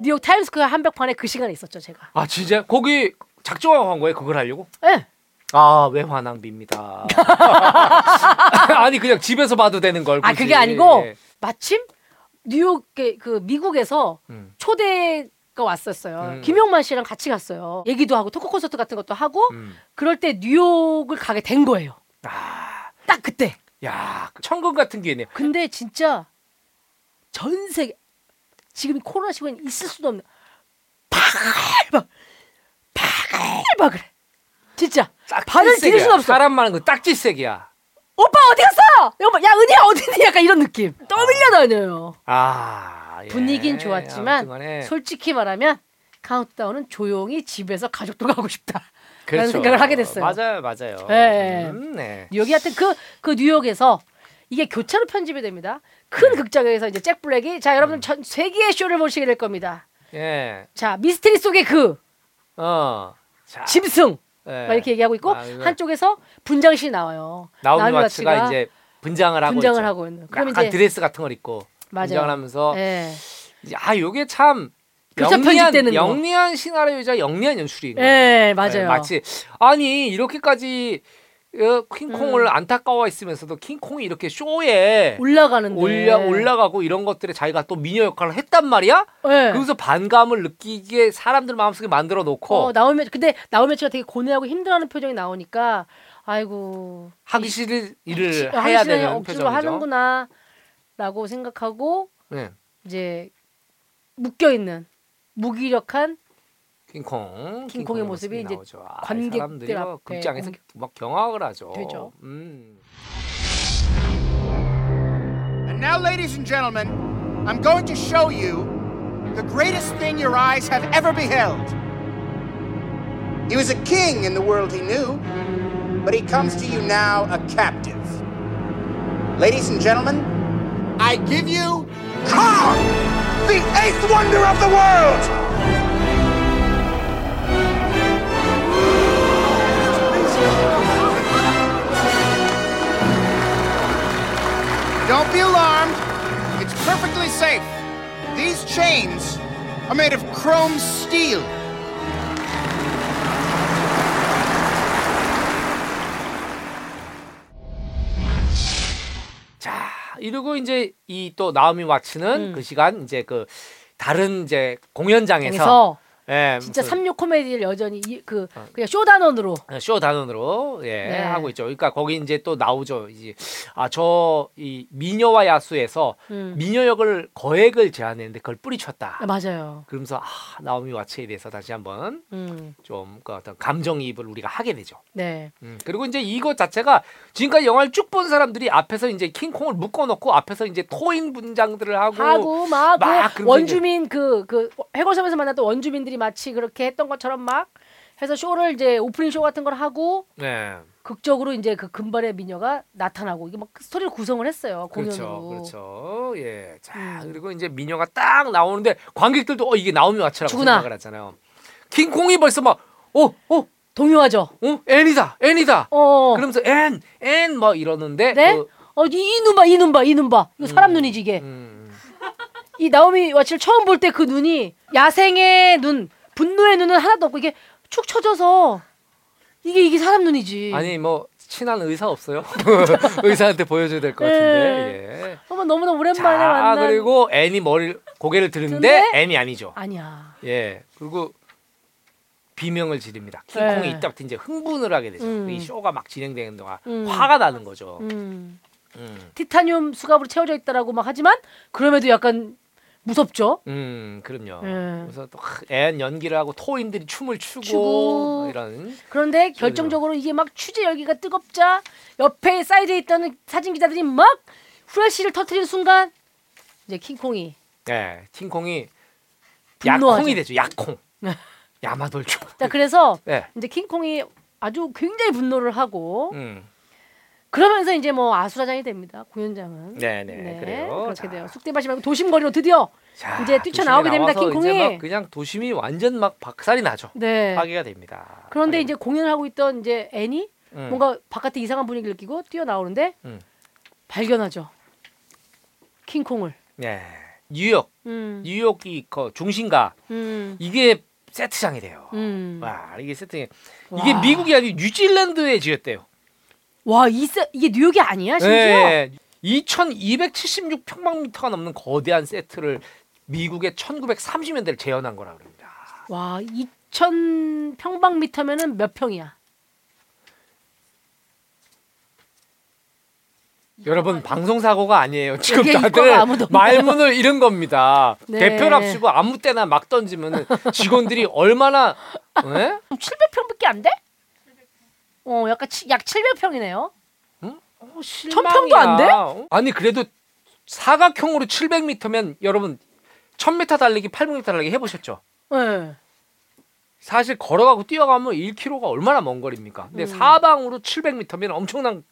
S1: 뉴욕 타임스퀘어 한복판에 그 시간에 있었죠, 제가.
S2: 아, 진짜? 거기 작정하고 한 거예요? 그걸 하려고?
S1: 예.
S2: 아, 외화 낭비입니다. [LAUGHS] 아니 그냥 집에서 봐도 되는 걸.
S1: 아,
S2: 굳이.
S1: 그게 아니고
S2: 예.
S1: 마침 뉴욕에 그 미국에서
S2: 음.
S1: 초대 가 왔었어요.
S2: 음.
S1: 김용만 씨랑 같이 갔어요. 얘기도 하고 토크 콘서트 같은 것도 하고
S2: 음.
S1: 그럴 때 뉴욕을 가게 된 거예요.
S2: 아,
S1: 딱 그때.
S2: 야, 천국 같은 기회네요.
S1: 근데 진짜 전 세계 지금 코로나 시국엔 있을 수도 없는 바글바글 바글바글 진짜 발을 디딜 수는 없어.
S2: 사람 많은 거 딱지색이야.
S1: 오빠 어디 갔어? 여보 야 은희야 어디니? 약간 이런 느낌. 떠밀려 다녀요.
S2: 아, 예.
S1: 분위긴 좋았지만
S2: 아무튼간에
S1: 솔직히 말하면 카운트다운은 조용히 집에서 가족도 가고 싶다.
S2: 그렇죠.
S1: 생각을 하게 됐어요.
S2: 맞아요, 맞아요.
S1: 네.
S2: 음, 네.
S1: 뉴욕이 하여튼 그, 그 뉴욕에서 이게 교차로 편집이 됩니다. 큰
S2: 네.
S1: 극장에서 이제 잭 블랙이 자 여러분
S2: 음.
S1: 전 세계의 쇼를 보시게 될 겁니다.
S2: 예.
S1: 자 미스테리 속의 그
S2: 어. 자,
S1: 짐승
S2: 예.
S1: 막 이렇게 얘기하고 있고
S2: 아, 이거
S1: 한쪽에서 분장실이 나와요.
S2: 나오미
S1: 나오미
S2: 와츠가 이제 분장을 하고
S1: 분장을
S2: 있죠.
S1: 하고 있는. 그럼
S2: 약간
S1: 이제
S2: 드레스 같은 걸 입고
S1: 맞아요.
S2: 분장을 하면서
S1: 예.
S2: 아 요게 참
S1: 교차
S2: 영리한
S1: 편집되는 거.
S2: 영리한 시나리오이자 영리한 연출인 거예요.
S1: 예, 맞아요.
S2: 마치 아니 이렇게까지 어, 킹콩을
S1: 음.
S2: 안타까워했으면서도 킹콩이 이렇게 쇼에
S1: 올라가는데
S2: 올라 올라가고 이런 것들에 자기가 또 미녀 역할을 했단 말이야.
S1: 예.
S2: 그래서 반감을 느끼게 사람들 마음속에 만들어 놓고
S1: 어, 나오면 근데 나오면 제가 되게 고뇌하고 힘들어하는 표정이 나오니까 아이고
S2: 하기 싫은 일을
S1: 시- 하기
S2: 해야 되는
S1: 억지로
S2: 표정이죠.
S1: 하는구나라고 생각하고
S2: 네.
S1: 이제 묶여 있는 무기력한
S2: 킹콩
S1: 킹콩의 모습이 이제
S2: 나오죠. 아,
S1: 관객들
S2: 사람들이 뭐
S1: 앞에
S2: 극장에서
S1: 공-
S2: 막 경악을 하죠.
S1: 되죠.
S2: 음.
S5: And now, ladies and gentlemen, I'm going to show you the greatest thing your eyes have ever beheld. He was a king in the world he knew, but he comes to you now a captive. Ladies and gentlemen, I give you Kong, the eighth wonder of the world! Don't be alarmed. It's perfectly safe. These chains are made of chrome steel.
S2: 자, 이러고 이제 이 또 나오미 와츠는
S1: 음.
S2: 그 시간 이제 그 다른 이제 공연장에서
S1: 그래서
S2: 예,
S1: 진짜
S2: 무슨
S1: 삼육 코미디를 여전히 이, 그
S2: 어.
S1: 그냥 쇼 단원으로
S2: 쇼 단원으로 예
S1: 네.
S2: 하고 있죠. 그러니까 거기 이제 또 나오죠. 이제 아저 이 미녀와 야수에서
S1: 음.
S2: 미녀 역을 거액을 제안했는데 그걸 뿌리쳤다.
S1: 아, 맞아요.
S2: 그러면서 아 나오미 와츠에 대해서 다시 한번
S1: 음.
S2: 좀그 어떤 감정이입을 우리가 하게 되죠.
S1: 네.
S2: 음, 그리고 이제 이것 자체가 지금까지 영화를 쭉 본 사람들이 앞에서 이제 킹콩을 묶어놓고 앞에서 이제 토잉 분장들을 하고,
S1: 하고 막,
S2: 그막 그러면서
S1: 원주민 그 그 해골섬에서 만났던 원주민들이 마치 그렇게 했던 것처럼 막 해서 쇼를 이제 오프닝 쇼 같은 걸 하고
S2: 네,
S1: 극적으로 이제 그 금발의 미녀가 나타나고 이게 막 스토리를 구성을 했어요
S2: 그렇죠,
S1: 공연으로.
S2: 그렇죠. 예, 자
S1: 음.
S2: 그리고 이제 미녀가 딱 나오는데 관객들도 어 이게 나오미 와츠라고
S1: 죽구나.
S2: 생각을 하잖아요. 킹콩이 벌써 막 어, 어,
S1: 동요하죠.
S2: 어, 앤이다, 앤이다.
S1: 어.
S2: 그러면서 앤, 앤 막 이러는데
S1: 네?
S2: 그,
S1: 어, 이, 이 눈 봐, 이 눈 봐, 이 눈 봐. 이거 사람 눈이지 이게.
S2: 음,
S1: 이 나오미 와츠를 처음 볼 때 그 눈이 야생의 눈, 분노의 눈은 하나도 없고 이게 축 처져서 이게 이게 사람 눈이지.
S2: 아니 뭐 친한 의사 없어요? [LAUGHS] 의사한테 보여줘야 될 것 같은데. 예.
S1: 어머 너무나
S2: 자,
S1: 오랜만에 만난.
S2: 그리고 앤이 머리 고개를 드는데? 앤이 아니죠.
S1: 아니야.
S2: 예. 그리고 비명을 지릅니다. 킹콩이
S1: 네.
S2: 이때부터 이제 흥분을 하게 되죠.
S1: 음.
S2: 이 쇼가 막 진행되는 동안
S1: 음.
S2: 화가 나는 거죠.
S1: 음.
S2: 음.
S1: 티타늄 수갑으로 채워져 있다라고 막 하지만 그럼에도 약간 무섭죠.
S2: 음, 그럼요.
S1: 예.
S2: 그래서 또앤 연기를 하고 토인들이 춤을 추고,
S1: 추고.
S2: 이런
S1: 그런데 결정적으로 이게 막 취재 열기가 뜨겁자 옆에 사이드에 있던 사진 기자들이 막 후레쉬를 터트리는 순간 이제 킹콩이
S2: 예, 킹콩이
S1: 분노하죠.
S2: 약콩이 되죠. 약콩. 야마돌초.
S1: 자 그래서
S2: 예.
S1: 이제 킹콩이 아주 굉장히 분노를 하고
S2: 음.
S1: 그러면서 이제 뭐 아수라장이 됩니다 공연장은
S2: 네, 네, 그래요.
S1: 그렇게
S2: 자.
S1: 돼요 쑥대밭이 말고 도심 거리로 드디어
S2: 자,
S1: 이제 뛰쳐나오게
S2: 도심에
S1: 됩니다,
S2: 나와서
S1: 킹콩이.
S2: 막 그냥 도심이 완전 막 박살이 나죠.
S1: 네
S2: 파괴가 됩니다.
S1: 그런데. 이제 공연을 하고 있던 이제 애니
S2: 음.
S1: 뭔가 바깥에 이상한 분위기를 느끼고 뛰어나오는데
S2: 음.
S1: 발견하죠 킹콩을
S2: 네. 뉴욕,
S1: 음,
S2: 뉴욕이 그 중심가
S1: 음,
S2: 이게 세트장이 돼요.
S1: 음.
S2: 와, 이게 세트장. 이게
S1: 와.
S2: 미국이 아니고 뉴질랜드에 지었대요.
S1: 와, 이 세, 이게 뉴욕이 아니야, 심지어?
S2: 네. 2,276평방미터가 넘는 거대한 세트를 미국의 1930년대를 재현한 거라 그럽니다.
S1: 와, 2천 평방미터면은 몇 평이야?
S2: 여러분 방송 사고가 아니에요. 지금
S1: 이게
S2: 다들
S1: 아무도.
S2: 말문을 잃은 겁니다.
S1: 네.
S2: 대표랍시고 아무 때나 막 던지면 직원들이 얼마나 예?
S1: 700평밖에 안 돼? 어, 약간 치, 약 700평이네요.
S2: 어,
S1: 평도 안 돼?
S2: 실망이야. 아니 그래도 사각형으로 700m면 여러분 1000m 달리기, 800m 달리기 해보셨죠?
S1: 네.
S2: 사실 걸어가고 뛰어가면 1km가 얼마나 먼 거리입니까? 근데
S1: 음.
S2: 사방으로 700m면 엄청난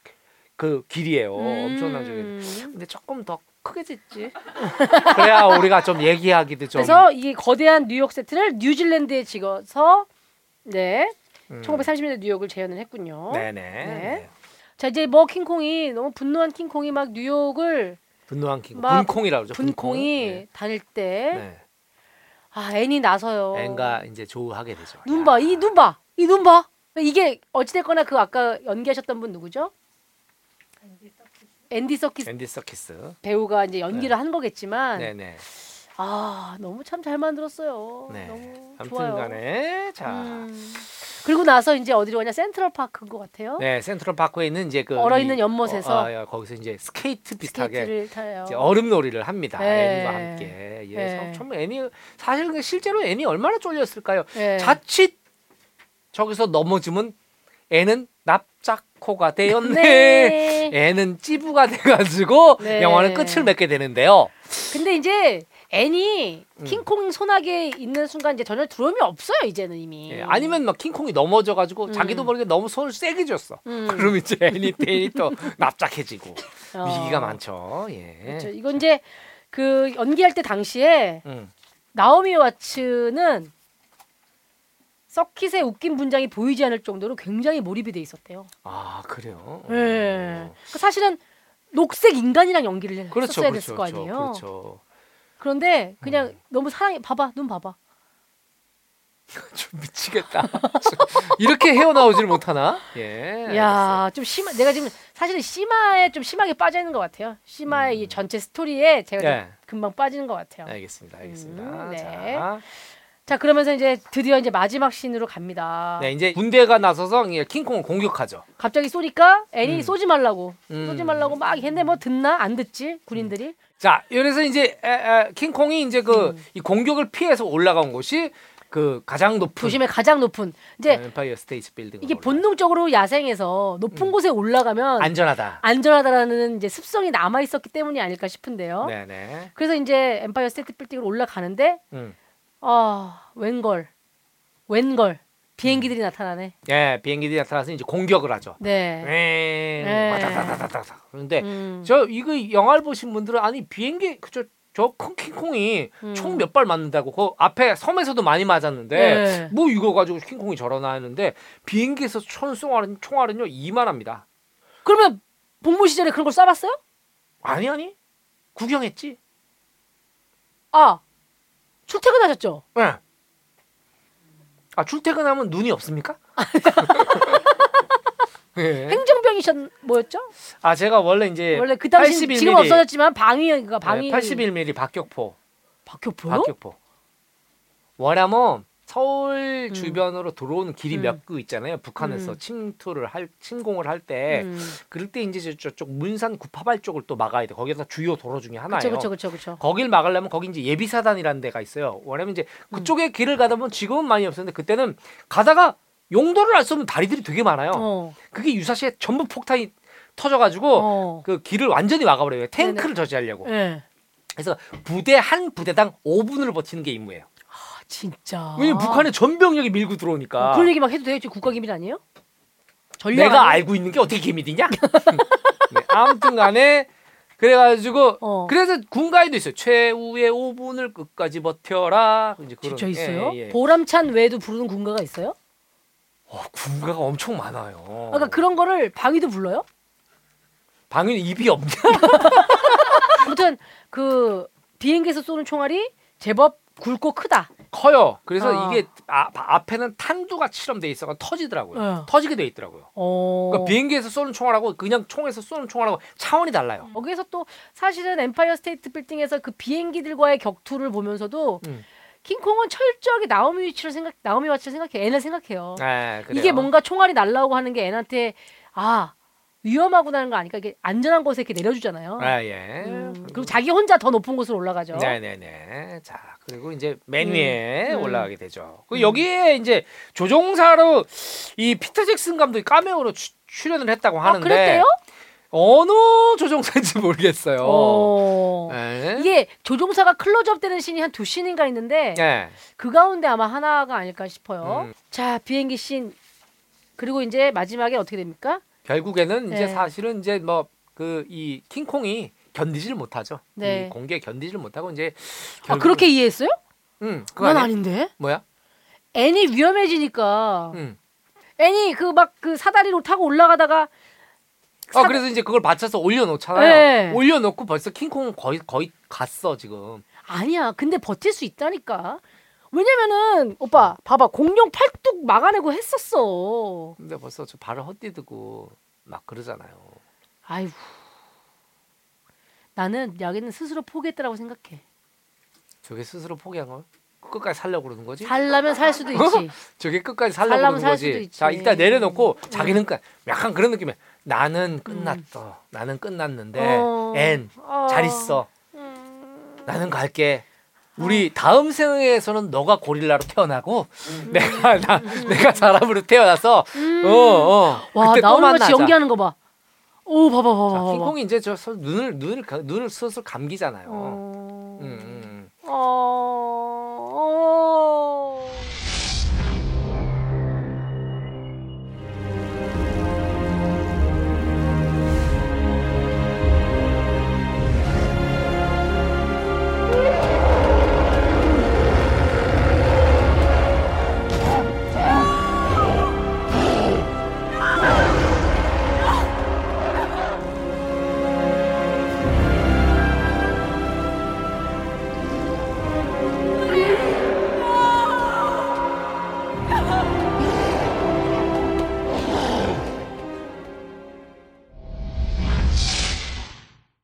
S2: 그 길이에요.
S1: 음.
S2: 엄청난 저기. 근데 조금 더 크게 짓지. [LAUGHS] 그래야 우리가 좀 얘기하기도 좀.
S1: 그래서 이 거대한 뉴욕 세트를 뉴질랜드에 찍어서 네.
S2: 음.
S1: 1930년대 뉴욕을 재현을 했군요.
S2: 네네.
S1: 네. 자, 이제 뭐 킹콩이 너무 분노한 킹콩이 막 뉴욕을
S2: 분노한 킹.
S1: 막
S2: 분콩이라고 그러죠. 분콩.
S1: 분콩이
S2: 네.
S1: 다닐 때
S2: 네.
S1: 아, 애니 나서요.
S2: 앤가 이제 조우하게 되죠.
S1: 눈
S2: 야.
S1: 봐, 이 눈 봐, 이 눈 봐. 이게 어찌됐거나 그 아까 연기하셨던 분 누구죠? 앤디 서키스
S2: 앤디 서키스.
S1: 배우가 이제 연기를 한 거겠지만
S2: 네네.
S1: 아 너무 참 잘 만들었어요.
S2: 네.
S1: 너무 좋아요.
S2: 아무튼간에 자.
S1: 음. 그리고 나서 이제 어디로 가냐 센트럴 파크인 것 같아요.
S2: 네, 센트럴 파크에 있는 이제 그
S1: 얼어
S2: 이-
S1: 있는 연못에서
S2: 어, 아, 거기서 이제 스케이트 비슷하게 얼음놀이를 합니다.
S1: 네.
S2: 애니와 함께. 예,
S1: 네.
S2: 참 애니 사실 그 실제로 애니 얼마나 쫄렸을까요?
S1: 네.
S2: 자칫 저기서 넘어지면 애는 납작코가 되었네.
S1: 네.
S2: 애는 찌부가 돼가지고
S1: 네.
S2: 영화는 끝을 맺게 되는데요.
S1: 근데 이제 애니
S2: 음.
S1: 킹콩 소나기에 있는 순간 이제 전혀 두려움이 없어요 이제는 이미.
S2: 예, 아니면 막 킹콩이 넘어져가지고
S1: 음.
S2: 자기도 모르게 너무 손을 세게 줬어.
S1: 음. [LAUGHS]
S2: 그럼 이제 애니 때이 또 납작해지고
S1: 어.
S2: 위기가 많죠. 예.
S1: 그렇죠. 이건 이제 그 연기할 때 당시에
S2: 음.
S1: 나오미 와츠는 서킷의 웃긴 분장이 보이지 않을 정도로 굉장히 몰입이 돼 있었대요.
S2: 아 그래요.
S1: 예. 그 사실은 녹색 인간이랑 연기를
S2: 그렇죠,
S1: 했었어야
S2: 그렇죠,
S1: 됐을 거
S2: 그렇죠,
S1: 아니에요.
S2: 그렇죠.
S1: 그런데 그냥
S2: 음.
S1: 너무 사랑해. 봐봐, 눈 봐봐. [LAUGHS]
S2: 좀 미치겠다. [LAUGHS] 이렇게 헤어나오질 못하나? 예.
S1: 야, 좀 심하. 내가 지금 사실은 심화에 좀 심하게 빠져 있는 것 같아요. 심화의 이 전체 스토리에 제가 좀
S2: 음. 예.
S1: 금방 빠지는 것 같아요.
S2: 알겠습니다. 알겠습니다.
S1: 음, 네.
S2: 자,
S1: 자, 그러면서 이제 드디어 이제 마지막 씬으로 갑니다.
S2: 네 이제 군대가 나서서 이제 킹콩을 공격하죠.
S1: 갑자기 쏘니까 앤이
S2: 음.
S1: 쏘지 말라고
S2: 음.
S1: 쏘지 말라고 막 했는데 뭐 듣나 안 듣지 군인들이
S2: 자, 그래서 이제 에, 에, 킹콩이 이제 그
S1: 음.
S2: 이 공격을 피해서 올라간 곳이 그 가장 높은
S1: 도심의 가장 높은 이제
S2: 엠파이어 스테이트 빌딩.
S1: 이게 본능적으로 야생에서 높은
S2: 음.
S1: 곳에 올라가면
S2: 안전하다.
S1: 안전하다라는 이제 습성이 남아 있었기 때문이 아닐까 싶은데요.
S2: 네네.
S1: 그래서 이제 엠파이어 스테이트 빌딩으로 올라가는데
S2: 음.
S1: 아 웬걸 웬걸 비행기들이 나타나네.
S2: 예, 비행기들이 나타나서 이제 공격을 하죠.
S1: 네.
S2: 네.
S1: 네.
S2: 와다다다다다. 그런데
S1: 음.
S2: 저 이거 영화를 보신 분들은 아니 비행기 그저 저 큰 킹콩이
S1: 음.
S2: 총 몇 발 맞는다고 그 앞에 섬에서도 많이 맞았는데
S1: 네.
S2: 뭐 이거 가지고 킹콩이 저러나 했는데 비행기에서 총 쏘아는 총알은요 이만합니다.
S1: 그러면 복무 시절에 그런 걸 쏴봤어요?
S2: 아니 아니 구경했지.
S1: 아 출퇴근하셨죠?
S2: 예. 아 출퇴근하면 눈이 없습니까? 예. [LAUGHS]
S1: 행정병이셨 뭐였죠?
S2: 아 제가 원래 이제
S1: 원래 그 당시
S2: 81mm.
S1: 지금 없어졌지만 방위가 방위
S2: 네, 81mm 박격포
S1: 박효포요?
S2: 박격포. 뭐냐면 서울
S1: 음.
S2: 주변으로 들어오는 길이
S1: 음.
S2: 몇구 있잖아요. 북한에서
S1: 음.
S2: 침투를 할 침공을 할때
S1: 음.
S2: 그럴 때 이제 저쪽 문산 구파발 쪽을 또 막아야 돼. 거기가 주요 도로 중에 하나예요.
S1: 그렇죠, 그렇죠, 그렇죠.
S2: 거길 막으려면 거기 이제 예비사단이라는 데가 있어요. 왜냐면 이제
S1: 음.
S2: 그쪽에 길을 가다 보면 지금은 많이 없었는데 그때는 가다가 용도를 알 수 없는 다리들이 되게 많아요.
S1: 어,
S2: 그게 유사시에 전부 폭탄이 터져가지고
S1: 어,
S2: 그 길을 완전히 막아버려요. 탱크를 저지하려고.
S1: 예.
S2: 그래서 부대 한 부대당 5분을 버티는 게 임무예요.
S1: 아, 진짜.
S2: 왜냐면 북한에 전 병력이 밀고 들어오니까.
S1: 그런 얘기 막 해도 돼요? 지금 국가 기밀 아니에요? 전략
S2: 내가
S1: 아니에요?
S2: 알고 있는 게 어떻게 기밀이냐? [LAUGHS] 네, 아무튼간에 그래가지고
S1: 어.
S2: 그래서 군가에도 있어요. 최후의 5분을 끝까지 버텨라. 이제 그런
S1: 진짜 있어요?
S2: 예, 예.
S1: 보람찬 외에도 부르는 군가가 있어요?
S2: 어, 군가가 엄청 많아요.
S1: 그러니까 그런 거를 방위도 불러요?
S2: 방위는 입이 없냐? [LAUGHS]
S1: 아무튼 그 비행기에서 쏘는 총알이 제법 굵고 크다.
S2: 커요. 그래서
S1: 어.
S2: 이게 아, 앞에는 탄두가 실험돼 있어가 터지더라고요.
S1: 어.
S2: 터지게 돼 있더라고요.
S1: 어.
S2: 그러니까 비행기에서 쏘는 총알하고 그냥 총에서 쏘는 총알하고 차원이 달라요.
S1: 거기에서 또 사실은 엠파이어 스테이트 빌딩에서 그 비행기들과의 격투를 보면서도
S2: 음.
S1: 킹콩은 철저하게 나오미 와츠를 생각 나오미 와츠를 생각해 앤을 생각해요.
S2: 네, 그래요.
S1: 이게 뭔가 총알이 날라오고 하는 게 앤한테 아 위험하구나는 거 아니까 이게 안전한 곳에 이렇게 내려주잖아요.
S2: 아, 예.
S1: 음, 그리고 자기 혼자 더 높은 곳으로 올라가죠.
S2: 네네네. 자 그리고 이제 맨 위에
S1: 음.
S2: 올라가게 되죠. 그 여기에 이제 조종사로 이 피터 잭슨 감독이 카메오로 추- 출연을 했다고
S1: 아,
S2: 하는데
S1: 그랬대요?
S2: 어느 조종사인지 모르겠어요.
S1: 어.
S2: 네.
S1: 이게 조종사가 클로즈업 되는 씬이 한두 씬인가 있는데
S2: 네.
S1: 그 가운데 아마 하나가 아닐까 싶어요.
S2: 음.
S1: 자 비행기 씬 그리고 이제 마지막에 어떻게 됩니까?
S2: 결국에는 이제
S1: 네.
S2: 사실은 이제 뭐 그 이 킹콩이 견디질 못하죠.
S1: 네.
S2: 이 공기에 견디질 못하고 이제
S1: 아
S2: 결국은-
S1: 그렇게 이해했어요?
S2: 응
S1: 그건? 아닌데.
S2: 뭐야?
S1: 애니 위험해지니까
S2: 응.
S1: 애니 그 막 그 사다리로 타고 올라가다가
S2: 어
S1: 사-
S2: 그래서 이제 그걸 받쳐서 올려놓잖아요.
S1: 네.
S2: 올려놓고 벌써 킹콩은 거의 거의 갔어 지금.
S1: 아니야. 근데 버틸 수 있다니까. 왜냐면은 오빠 봐봐 공룡 팔뚝 막아내고 했었어.
S2: 근데 벌써 저 발을 헛디디고 막 그러잖아요.
S1: 아이고. 나는 여기는 스스로 포기했다라고 생각해.
S2: 저게 스스로 포기한 거? 끝까지 살려고 그러는 거지?
S1: 살라면 살 수도 있지. [LAUGHS]
S2: 저게 끝까지 살려고
S1: 살려면
S2: 그러는
S1: 살
S2: 거지.
S1: 수도 있지.
S2: 자 일단 내려놓고 자기는 그 약간 그런 느낌이야. 나는 끝났어.
S1: 음.
S2: 나는 끝났는데
S1: 어.
S2: 앤
S1: 어.
S2: 잘 있어.
S1: 음.
S2: 나는 갈게. 우리 다음 생에서는 너가 고릴라로 태어나고 내가 나 내가 사람으로 태어나서 어 어.
S1: 음. 와
S2: 그때 또
S1: 나오는 같이
S2: 만나자.
S1: 연기하는 거 봐. 오 봐봐 봐봐
S2: 자,
S1: 봐봐.
S2: 킹콩이 이제 저 서- 눈을 눈을 가- 눈을 슬슬 감기잖아요.
S1: 어.
S2: 음, 음.
S1: 어.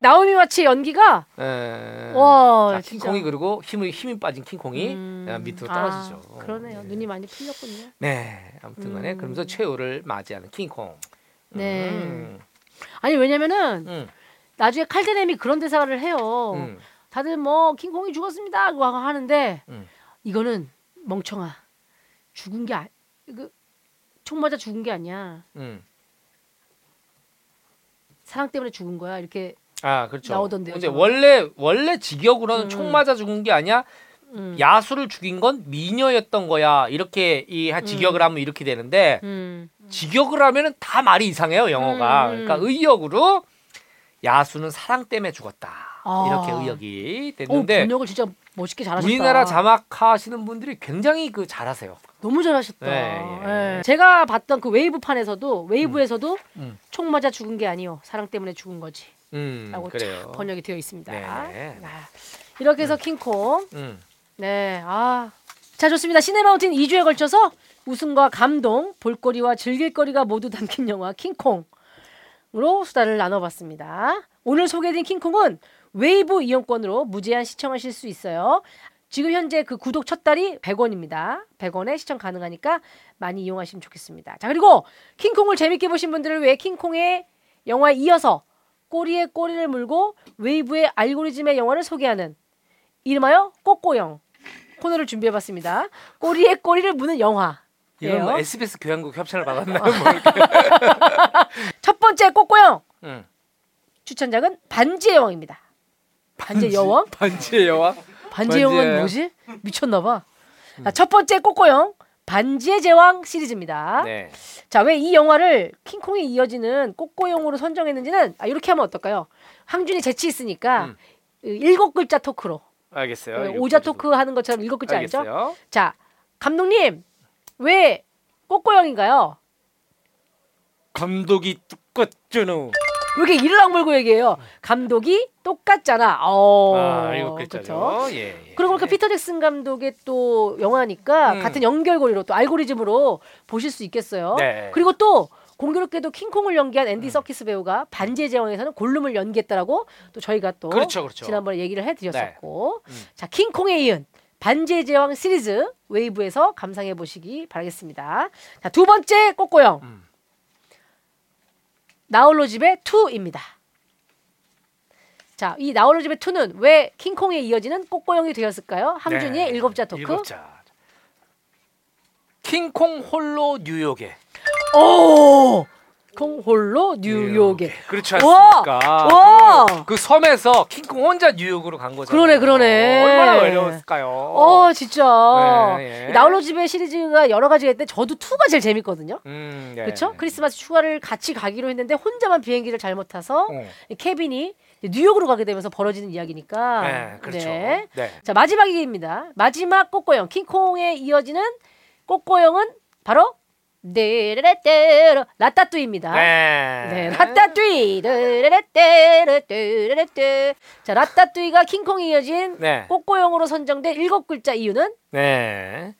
S1: 자체 연기가
S2: 예.
S1: 와,
S2: 자,
S1: 진짜.
S2: 킹콩이 그리고 힘이 힘이 빠진 킹콩이
S1: 음,
S2: 아, 밑으로
S1: 아,
S2: 떨어지죠.
S1: 그러네요.
S2: 예.
S1: 눈이 많이 풀렸군요.
S2: 네, 아무튼간에
S1: 음.
S2: 그러면서 최후를 맞이하는 킹콩.
S1: 네.
S2: 음,
S1: 아니 왜냐면은
S2: 음,
S1: 나중에 칼데넴이 그런 대사를 해요.
S2: 음.
S1: 다들 뭐 킹콩이 죽었습니다 하고 하는데
S2: 음.
S1: 이거는 멍청아 죽은 게 아, 총 맞아 죽은 게 아니야.
S2: 음.
S1: 사랑 때문에 죽은 거야. 이렇게
S2: 아, 그렇죠.
S1: 나오던데요,
S2: 근데
S1: 저거.
S2: 원래 원래 직역으로는
S1: 음.
S2: 총 맞아 죽은 게 아니야.
S1: 음.
S2: 야수를 죽인 건 미녀였던 거야. 이렇게 이한 직역을 하면 이렇게 되는데
S1: 음.
S2: 직역을 하면은 다 말이 이상해요 영어가.
S1: 음.
S2: 그러니까 의역으로 야수는 사랑 때문에 죽었다.
S1: 아.
S2: 이렇게 의역이
S1: 오,
S2: 됐는데
S1: 번역을 진짜 멋있게 잘하셨다.
S2: 우리나라 자막하시는 분들이 굉장히 그 잘하세요.
S1: 너무 잘하셨다.
S2: 네, 예.
S1: 예. 제가 봤던 그 웨이브판에서도 웨이브에서도
S2: 음.
S1: 총 맞아 죽은 게 아니요. 사랑 때문에 죽은 거지.
S2: 음,
S1: 라고
S2: 그래요.
S1: 쫙 번역이 되어 있습니다.
S2: 네.
S1: 아, 이렇게 해서 킹콩.
S2: 음.
S1: 네. 아. 자, 좋습니다. 시네마운틴 2주에 걸쳐서 웃음과 감동, 볼거리와 즐길거리가 모두 담긴 영화 킹콩으로 수다를 나눠봤습니다. 오늘 소개해드린 킹콩은 웨이브 이용권으로 무제한 시청하실 수 있어요. 지금 현재 그 구독 첫 달이 100원입니다. 100원에 시청 가능하니까 많이 이용하시면 좋겠습니다. 자, 그리고 킹콩을 재밌게 보신 분들을 위해 킹콩의 영화에 이어서 꼬리에 꼬리를 물고 웨이브의 알고리즘의 영화를 소개하는 이름하여 꼬꼬영 코너를 준비해봤습니다. 꼬리에 꼬리를 무는 영화.
S2: 이건 뭐. SBS 교양국 협찬을 받았나요? 뭐 이렇게. [LAUGHS]
S1: 첫 번째 꼬꼬영
S2: 음.
S1: 추천작은 반지의 여왕입니다. 반지의 여왕?
S2: 반지의 여왕?
S1: 반지의 여왕은 뭐지? 미쳤나봐. 자, 첫 번째 꼬꼬영 반지의 제왕 시리즈입니다.
S2: 네.
S1: 자, 왜 이 영화를 킹콩이 이어지는 꼬꼬용으로 선정했는지는 아, 이렇게 하면 어떨까요? 항준이 재치 있으니까
S2: 음.
S1: 그 일곱 글자 토크로
S2: 알겠어요.
S1: 그
S2: 이거
S1: 오자. 토크 하는 것처럼 일곱 글자?
S2: 알겠어요.
S1: 자, 감독님 왜 꼬꼬영인가요?
S2: 감독이 똑같잖아.
S1: 왜 이렇게 악물고 얘기해요? 감독이 똑같잖아. 어,
S2: 아,
S1: 그쵸?
S2: 글자죠. 예. 예.
S1: 그리고 그러니까 피터 잭슨 감독의 또 영화니까
S2: 음.
S1: 같은 연결고리로 또 알고리즘으로 보실 수 있겠어요.
S2: 네.
S1: 그리고 또 공교롭게도 킹콩을 연기한 앤디 서키스 배우가 반지의 제왕에서는 골룸을 연기했다라고 또 저희가 또
S2: 그렇죠, 그렇죠.
S1: 지난번에 얘기를 해드렸었고
S2: 네. 음.
S1: 자 킹콩에 이은 반지의 제왕 시리즈 웨이브에서 감상해 보시기 바라겠습니다. 자 두 번째 꼬꼬영
S2: 음.
S1: 나홀로 집에 2입니다. 자, 이 나홀로 집에 2는 왜 킹콩에 이어지는 꼬꼬영이 되었을까요? 함준이의
S2: 네.
S1: 일곱자 토크.
S2: 일곱자. 킹콩 홀로 뉴욕에.
S1: 오! 콩 홀로 뉴욕에.
S2: 그렇지
S1: 와!
S2: 않습니까?
S1: 와!
S2: 그, 그 섬에서 킹콩 혼자 뉴욕으로 간 거잖아요.
S1: 그러네, 그러네.
S2: 얼마나 어려웠을까요?
S1: 어, 진짜.
S2: 네, 예.
S1: 이 나홀로 집의 시리즈가 여러 가지가 있는데 저도 2가 제일 재밌거든요.
S2: 음, 네.
S1: 그렇죠? 크리스마스 휴가를 같이 가기로 했는데 혼자만 비행기를 잘못 타서
S2: 어.
S1: 이 케빈이 뉴욕으로 가게 되면서 벌어지는 이야기니까.
S2: 네, 그렇죠.
S1: 네.
S2: 네.
S1: 자 마지막입니다. 마지막 꼬꼬영 킹콩에 이어지는 꼬꼬영은 바로 데레레떼르 라따뚜이입니다.
S2: 네.
S1: 네, 라따뚜이 데레레떼르 자 라따뚜이가 킹콩에 이어진
S2: 네.
S1: 꼬꼬영으로 선정된 일곱 글자 이유는
S2: 네.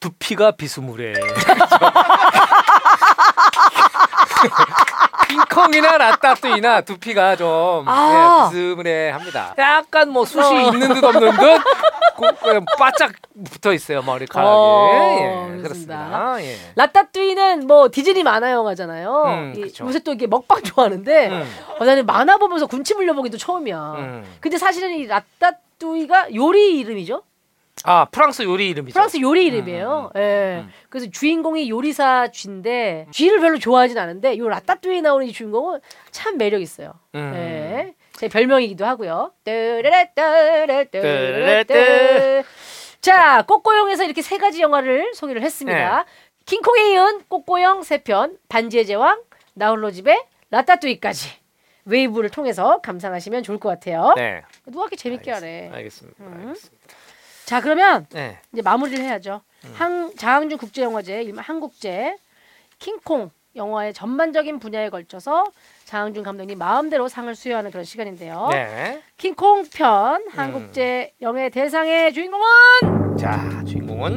S2: 두피가 비스무래. [LAUGHS] 킹콩이나 라따뚜이나 두피가 좀
S1: 아.
S2: 네, 비스무래합니다. 약간 뭐 숱이
S1: 어.
S2: 있는 듯 없는 듯 [LAUGHS] 고- 그냥 바짝 붙어 있어요 머리카락이.
S1: 어,
S2: 예,
S1: 그렇습니다.
S2: 예.
S1: 라따뚜이는 뭐 디즈니 만화 영화잖아요.
S2: 음,
S1: 이-
S2: 그쵸.
S1: 요새 또 이게 먹방 좋아하는데
S2: 음.
S1: 어, 나는 만화 보면서 군침 흘려보기도 처음이야.
S2: 음.
S1: 근데 사실은 이 라따뚜이가 요리 이름이죠.
S2: 아 프랑스 요리 이름이죠.
S1: 프랑스 요리 이름이에요. 예.
S2: 음.
S1: 그래서 주인공이 요리사 쥐인데 쥐를 별로 좋아하진 않은데 요 라따뚜이 나오는 이 주인공은 참 매력 있어요.
S2: 음.
S1: 예. 제 별명이기도 하고요. 뚜르르뚜. 자, 꼬꼬영에서 이렇게 세 가지 영화를 소개를 했습니다.
S2: 네.
S1: 킹콩에 이은 꼬꼬영 세 편, 반지의 제왕, 나홀로 집에 라따뚜이까지 웨이브를 통해서 감상하시면 좋을 것 같아요.
S2: 네.
S1: 누가 이렇게 재밌게 하래.
S2: 알겠습니다.
S1: 음.
S2: 알겠습니다.
S1: 자, 그러면
S2: 네.
S1: 이제 마무리를 해야죠.
S2: 음.
S1: 한, 장항준 국제영화제, 일명 항국제, 킹콩 영화의 전반적인 분야에 걸쳐서 장항준 감독님 마음대로 상을 수여하는 그런 시간인데요.
S2: 네.
S1: 킹콩 편 항국제 영예 대상의 주인공은
S2: 자 주인공은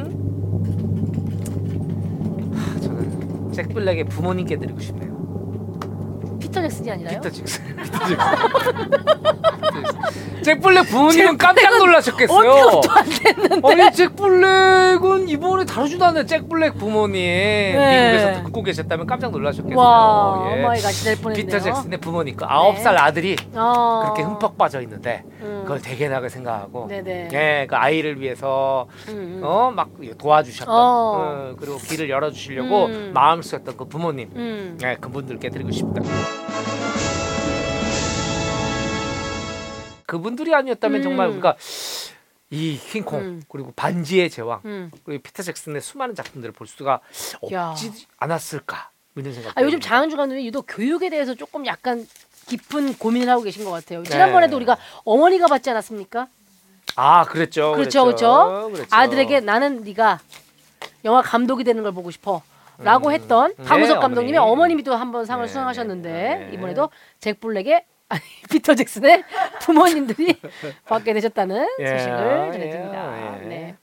S2: 하, 저는 잭 블랙의 부모님께 드리고 싶네요.
S1: 피터 잭슨이 아니라요?
S2: 피터 잭슨. [LAUGHS] 피터 잭슨. 잭 블랙 부모님은 깜짝 놀라셨겠어요.
S1: 어떻게 안 됐는데?
S2: 아니 잭 블랙은 이번에 다루지도 않는 잭 블랙 부모님 미국에서 듣고 계셨다면 깜짝 놀라셨겠어요.
S1: 와,
S2: 예.
S1: oh my god 될 뻔했네요.
S2: 피터 잭슨의 부모님 그 아홉 살 아들이
S1: 어.
S2: 그렇게 흠뻑 빠져 있는데
S1: 음.
S2: 그걸 대견하게 생각하고
S1: 네네.
S2: 예, 그 아이를 위해서
S1: 음, 음.
S2: 어막 도와주셨던
S1: 어.
S2: 어, 그리고 길을 열어주시려고
S1: 음.
S2: 마음 쓰였던 그 부모님
S1: 음.
S2: 예, 그분들께 드리고 싶다. 그분들이 아니었다면
S1: 음.
S2: 정말 우리가 이 킹콩
S1: 음.
S2: 그리고 반지의 제왕
S1: 음.
S2: 그리고 피터 잭슨의 수많은 작품들을 볼 수가
S1: 야.
S2: 없지 않았을까 이런 생각.
S1: 아, 요즘 장항주 감독이 유독 교육에 대해서 조금 약간 깊은 고민을 하고 계신 것 같아요. 지난번에도
S2: 네.
S1: 우리가 어머니가 받지 않았습니까?
S2: 아 그랬죠.
S1: 그렇죠,
S2: 그랬죠.
S1: 그렇죠. 아들에게 나는 네가 영화 감독이 되는 걸 보고 싶어. 라고
S2: 음.
S1: 했던
S2: 네,
S1: 박우석 감독님이
S2: 어머니.
S1: 어머님이 또 한 번 상을
S2: 네,
S1: 수상하셨는데
S2: 네, 네.
S1: 이번에도 잭 블랙의 [LAUGHS] 아니 피터 잭슨의 부모님들이 [LAUGHS] 받게 되셨다는
S2: 예,
S1: 소식을 전해드립니다.
S2: 예, 예.
S1: 네.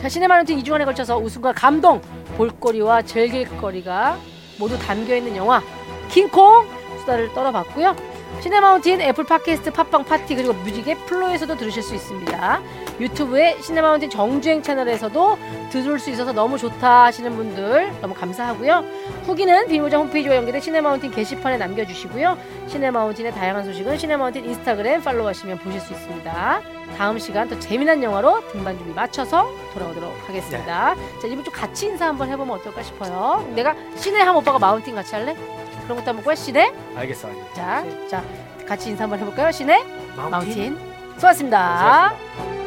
S1: 자 시네마운틴 2주간에 걸쳐서 웃음과 감동, 볼거리와 즐길거리가 모두 담겨 있는 영화 킹콩 수다를 떨어봤고요. 시네마운틴 애플 팟캐스트 팟빵 팟티 그리고 뮤직의 플로에서도 들으실 수 있습니다. 유튜브에 시네마운틴 정주행 채널에서도 들을 수 있어서 너무 좋다 하시는 분들 너무 감사하고요. 후기는 비모자 홈페이지와 연계된 시네마운틴 게시판에 남겨주시고요. 시네마운틴의 다양한 소식은 시네마운틴 인스타그램 팔로우하시면 보실 수 있습니다. 다음 시간 더 재미난 영화로 등반 준비 맞춰서 돌아오도록 하겠습니다. 자 이번 주 같이 인사 한번 해보면 어떨까 싶어요. 내가 시네 한 오빠가 마운틴 같이 할래? 그런 것도 한번 꿔 시네.
S2: 알겠어. 알겠어.
S1: 자, 자 같이 인사 한번 해볼까요? 시네
S2: 마운틴?
S1: 마운틴. 수고하셨습니다.
S2: 수고하셨습니다.